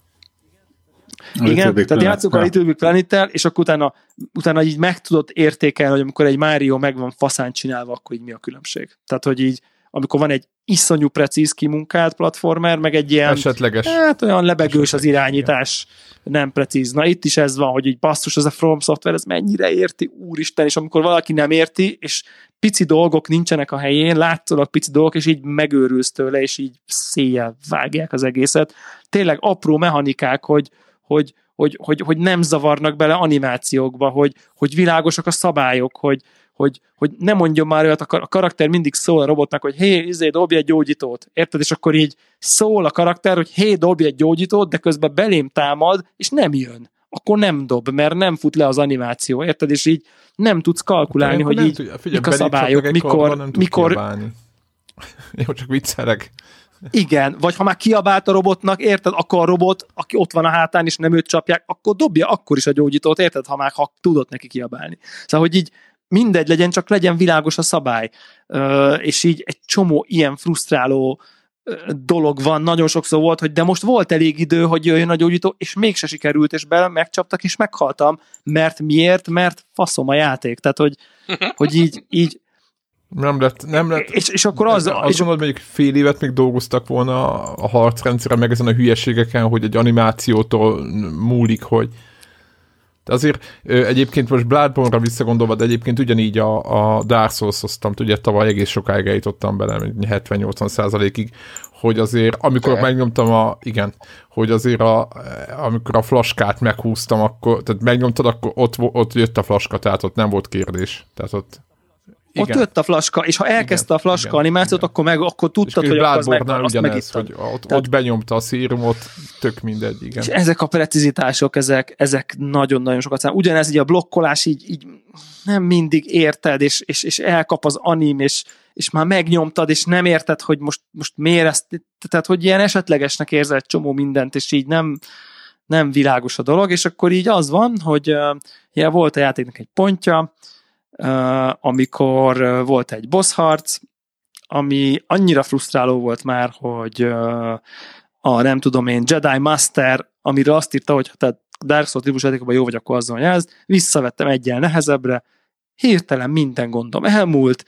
S1: A Igen, tehát játszunk a Little Big planet és akkor utána, utána így meg tudod értékelni, hogy amikor egy Mario megvan faszán csinálva, akkor így mi a különbség. Tehát, hogy így amikor van egy iszonyú precíz kimunkált platformer, meg egy ilyen
S2: esetleges.
S1: Hát olyan lebegős az irányítás, nem precíz. Na itt is ez van, hogy így basszus, ez a From Software, ez mennyire érti, úristen, és amikor valaki nem érti, és pici dolgok nincsenek a helyén, látszólag pici dolgok, és így megőrülsz tőle, és így széjjel vágják az egészet. Tényleg apró mechanikák, hogy, hogy, hogy, hogy, hogy nem zavarnak bele animációkba, hogy, hogy világosak a szabályok, hogy, hogy, hogy ne mondjon már olyat, a karakter mindig szól a robotnak, hogy hé, izé, dobj egy gyógyítót, érted? És akkor így szól a karakter, hogy hé, dobj egy gyógyítót, de közben belém támad, és nem jön. Akkor nem dob, mert nem fut le az animáció, érted? És így nem tudsz kalkulálni, hogy így tudja, figyelj, mik a szabályok, mikor, nem mikor...
S2: Jó, csak viccelek.
S1: Igen, vagy ha már kiabált a robotnak, érted, akkor a robot, aki ott van a hátán, és nem őt csapják, akkor dobja akkor is a gyógyítót, érted, ha már ha tudott neki kiabálni. Szóval, hogy így mindegy legyen, csak legyen világos a szabály. És így egy csomó ilyen frusztráló dolog van, nagyon sokszor volt, hogy de most volt elég idő, hogy jöjjön a gyógyító, és mégse sikerült, és be megcsaptak, és meghaltam, mert miért? Mert faszom a játék. Tehát, hogy, hogy így, így
S2: nem lett, nem lett.
S1: És, és akkor az...
S2: Azt és mondod, mondjuk fél évet még dolgoztak volna a harcrendszeren, meg ezen a hülyeségeken, hogy egy animációtól múlik, hogy de azért egyébként most Bloodborne-ra visszagondolva, de egyébként ugyanígy a, a Dark souls hoztam, ugye tavaly egész sokáig eljutottam bele, 70-80 százalékig, hogy azért, amikor de. megnyomtam a, igen, hogy azért a, amikor a flaskát meghúztam, akkor, tehát megnyomtad, akkor ott, ott jött a flaska, tehát ott nem volt kérdés. Tehát ott
S1: ott
S2: Igen.
S1: jött a flaska, és ha elkezdte
S2: Igen,
S1: a flaska
S2: igen,
S1: animációt,
S2: igen.
S1: akkor meg akkor
S2: És
S1: tudtad, hogy akkor az meg, azt
S2: ugyanez, hogy ott,
S1: Tehát-
S2: ott benyomta a szírumot, tök mindegy, igen.
S1: És ezek a precizitások, ezek, ezek nagyon-nagyon sokat számít. Ugyanez így a blokkolás így, így nem mindig érted, és, és, és elkap az anim, és, és már megnyomtad, és nem érted, hogy most, most miért ezt, tehát hogy ilyen esetlegesnek érzel egy csomó mindent, és így nem, nem világos a dolog, és akkor így az van, hogy uh, ja, volt a játéknak egy pontja, amikor volt egy boss harc, ami annyira frusztráló volt már, hogy a nem tudom én Jedi Master, amiről azt írta, hogy ha te Dark Souls típusú játékokban jó vagy, akkor azzal jelzd, visszavettem egyel nehezebbre, hirtelen minden gondom elmúlt,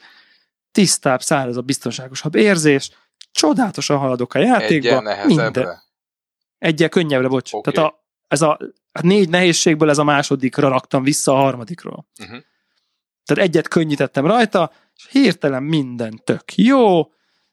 S1: tisztább, száraz a biztonságosabb érzés, csodálatosan haladok a játékba,
S5: Egyen
S1: minden,
S5: nehezebbre.
S1: egyel könnyebbre, bocs.
S5: Oké.
S1: Tehát a, ez a, a négy nehézségből ez a másodikra raktam vissza a harmadikról.
S5: Uh-huh.
S1: Tehát egyet könnyítettem rajta, és hirtelen minden tök jó,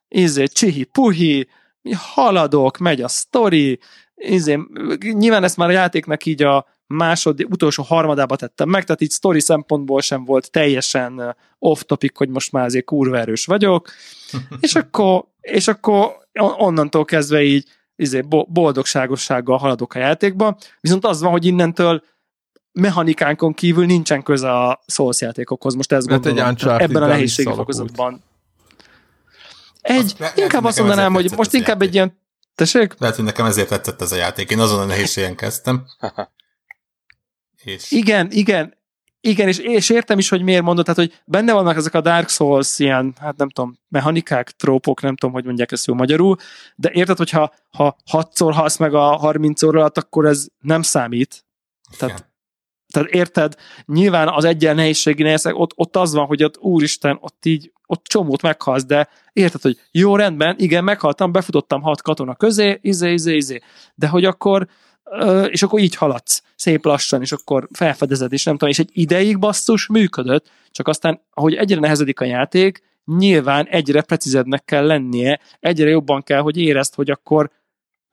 S1: izé, csihi puhi, haladok, megy a sztori, izé, nyilván ezt már a játéknak így a második, utolsó harmadába tettem meg, tehát így sztori szempontból sem volt teljesen off-topic, hogy most már azért kurva erős vagyok, és akkor, és akkor on- onnantól kezdve így izé, bo- boldogságossággal haladok a játékba, viszont az van, hogy innentől mechanikánkon kívül nincsen köze a Souls játékokhoz, most ezt
S2: egy
S1: gondolom.
S2: Uncharted-ben
S1: ebben a nehézségi fokozatban. Egy,
S4: Azt le-
S1: inkább azt mondanám, hogy most inkább
S4: játék.
S1: egy ilyen Tessék?
S4: Lehet, hogy nekem ezért tetszett ez a játék. Én azon a nehézségen kezdtem. És
S1: Igen, igen, igen, és, és értem is, hogy miért mondod, tehát, hogy benne vannak ezek a Dark Souls ilyen, hát nem tudom, mechanikák, trópok, nem tudom, hogy mondják ezt jó magyarul, de érted, hogyha ha hatszor halsz meg a 30 óra alatt, akkor ez nem számít. Tehát,
S4: Igen.
S1: Tehát érted, nyilván az egyen nehézségi nehézség, ott, ott az van, hogy ott úristen, ott így, ott csomót meghalsz, de érted, hogy jó, rendben, igen, meghaltam, befutottam hat katona közé, izé, izé, izé, de hogy akkor és akkor így haladsz, szép lassan, és akkor felfedezed, és nem tudom, és egy ideig basszus működött, csak aztán, ahogy egyre nehezedik a játék, nyilván egyre precízebbnek kell lennie, egyre jobban kell, hogy érezd, hogy akkor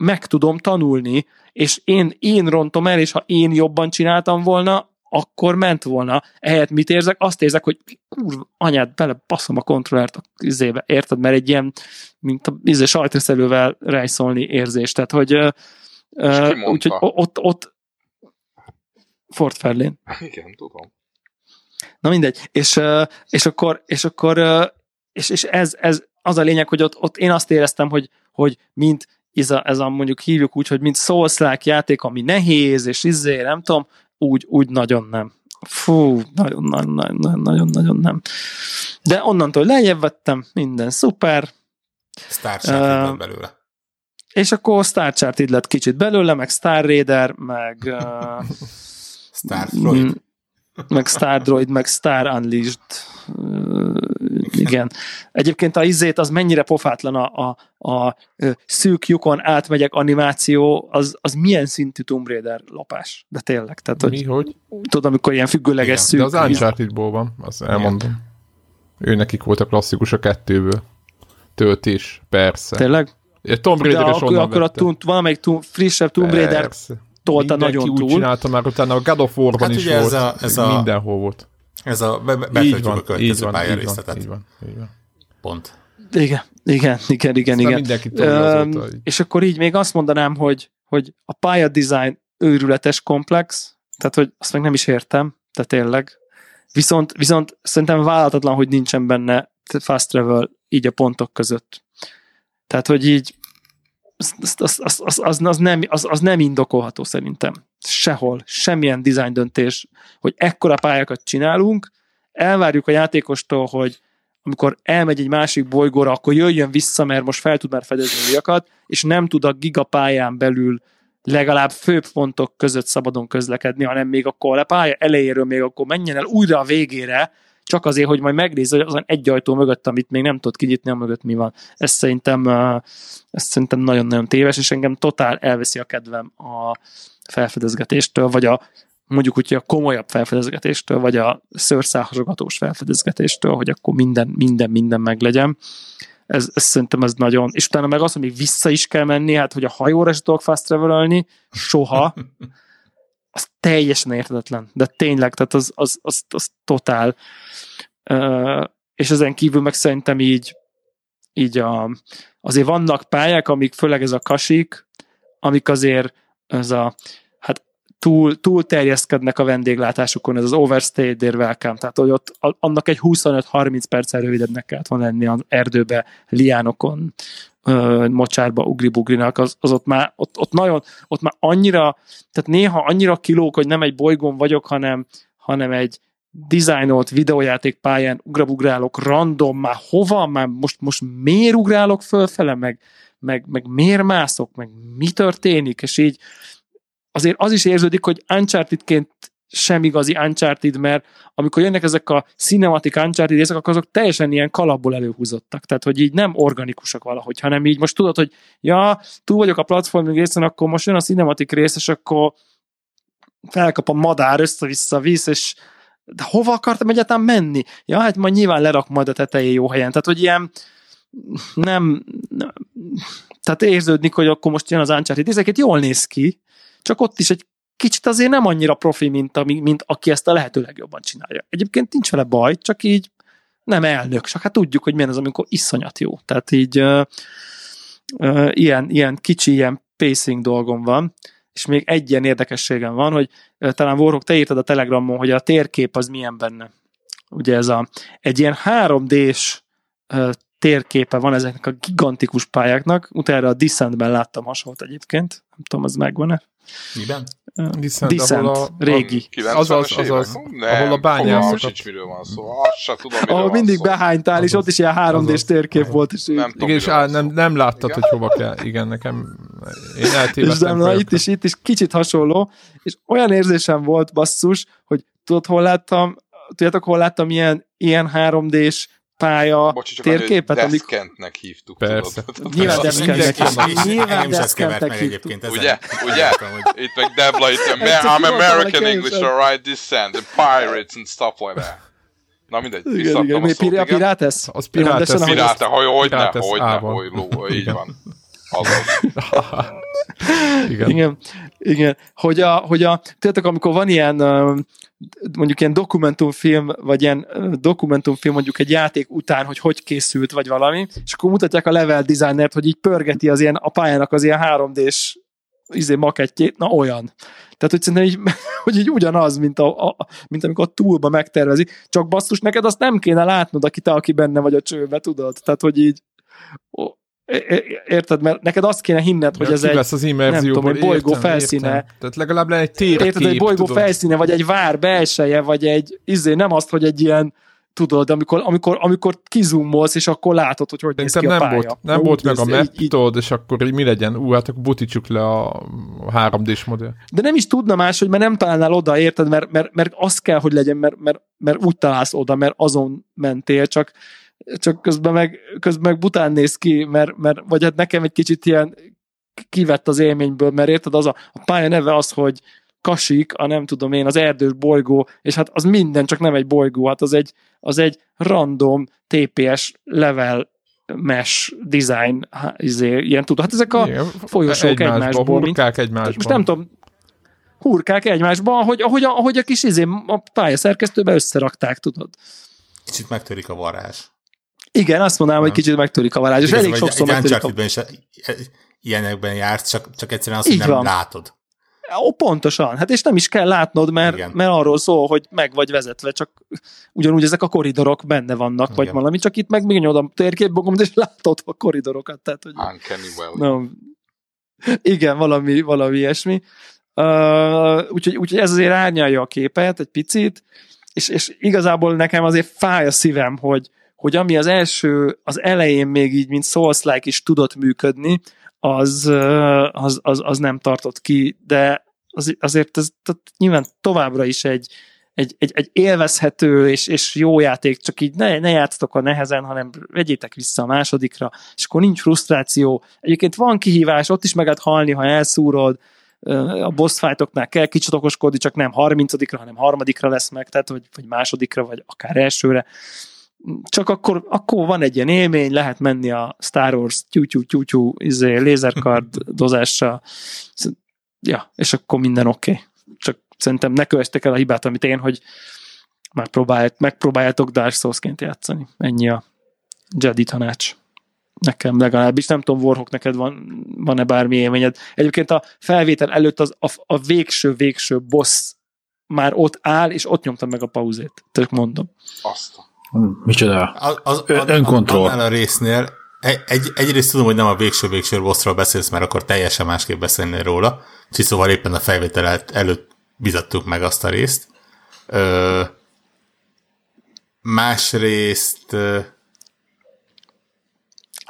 S1: meg tudom tanulni, és én, én rontom el, és ha én jobban csináltam volna, akkor ment volna. Ehelyett mit érzek? Azt érzek, hogy kurva, anyád, bele baszom a kontrollert a izébe, érted? Mert egy ilyen, mint a izé, sajtreszelővel rejszolni érzés. Tehát, hogy
S5: mondta?
S1: úgyhogy ott, ott Fort Fairlane.
S5: Igen, tudom.
S1: Na mindegy. És, ö, és akkor, és akkor ö, és, és ez, ez az a lényeg, hogy ott, ott én azt éreztem, hogy, hogy mint ez a, ez a mondjuk hívjuk úgy, hogy mint souls játék, ami nehéz, és izé, nem tudom, úgy, úgy nagyon nem. Fú, nagyon, nagyon, nagyon, nagyon, nagyon nem. De onnantól lejjebb vettem, minden szuper, Ö,
S4: lett belőle.
S1: és akkor Star Charted lett kicsit belőle, meg Star Raider, meg uh,
S4: Star Freud.
S1: meg Star Droid, meg Star Unleashed. Igen. Egyébként a izét az mennyire pofátlan a, a, a szűk lyukon átmegyek animáció, az, az milyen szintű Tomb Raider lopás. De tényleg, tehát hogy
S2: Mi, hogy?
S1: tudod, amikor ilyen függőleges
S4: Igen,
S1: szűk.
S2: De az Uncharted-ból van, azt elmondom. Ő nekik volt a klasszikus a kettőből. Töltés, persze.
S1: Tényleg?
S2: Egy Tomb
S1: De
S2: Raider is
S1: akkor, akkor a. Tomb, valamelyik Tomb, frissebb Tomb Raider tolta
S2: Mindenki
S1: nagyon
S2: úgy
S1: túl.
S2: csinálta már utána, a God of War-ban
S4: Hát
S2: is
S4: ugye ez
S2: volt.
S4: a- ez a-
S2: Mindenhol volt.
S4: Ez a be, be,
S2: Így
S4: betöltjük
S2: van,
S4: a
S2: így
S4: következő
S2: van, így van,
S4: pályarészletet.
S2: így van, így van.
S4: Pont.
S1: Igen, igen, igen, igen, igen.
S2: mindenki tudja hogy-
S1: és akkor így még azt mondanám, hogy, hogy a pályadesign őrületes komplex, tehát hogy azt meg nem is értem, tehát tényleg. Viszont, viszont szerintem vállalhatatlan, hogy nincsen benne fast travel így a pontok között. Tehát, hogy így az, az, az, az, nem, az, az nem indokolható szerintem. Sehol, semmilyen design döntés, hogy ekkora pályákat csinálunk, elvárjuk a játékostól, hogy amikor elmegy egy másik bolygóra, akkor jöjjön vissza, mert most fel tud már fedezni újakat, és nem tud a gigapályán belül legalább főbb pontok között szabadon közlekedni, hanem még akkor a pálya elejéről még akkor menjen el újra a végére, csak azért, hogy majd megnézze, hogy azon egy ajtó mögött, amit még nem tud kinyitni, a mögött mi van. Ez szerintem, ez szerintem nagyon-nagyon téves, és engem totál elveszi a kedvem a felfedezgetéstől, vagy a mondjuk úgy, hogy a komolyabb felfedezgetéstől, vagy a szőrszálhasogatós felfedezgetéstől, hogy akkor minden, minden, minden meglegyen. Ez, ez szerintem ez nagyon, és utána meg az, hogy még vissza is kell menni, hát hogy a hajóra is tudok fast travelölni, soha, az teljesen érthetetlen, de tényleg, tehát az, az, az, az totál. És ezen kívül meg szerintem így, így a, azért vannak pályák, amik főleg ez a kasik, amik azért ez a, hát túl, túl terjeszkednek a vendéglátásukon, ez az overstay their welcome, tehát hogy ott annak egy 25-30 perccel rövidebbnek kellett volna lenni az erdőbe, liánokon, ö, mocsárba, ugribugrinak, az, az ott már, ott, ott nagyon, ott már annyira, tehát néha annyira kilók, hogy nem egy bolygón vagyok, hanem, hanem egy, dizájnolt videójáték pályán ugrabugrálok random, már hova, már most, most miért ugrálok fölfele, meg, meg, meg miért mászok, meg mi történik, és így azért az is érződik, hogy Uncharted-ként sem igazi Uncharted, mert amikor jönnek ezek a cinematic Uncharted részek, azok teljesen ilyen kalapból előhúzottak. Tehát, hogy így nem organikusak valahogy, hanem így most tudod, hogy ja, túl vagyok a platforming részen, akkor most jön a cinematic rész, és akkor felkap a madár, össze-vissza visz, és de hova akartam egyáltalán menni? Ja, hát majd nyilván lerak majd a tetején jó helyen. Tehát, hogy ilyen nem, nem tehát érződnik, hogy akkor most jön az Uncharted. Ezeket jól néz ki, csak ott is egy kicsit azért nem annyira profi, mint, ami, mint aki ezt a lehető legjobban csinálja. Egyébként nincs vele baj, csak így nem elnök, csak hát tudjuk, hogy milyen az, amikor iszonyat jó. Tehát így uh, uh, ilyen, ilyen kicsi, ilyen pacing dolgom van és még egy ilyen érdekességem van, hogy talán Warhawk, te írtad a Telegramon, hogy a térkép az milyen benne. Ugye ez a, egy ilyen 3D-s térképe van ezeknek a gigantikus pályáknak, utána a Descentben láttam hasonlót egyébként, nem tudom, az megvan-e.
S4: Miben?
S1: Descent, Descent ahol a, régi.
S2: Az az, az, az, ahol a bányászokat.
S5: miről van szó. Azt sem tudom, miről
S1: ahol mindig szó. behánytál, és ott is ilyen 3D-s térkép volt. És
S2: nem, tudom, igen, és á, nem, nem láttad, igen? hogy hova kell. Igen, nekem én.
S1: És nem, itt is, itt is kicsit hasonló, és olyan érzésem volt, basszus, hogy tudod, hol láttam, tudjátok, hol láttam ilyen, ilyen 3D-s pálya Bocsi, csak térképet.
S5: Deskentnek hívtuk.
S2: Persze.
S1: Tudod. Nyilván Deskentnek hívtuk. Nyilván Deskentnek
S4: hívtuk.
S5: Ugye? Ugye? Itt meg Debla itt, I'm American English, alright, descent, and pirates and stuff like that. Na mindegy,
S1: igen, igen. Mi, pir- a Pirátes?
S2: Az Pirátes.
S5: Pirátes, hogy, hogy ne, hogy ne, hogy ló, így van.
S1: igen. igen. Igen. Hogy a, hogy a, tudjátok, amikor van ilyen mondjuk ilyen dokumentumfilm, vagy ilyen dokumentumfilm mondjuk egy játék után, hogy hogy készült, vagy valami, és akkor mutatják a level designert, hogy így pörgeti az ilyen, a pályának az ilyen 3D-s izé makettjét, na olyan. Tehát, hogy szerintem így, hogy így ugyanaz, mint, a, a, mint amikor a túlba megtervezi, csak basszus, neked azt nem kéne látnod, aki te, aki benne vagy a csőbe, tudod? Tehát, hogy így Érted? Mert neked azt kéne hinned, hogy ez egy,
S2: az
S1: nem tudom, egy bolygó értem, felszíne. Értem.
S2: Tehát legalább lenne egy térkép.
S1: Érted, egy bolygó tudod. felszíne, vagy egy vár belseje, vagy egy, izé, nem azt, hogy egy ilyen, tudod, amikor, amikor, amikor kizumolsz, és akkor látod, hogy hogy néz ki a
S2: nem
S1: pálya.
S2: Volt, nem volt meg a map, így, tudod, és akkor így mi legyen? Ú, hát akkor butítsuk le a 3D-s modell.
S1: De nem is tudna más, hogy mert nem találnál oda, érted? Mert, mert, mert az kell, hogy legyen, mert, mert, mert úgy találsz oda, mert azon mentél, csak csak közben meg, közben meg bután néz ki, mert, mert vagy hát nekem egy kicsit ilyen kivett az élményből, mert érted, az a, a pálya neve az, hogy kasik, a nem tudom én, az erdős bolygó, és hát az minden, csak nem egy bolygó, hát az egy, az egy random TPS level mesh design, izé, ilyen tudod, hát ezek a Igen, folyosók egymásba, egymásból.
S2: Hurkák mint, egymásban.
S1: Most nem tudom, hurkák egymásban, ahogy, ahogy, ahogy a kis izé, a pályaszerkesztőbe összerakták, tudod.
S4: Kicsit megtörik a varázs.
S1: Igen, azt mondanám, hogy kicsit megtörik a varázs, és elég sokszor
S4: megtörik a... is ilyenekben járt, csak, csak egyszerűen azt, hogy nem van. látod.
S1: Ó, pontosan. Hát és nem is kell látnod, mert, mert arról szól, hogy meg vagy vezetve, csak ugyanúgy ezek a koridorok benne vannak, Igen. vagy valami, csak itt meg még a térképbogom, és látod a koridorokat. Tehát, hogy,
S5: Uncanny
S1: no, Igen, valami, valami ilyesmi. Uh, úgyhogy, úgyhogy ez azért árnyalja a képet egy picit, és, és igazából nekem azért fáj a szívem, hogy, hogy ami az első, az elején még így, mint Souls-like is tudott működni, az, az, az, az nem tartott ki, de az, azért ez tehát nyilván továbbra is egy, egy, egy, egy élvezhető és, és jó játék, csak így ne, ne játszatok a nehezen, hanem vegyétek vissza a másodikra, és akkor nincs frusztráció. Egyébként van kihívás, ott is meg lehet halni, ha elszúrod, a boss fightoknál kell kicsit okoskodni, csak nem 30 hanem harmadikra lesz meg, tehát vagy, vagy másodikra, vagy akár elsőre csak akkor, akkor van egy ilyen élmény, lehet menni a Star Wars tyú-tyú-tyú-tyú izé, lézerkard dozással, ja, és akkor minden oké. Okay. Csak szerintem ne kövestek el a hibát, amit én, hogy Megpróbálj, megpróbáljátok Dark Souls-ként játszani. Ennyi a Jedi tanács. Nekem legalábbis. Nem tudom, Warhawk, neked van, van-e bármi élményed. Egyébként a felvétel előtt az, a, a végső-végső boss már ott áll, és ott nyomtam meg a pauzét. Tök mondom.
S5: Azt.
S3: Micsoda?
S4: Az, az,
S3: önkontroll.
S4: Annál a résznél egy, egy, egyrészt tudom, hogy nem a végső-végső bossról beszélsz, mert akkor teljesen másképp beszélni róla. Úgyhogy szóval éppen a felvétel el- előtt bizattuk meg azt a részt. Ö, másrészt ö,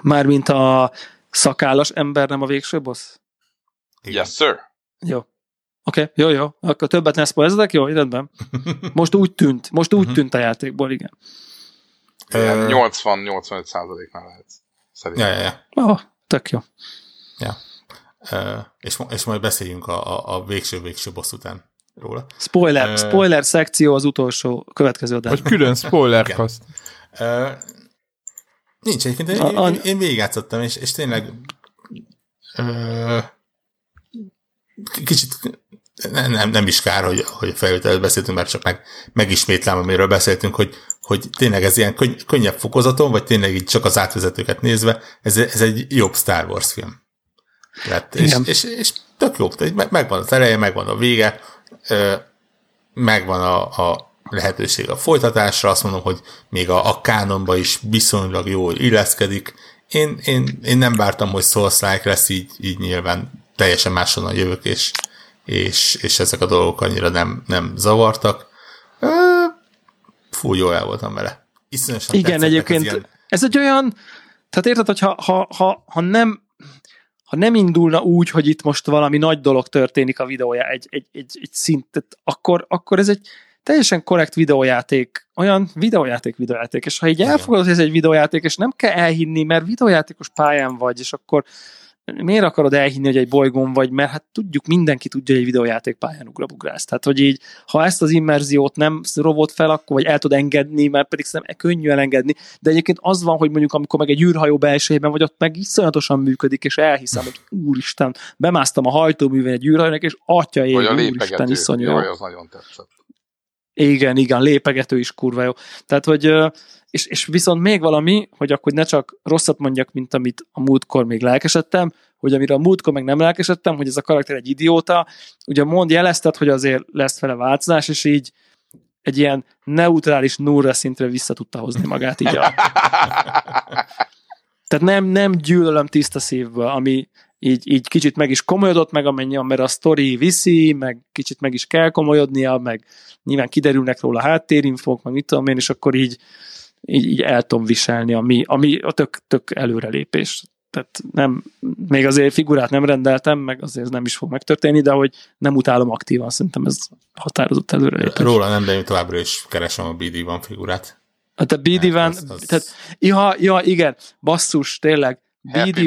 S1: Mármint a szakállas ember nem a végső boss?
S4: igen.
S5: Yes, sir.
S1: Jó. Oké, okay, jó, jó. Akkor többet ne spoilezzek, jó, rendben. Most úgy tűnt, most úgy tűnt a játékból, igen.
S5: Ilyen
S4: Ö,
S5: 80-85 százaléknál lehet. Szerintem.
S4: ja, ja, ja.
S1: Oh, tök jó.
S4: ja. Ö, és, és majd beszéljünk a, a, a végső-végső boss után róla.
S1: Spoiler,
S4: Ö,
S1: spoiler szekció az utolsó következő adás.
S2: Vagy külön spoiler kaszt.
S4: Nincs egyébként, én,
S1: A- a-
S4: én, én végigjátszottam, és, és tényleg ö, kicsit nem, nem, nem is kár, hogy, hogy a felvételt beszéltünk, mert csak meg, megismétlem, amiről beszéltünk, hogy, hogy tényleg ez ilyen könny, könnyebb fokozaton, vagy tényleg így csak az átvezetőket nézve, ez, ez egy jobb Star Wars film. Tehát, és, és, és tök jó, megvan az eleje, megvan a vége, megvan a, a lehetőség a folytatásra, azt mondom, hogy még a, a kánonba is viszonylag jól illeszkedik. Én, én, én nem vártam, hogy Souls-like lesz, így, így nyilván teljesen máshonnan jövök, és, és, és ezek a dolgok annyira nem, nem zavartak. Fú, jó el voltam vele. Iszonyosan
S1: Igen, egyébként
S4: ilyen-
S1: ez egy olyan, tehát érted, hogy ha, ha, ha, ha nem ha nem indulna úgy, hogy itt most valami nagy dolog történik a videója egy, egy, egy, egy szintet, akkor, akkor ez egy teljesen korrekt videójáték, olyan videójáték, videójáték, és ha így elfogadod, hogy ez egy videójáték, és nem kell elhinni, mert videójátékos pályán vagy, és akkor miért akarod elhinni, hogy egy bolygón vagy, mert hát tudjuk, mindenki tudja, hogy egy videójáték pályán ugrabugrász. Tehát, hogy így, ha ezt az immerziót nem rovod fel, akkor vagy el tud engedni, mert pedig szerintem könnyű elengedni, de egyébként az van, hogy mondjuk amikor meg egy űrhajó belsejében vagy, ott meg iszonyatosan működik, és elhiszem, hogy úristen, bemásztam a hajtóművén egy űrhajónak, és atya ég, úristen, iszonyú.
S5: Jaj, az nagyon tetszett.
S1: Igen, igen, lépegető is kurva jó. Tehát, hogy, és, és viszont még valami, hogy akkor ne csak rosszat mondjak, mint amit a múltkor még lelkesedtem, hogy amire a múltkor meg nem lelkesedtem, hogy ez a karakter egy idióta, ugye mond jelezted, hogy azért lesz vele változás, és így egy ilyen neutrális nulla szintre vissza tudta hozni magát így a, tehát nem, nem gyűlölöm tiszta szívből, ami így, így kicsit meg is komolyodott meg, amennyi, mert a sztori viszi, meg kicsit meg is kell komolyodnia, meg nyilván kiderülnek róla háttérinfók, meg mit tudom én, és akkor így, így, így el tudom viselni, ami, ami a tök, tök előrelépés. Tehát nem, még azért figurát nem rendeltem, meg azért ez nem is fog megtörténni, de hogy nem utálom aktívan, szerintem ez határozott előrelépés.
S4: Róla nem, de én továbbra is keresem a BD van figurát.
S1: Hát a BD Van,
S4: az- az-
S1: tehát, ja, ja, igen, basszus, tényleg,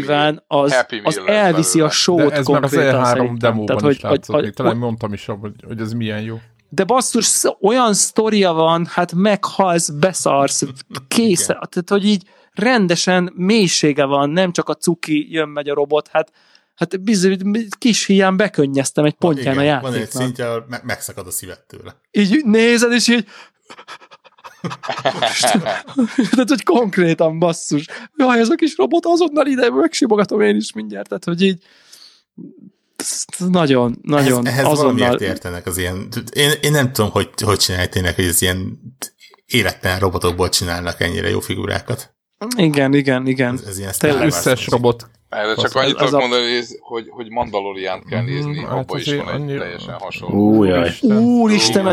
S1: Van az, az elviszi a
S5: belőle.
S1: sót
S2: De ez már az
S1: konkrétan
S2: E3
S1: szerintem.
S2: demóban
S1: Tehát, hogy,
S2: is látszott,
S1: hogy,
S2: talán
S1: hogy,
S2: mondtam is, hogy, hogy ez milyen jó.
S1: de basszus, sz- olyan sztoria van, hát meghalsz, beszarsz, kész,
S4: Igen.
S1: tehát hogy így rendesen mélysége van, nem csak a cuki jön, megy a robot, hát Hát bizony, kis hiány bekönnyeztem egy pontján
S4: Igen,
S1: a
S4: Van egy
S1: játéknak.
S4: szintje, me- megszakad a szíved tőle.
S1: Így nézed, és így tehát, hogy konkrétan basszus. Jaj, ez a kis robot azonnal ide, megsimogatom én is mindjárt. Tehát, hogy így nagyon, nagyon
S4: ehhez, ehhez
S1: azonnal.
S4: valamiért értenek az ilyen... Én, én nem tudom, hogy, hogy csinálják tényleg, hogy ez ilyen életlen robotokból csinálnak ennyire jó figurákat.
S1: Igen, igen, igen.
S4: Ez, ez ilyen
S1: Tényleg.
S2: Összes robot.
S5: Erre csak
S1: Az-
S5: annyit
S1: az
S5: tudok
S1: a-
S5: mondani, hogy- hogy, Mandalorian kell
S2: Mhm,
S5: nézni,
S2: hát
S5: abban is
S2: azért
S5: van egy teljesen hasonló.
S2: Úristen.
S1: Úristen.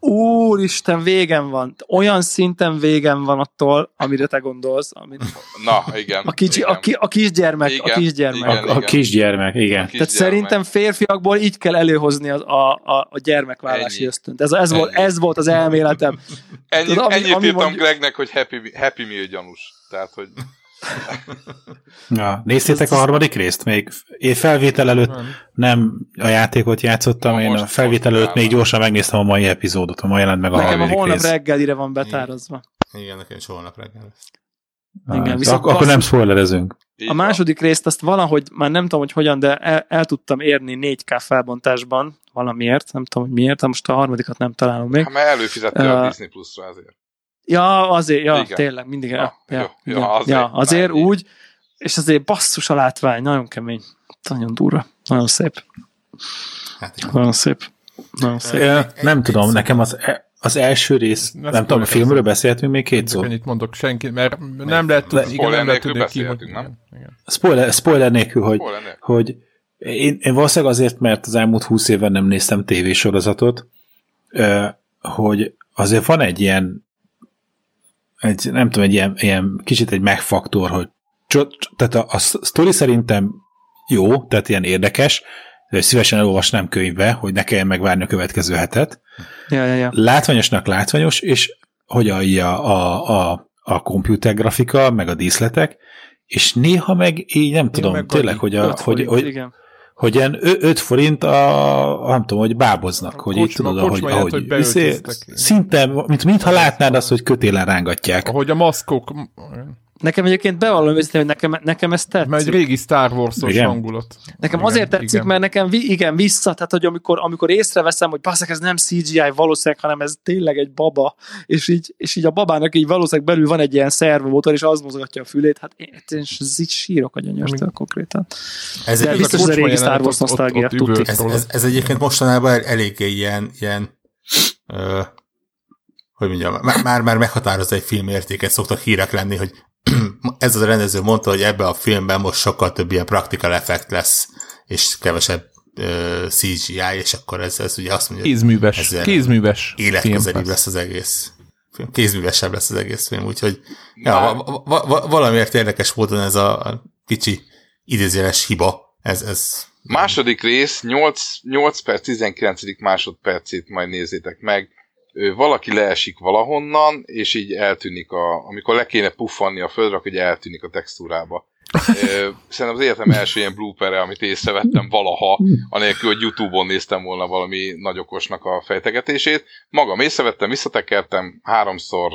S1: Úristen, végem van. Olyan szinten végem van attól, amire te gondolsz. Amit...
S5: Na, igen.
S1: A, kicsi,
S5: igen.
S1: a, ki, a kisgyermek.
S5: Igen,
S1: a kisgyermek.
S5: igen.
S3: A, a kisgyermek, igen.
S1: Tehát
S5: Kisgyermek.
S1: szerintem férfiakból így kell előhozni a, a, a, a gyermekvállási
S5: Ennyi.
S1: ösztönt. Ez, ez, volt, ez volt az elméletem.
S5: Ennyi,
S1: Tudod, ami-
S5: ennyit
S1: ami
S5: írtam
S1: mondjuk-
S5: Gregnek, hogy happy, happy meal gyanús. Tehát, hogy
S3: Ja, néztétek a harmadik részt? Még én felvétel előtt nem a játékot játszottam,
S5: Na
S3: én a felvétel előtt még gyorsan megnéztem a mai epizódot, a ma jelent meg a
S1: Nekem a
S3: harmadik
S1: holnap
S3: rész.
S1: reggelire van betárazva.
S4: Igen, nekem is holnap reggel.
S1: Igen,
S3: Ah,
S1: viszont
S3: ak- akkor nem spoilerezünk.
S1: A második részt azt valahogy, már nem tudom, hogy hogyan, de el, el tudtam érni 4K felbontásban valamiért, nem tudom, hogy miért, de most a harmadikat nem találom még.
S5: Hát mert előfizette
S1: Ö,
S5: a Disney Plus-ra ezért.
S1: Ja, azért, ja,
S5: Igen.
S1: tényleg, mindig. Ja,
S5: Ja,
S1: ja, igen,
S5: azért,
S1: ja, azért úgy, és azért basszus a látvány, nagyon kemény, nagyon durva, nagyon szép,
S4: Hát,
S1: nagyon szép, nagyon szép.
S3: Ö,
S4: egy-
S3: Nem
S4: egy
S3: tudom, nekem az, az első rész,
S2: Ne
S3: nem tudom, a filmről beszélhetünk még két szó.
S2: Csak ennyit mondok senki, mert nem lehet tudni, igen,
S5: Spoiler
S2: nem lehet
S5: nélkül
S2: tudni ki, hogy...
S5: nem?
S2: Igen.
S3: Spoiler, spoiler nélkül, hogy,
S5: Hol lenne?
S3: hogy én, én valószínűleg azért, mert az elmúlt húsz évben nem néztem tévésorozatot, hogy azért van egy ilyen egy, nem tudom, egy ilyen, ilyen kicsit egy megfaktor, hogy tehát a, a sztori szerintem jó, tehát ilyen érdekes, de szívesen elolvasnám könyvbe, hogy ne kelljen megvárni a következő hetet.
S1: Ja, ja, ja.
S3: Látványosnak látványos, és hogy a, a, a, a komputer grafika, meg a díszletek, és néha meg így nem tudom, tényleg, hogy, a, hogy, hogy,
S1: igen.
S3: Hogy ilyen 5 forint a, nem tudom, hogy báboznak, hogy így
S2: kocsma-
S3: tudod, ahogy, ahogy
S2: hogy beöltöztek.
S3: szinte, mint, mintha látnád azt, hogy kötélen rángatják.
S2: Ahogy a maszkok,
S1: Nekem egyébként bevallom őszintén, hogy nekem, nekem ez tetszik.
S2: mert egy régi Star Wars-os
S3: Igen.
S2: hangulat.
S1: Nekem
S2: Igen,
S1: azért tetszik,
S2: igen.
S1: mert nekem vi- igen, vissza, tehát hogy amikor, amikor észreveszem, hogy basszak, ez nem CGI valószínűleg, hanem ez tényleg egy baba, és így, és így a babának így valószínűleg belül van egy ilyen szervomotor, és az mozgatja a fülét, hát én, én ez így sírok a gyönyörstől konkrétan.
S4: Ez,
S1: De
S4: egy,
S1: biztos, ez a régi Star Wars nosztalgia,
S4: ez, ez, ez egyébként mostanában el- eléggé ilyen, ilyen ö, hogy mondjam, má- már, már meghatározza egy film értéket, szoktak hírek lenni, hogy ez az a rendező mondta, hogy ebbe a filmben most sokkal több ilyen practical effect lesz, és kevesebb ö, CGI, és akkor ez, ez ugye azt mondja, hogy
S2: Kézműves,
S4: Ezzel
S2: kézműves
S4: életközelibb lesz az egész film. Kézművesebb lesz az egész film, úgyhogy ja, va- va- va- valamiért érdekes módon ez a a kicsi idézőjeles hiba, ez, ez
S5: Második rész, 8, 8 perc, 19. másodpercét majd nézzétek meg. Valaki leesik valahonnan, és így eltűnik, a, amikor le kéne puffanni a földre, akkor eltűnik a textúrába. Szerintem az életem első ilyen blooper amit észrevettem valaha, anélkül, hogy Youtube-on néztem volna valami nagy okosnak a fejtegetését. Magam észrevettem, visszatekertem, háromszor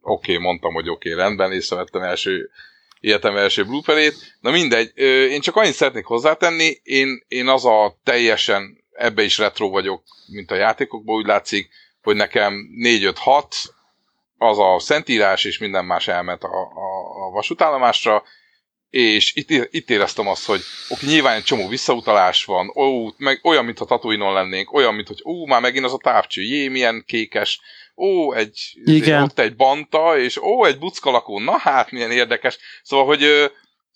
S5: oké, okay, mondtam, hogy oké, okay, rendben, észrevettem első életem első blooperét. Na mindegy, én csak annyit szeretnék hozzátenni, én, én az a teljesen, ebbe is retro vagyok, mint a játékokból, úgy látszik, hogy nekem 4-5-6, az a szentírás, és minden más elment a, a, a vasútállomásra, és itt, itt éreztem azt, hogy oké, nyilván egy csomó visszautalás van, ó, meg olyan, mintha Tatooine-on lennénk, olyan, mint hogy ó, már megint az a távcső, jé, milyen kékes, ó, egy,
S1: Igen.
S5: ott egy banta, és ó, egy buckalakó, na hát, milyen érdekes. Szóval, hogy ő,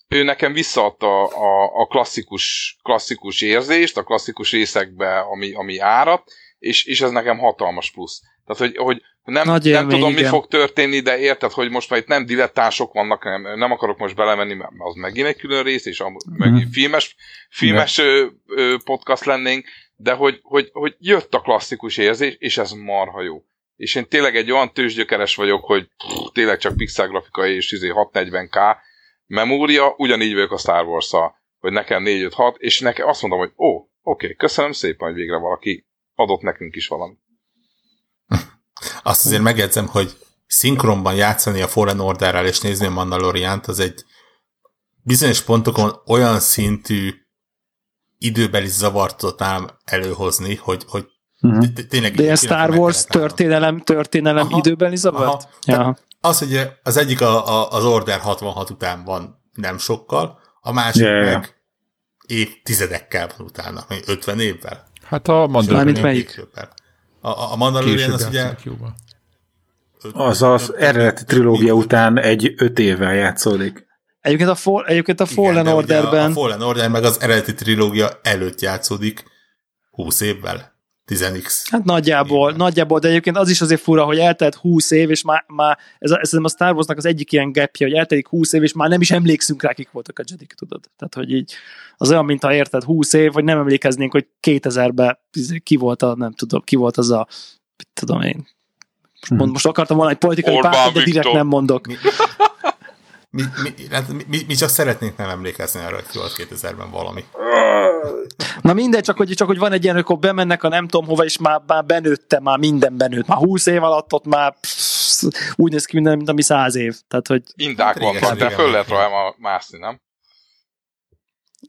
S5: ő nekem visszaadta a, a klasszikus, klasszikus érzést, a klasszikus részekbe, ami, ami árat, és, és ez nekem hatalmas plusz. Tehát, hogy, hogy nem,
S1: Nagy
S5: nem
S1: élmény,
S5: tudom, mi
S1: igen.
S5: fog történni, de érted, hogy most már itt nem dilettánsok vannak, nem, nem akarok most belemenni, mert az megint egy külön rész, és am- megint filmes, filmes ö, ö, podcast lennénk, de hogy, hogy, hogy jött a klasszikus érzés, és ez marha jó. És én tényleg egy olyan tőzsgyökeres vagyok, hogy pff, tényleg csak pixel grafika és izé 640k memória, ugyanígy vagyok a Star wars hogy nekem 4-5-6, és nekem azt mondom, hogy ó, oké, köszönöm szépen, hogy végre valaki adott nekünk is valamit.
S4: Azt azért megjegyzem, hogy szinkronban játszani a Fallen Orderrel és nézni a Mandaloriant, az egy bizonyos pontokon olyan szintű időbeli zavart tudott előhozni, hogy, hogy
S3: Mhm.
S4: tényleg...
S1: De
S4: tényleg
S1: Star Wars történelem, történelem
S4: Aha.
S1: időbeli zavart?
S4: Aha. Az, hogy az egyik a, a, az Order 66 után van nem sokkal, a másik
S3: ja.
S4: meg évtizedekkel van utána, még 50 évvel.
S2: Hát a
S1: Mármint
S2: Mandalorian
S1: melyik?
S4: Később. A, a, Mandalorian az ugye...
S3: Az az eredeti trilógia után egy öt évvel játszódik.
S1: Egyébként a, for, egyébként a
S4: Igen,
S1: Fallen
S4: ugye
S1: Orderben
S4: A Fallen Order meg az eredeti trilógia előtt játszódik 20 évvel. 10x.
S1: Hát nagyjából,
S4: Igen.
S1: nagyjából, de egyébként az is azért fura, hogy eltelt 20 év, és már, már ez, a, ez a Star Warsnak az egyik ilyen gapja, hogy eltelik 20 év, és már nem is emlékszünk rá, kik voltak a Jedik, tudod. Tehát, hogy így az olyan, mint ha érted 20 év, hogy nem emlékeznénk, hogy 2000-ben ki volt a, nem tudom, ki volt az a, mit tudom én. Most, mond, most akartam volna egy politikai
S5: Orbán
S1: pártot, de direkt
S5: Viktor.
S1: nem mondok.
S4: Mi, mi, mi, hát mi, mi, mi csak szeretnénk nem emlékezni arra, hogy ki volt 2000-ben valami.
S1: Na mindegy, csak hogy, csak hogy van egy ilyen, akkor bemennek a nem tudom hova, és már, már benőtte, már minden benőtt. Már 20 év alatt ott már psz, úgy néz ki minden, mint ami 100 év. Tehát, hogy
S5: Indák
S4: Régen
S5: vannak, de föl lehet
S4: voltak.
S5: rá mászni, nem?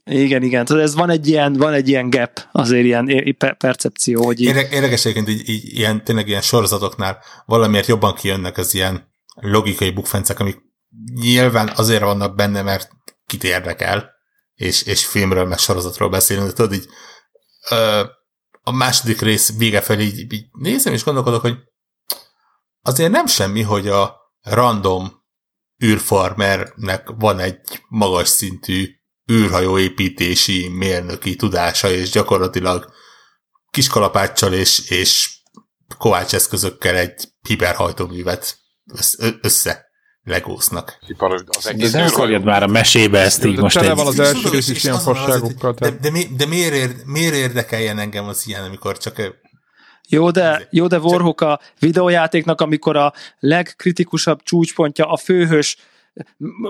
S1: Igen, igen. Tehát ez van egy ilyen, van egy ilyen gap, azért ilyen percepció, hogy így,
S4: Érde- Érdekes egyébként, így, így ilyen, tényleg ilyen sorozatoknál valamiért jobban kijönnek az ilyen logikai bukfencek, amik nyilván azért vannak benne, mert kit érdekel, és, és filmről, meg sorozatról beszélünk, de tudod így ö, a második rész vége felé így, így nézem, és gondolkodok, hogy azért nem semmi, hogy a random űrfarmernek van egy magas szintű űrhajóépítési mérnöki tudása, és gyakorlatilag kiskalapáccsal és, és kovács eszközökkel egy hiperhajtóművet össze,
S5: az
S3: De
S5: egész
S3: ne
S5: űrhajó.
S3: akarjad már a mesébe ezt így
S2: De
S3: most
S2: tele van az első rész is ilyen fasságokkal.
S4: De, de, mi, de miért, ér, miért érdekeljen engem az ilyen, amikor csak
S1: Jó, de, jó, de Warhawk a videójátéknak, amikor a legkritikusabb csúcspontja a főhős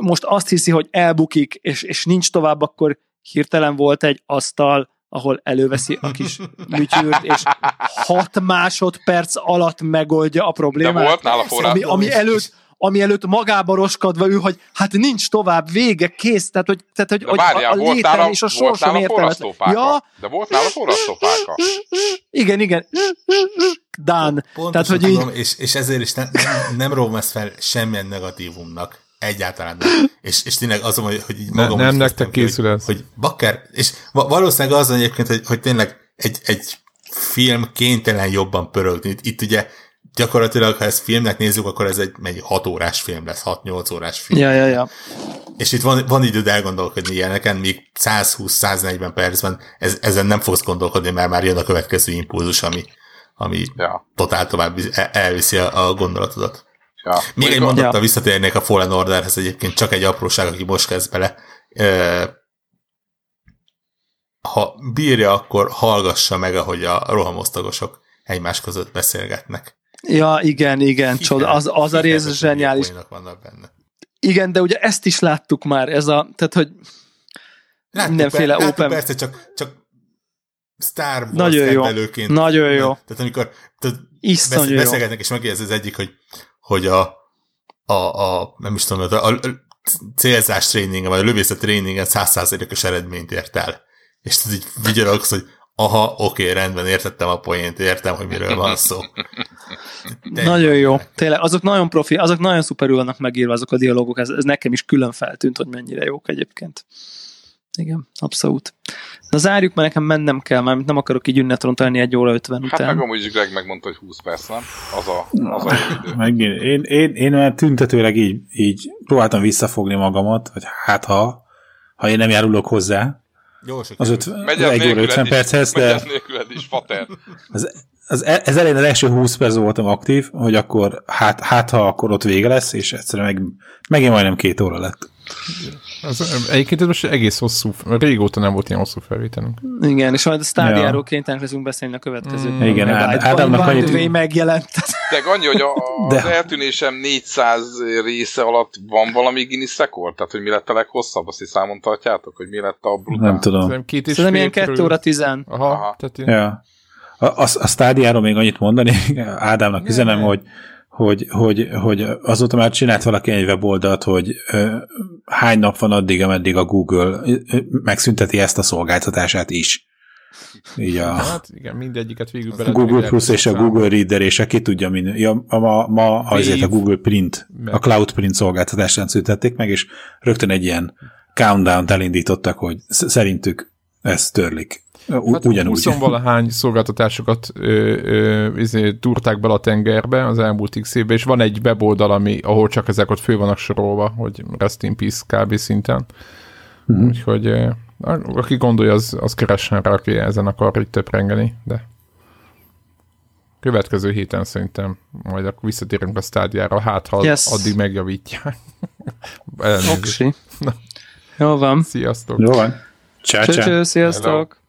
S1: most azt hiszi, hogy elbukik, és, és nincs tovább, akkor hirtelen volt egy asztal, ahol előveszi a kis műtyűrt, és hat másodperc alatt megoldja a
S5: De
S1: problémát.
S5: volt nála forrás.
S1: ami, ami előtt ami előtt magába roskadva ő, hogy hát nincs tovább, vége, kész, tehát hogy, tehát, hogy, hogy
S5: várjál,
S1: a, a létem
S5: nála,
S1: és a sorsom értelmetlen. Ja,
S5: De volt nála forrasztópáka.
S1: igen, igen. Done.
S4: Pontosan
S1: Tehát, hogy
S4: tudom,
S1: így,
S4: és, és ezért is ne, nem, nem róvom ezt fel semmilyen negatívumnak. Egyáltalán nem. És, és tényleg azon, hogy, hogy így
S2: Ne-
S4: magam
S2: nem
S4: is
S2: nektek készül
S4: hogy, hogy bakker, és va- valószínűleg az egyébként, hogy, hogy tényleg egy, egy film kénytelen jobban pörögni. Itt, itt ugye gyakorlatilag, ha ezt filmnek nézzük, akkor ez egy mennyi 6 órás film lesz, 6-8 órás film.
S1: ja, ja, ja.
S4: És itt van, van időd elgondolkodni ilyeneken, míg 120-140 percben ez, ezen nem fogsz gondolkodni, mert már jön a következő impulzus, ami, ami
S5: Ja.
S4: totál tovább el- elviszi a, a gondolatodat.
S5: Ja.
S4: Még egy
S5: Mondjuk a-
S4: mondattal
S1: Ja.
S4: visszatérnék a Fallen Orderhez egyébként, csak egy apróság, aki most kezd bele. Ö, Ha bírja, akkor hallgassa meg, ahogy a rohamosztagosok egymás között beszélgetnek.
S1: Ja, igen, igen, csoda. Az, az a rész zseniális.
S4: vannak benne.
S1: Igen, de ugye ezt is láttuk már, ez a, tehát hogy
S4: Láttuk,
S1: Mindenféle
S4: láttuk
S1: open-
S4: persze, csak, csak Star Wars
S1: Nagyon jó. Nagyon jó.
S4: Tehát amikor tehát besz, beszélgetnek, és megjegyez az egyik, hogy, hogy a, a, a, nem is tudom, a, a célzás tréningen, vagy a lövészet tréningen százszázalékos eredményt ért el. És tudod, így vigyorogsz, hogy aha, oké, rendben, értettem a poént, értem, hogy miről van szó. De
S1: Nagyon jó. Tényleg, azok nagyon profi, azok nagyon szuperül vannak megírva azok a dialógok, ez, ez nekem is külön feltűnt, hogy mennyire jók egyébként. Igen, abszolút. Na zárjuk, mert nekem mennem kell, mert nem akarok így ünnetrontani egy óra 50
S5: Hát
S1: után.
S5: meg amúgy is Greg megmondta, hogy 20 perc, nem? Az a, az a idő.
S3: Megint, én, én, én már tüntetőleg így, így próbáltam visszafogni magamat, hogy hát ha, ha én nem járulok hozzá,
S4: Jó,
S3: az, öt,
S5: Megy
S3: óra
S5: nélküled
S3: 50
S5: is,
S3: perchez, de
S5: nélküled is, fater.
S3: az, az, e- ez elején az első 20 perc voltam aktív, hogy akkor hát, hát ha akkor ott vége lesz, és egyszerűen meg, megint majdnem két óra lett.
S2: Az, egyébként ez most egész hosszú, régóta nem volt ilyen hosszú felvételünk.
S1: Igen, és majd a stádiáról
S3: Ja.
S1: kénytelenek leszünk beszélni a következő.
S2: Mm,
S3: Igen, Ádámnak annyit-
S1: megjelent.
S5: De annyi, hogy a,
S3: De-
S5: az eltűnésem 400 része alatt van valami Guinness rekord? Tehát, hogy mi lett a leghosszabb? Azt is számon tartjátok, hogy mi lett a brutál?
S3: Nem tudom.
S2: Szerintem két és
S1: Szerintem
S2: fél
S1: ilyen 2
S2: körül.
S1: óra 10.
S2: Aha,
S5: Aha.
S2: tehát ilyen,
S3: Ja. A, a, a stádiáról még annyit mondani, Ádámnak üzenem,
S2: ne.
S3: hogy, hogy, hogy, hogy azóta már csinált valaki egy weboldalt, hogy ö, hány nap van addig, ameddig a Google megszünteti ezt a szolgáltatását is. Így a
S2: hát igen, mindegyiket végül bele.
S3: Google Plus és a Google Reader, és aki tudja, min, ja, ma, ma azért a Google Print,
S2: Meg.
S3: a Cloud Print szolgáltatásán szüntették meg, és rögtön egy ilyen countdown elindítottak, hogy sz- szerintük ezt törlik.
S2: Hát
S3: ugyanúgy.
S2: 20 valahány szolgáltatásokat ö, ö, izé, túrták bele a tengerbe az elmúlt x évben, és van egy weboldal, ami, ahol csak ezek ott fő vannak sorolva, hogy rest in peace kb. szinten.
S3: Mhm.
S2: Úgyhogy ö, aki gondolja, az, az keressen rá, aki ezen akar itt töprengeni, de következő héten szerintem majd akkor visszatérünk a stádiára, hát ha
S1: Yes.
S2: addig megjavítják.
S1: Oksi. Jó van.
S2: Sziasztok!
S3: Jó van. Ciao,
S1: Cső,
S3: ciao.
S1: cső, sziasztok.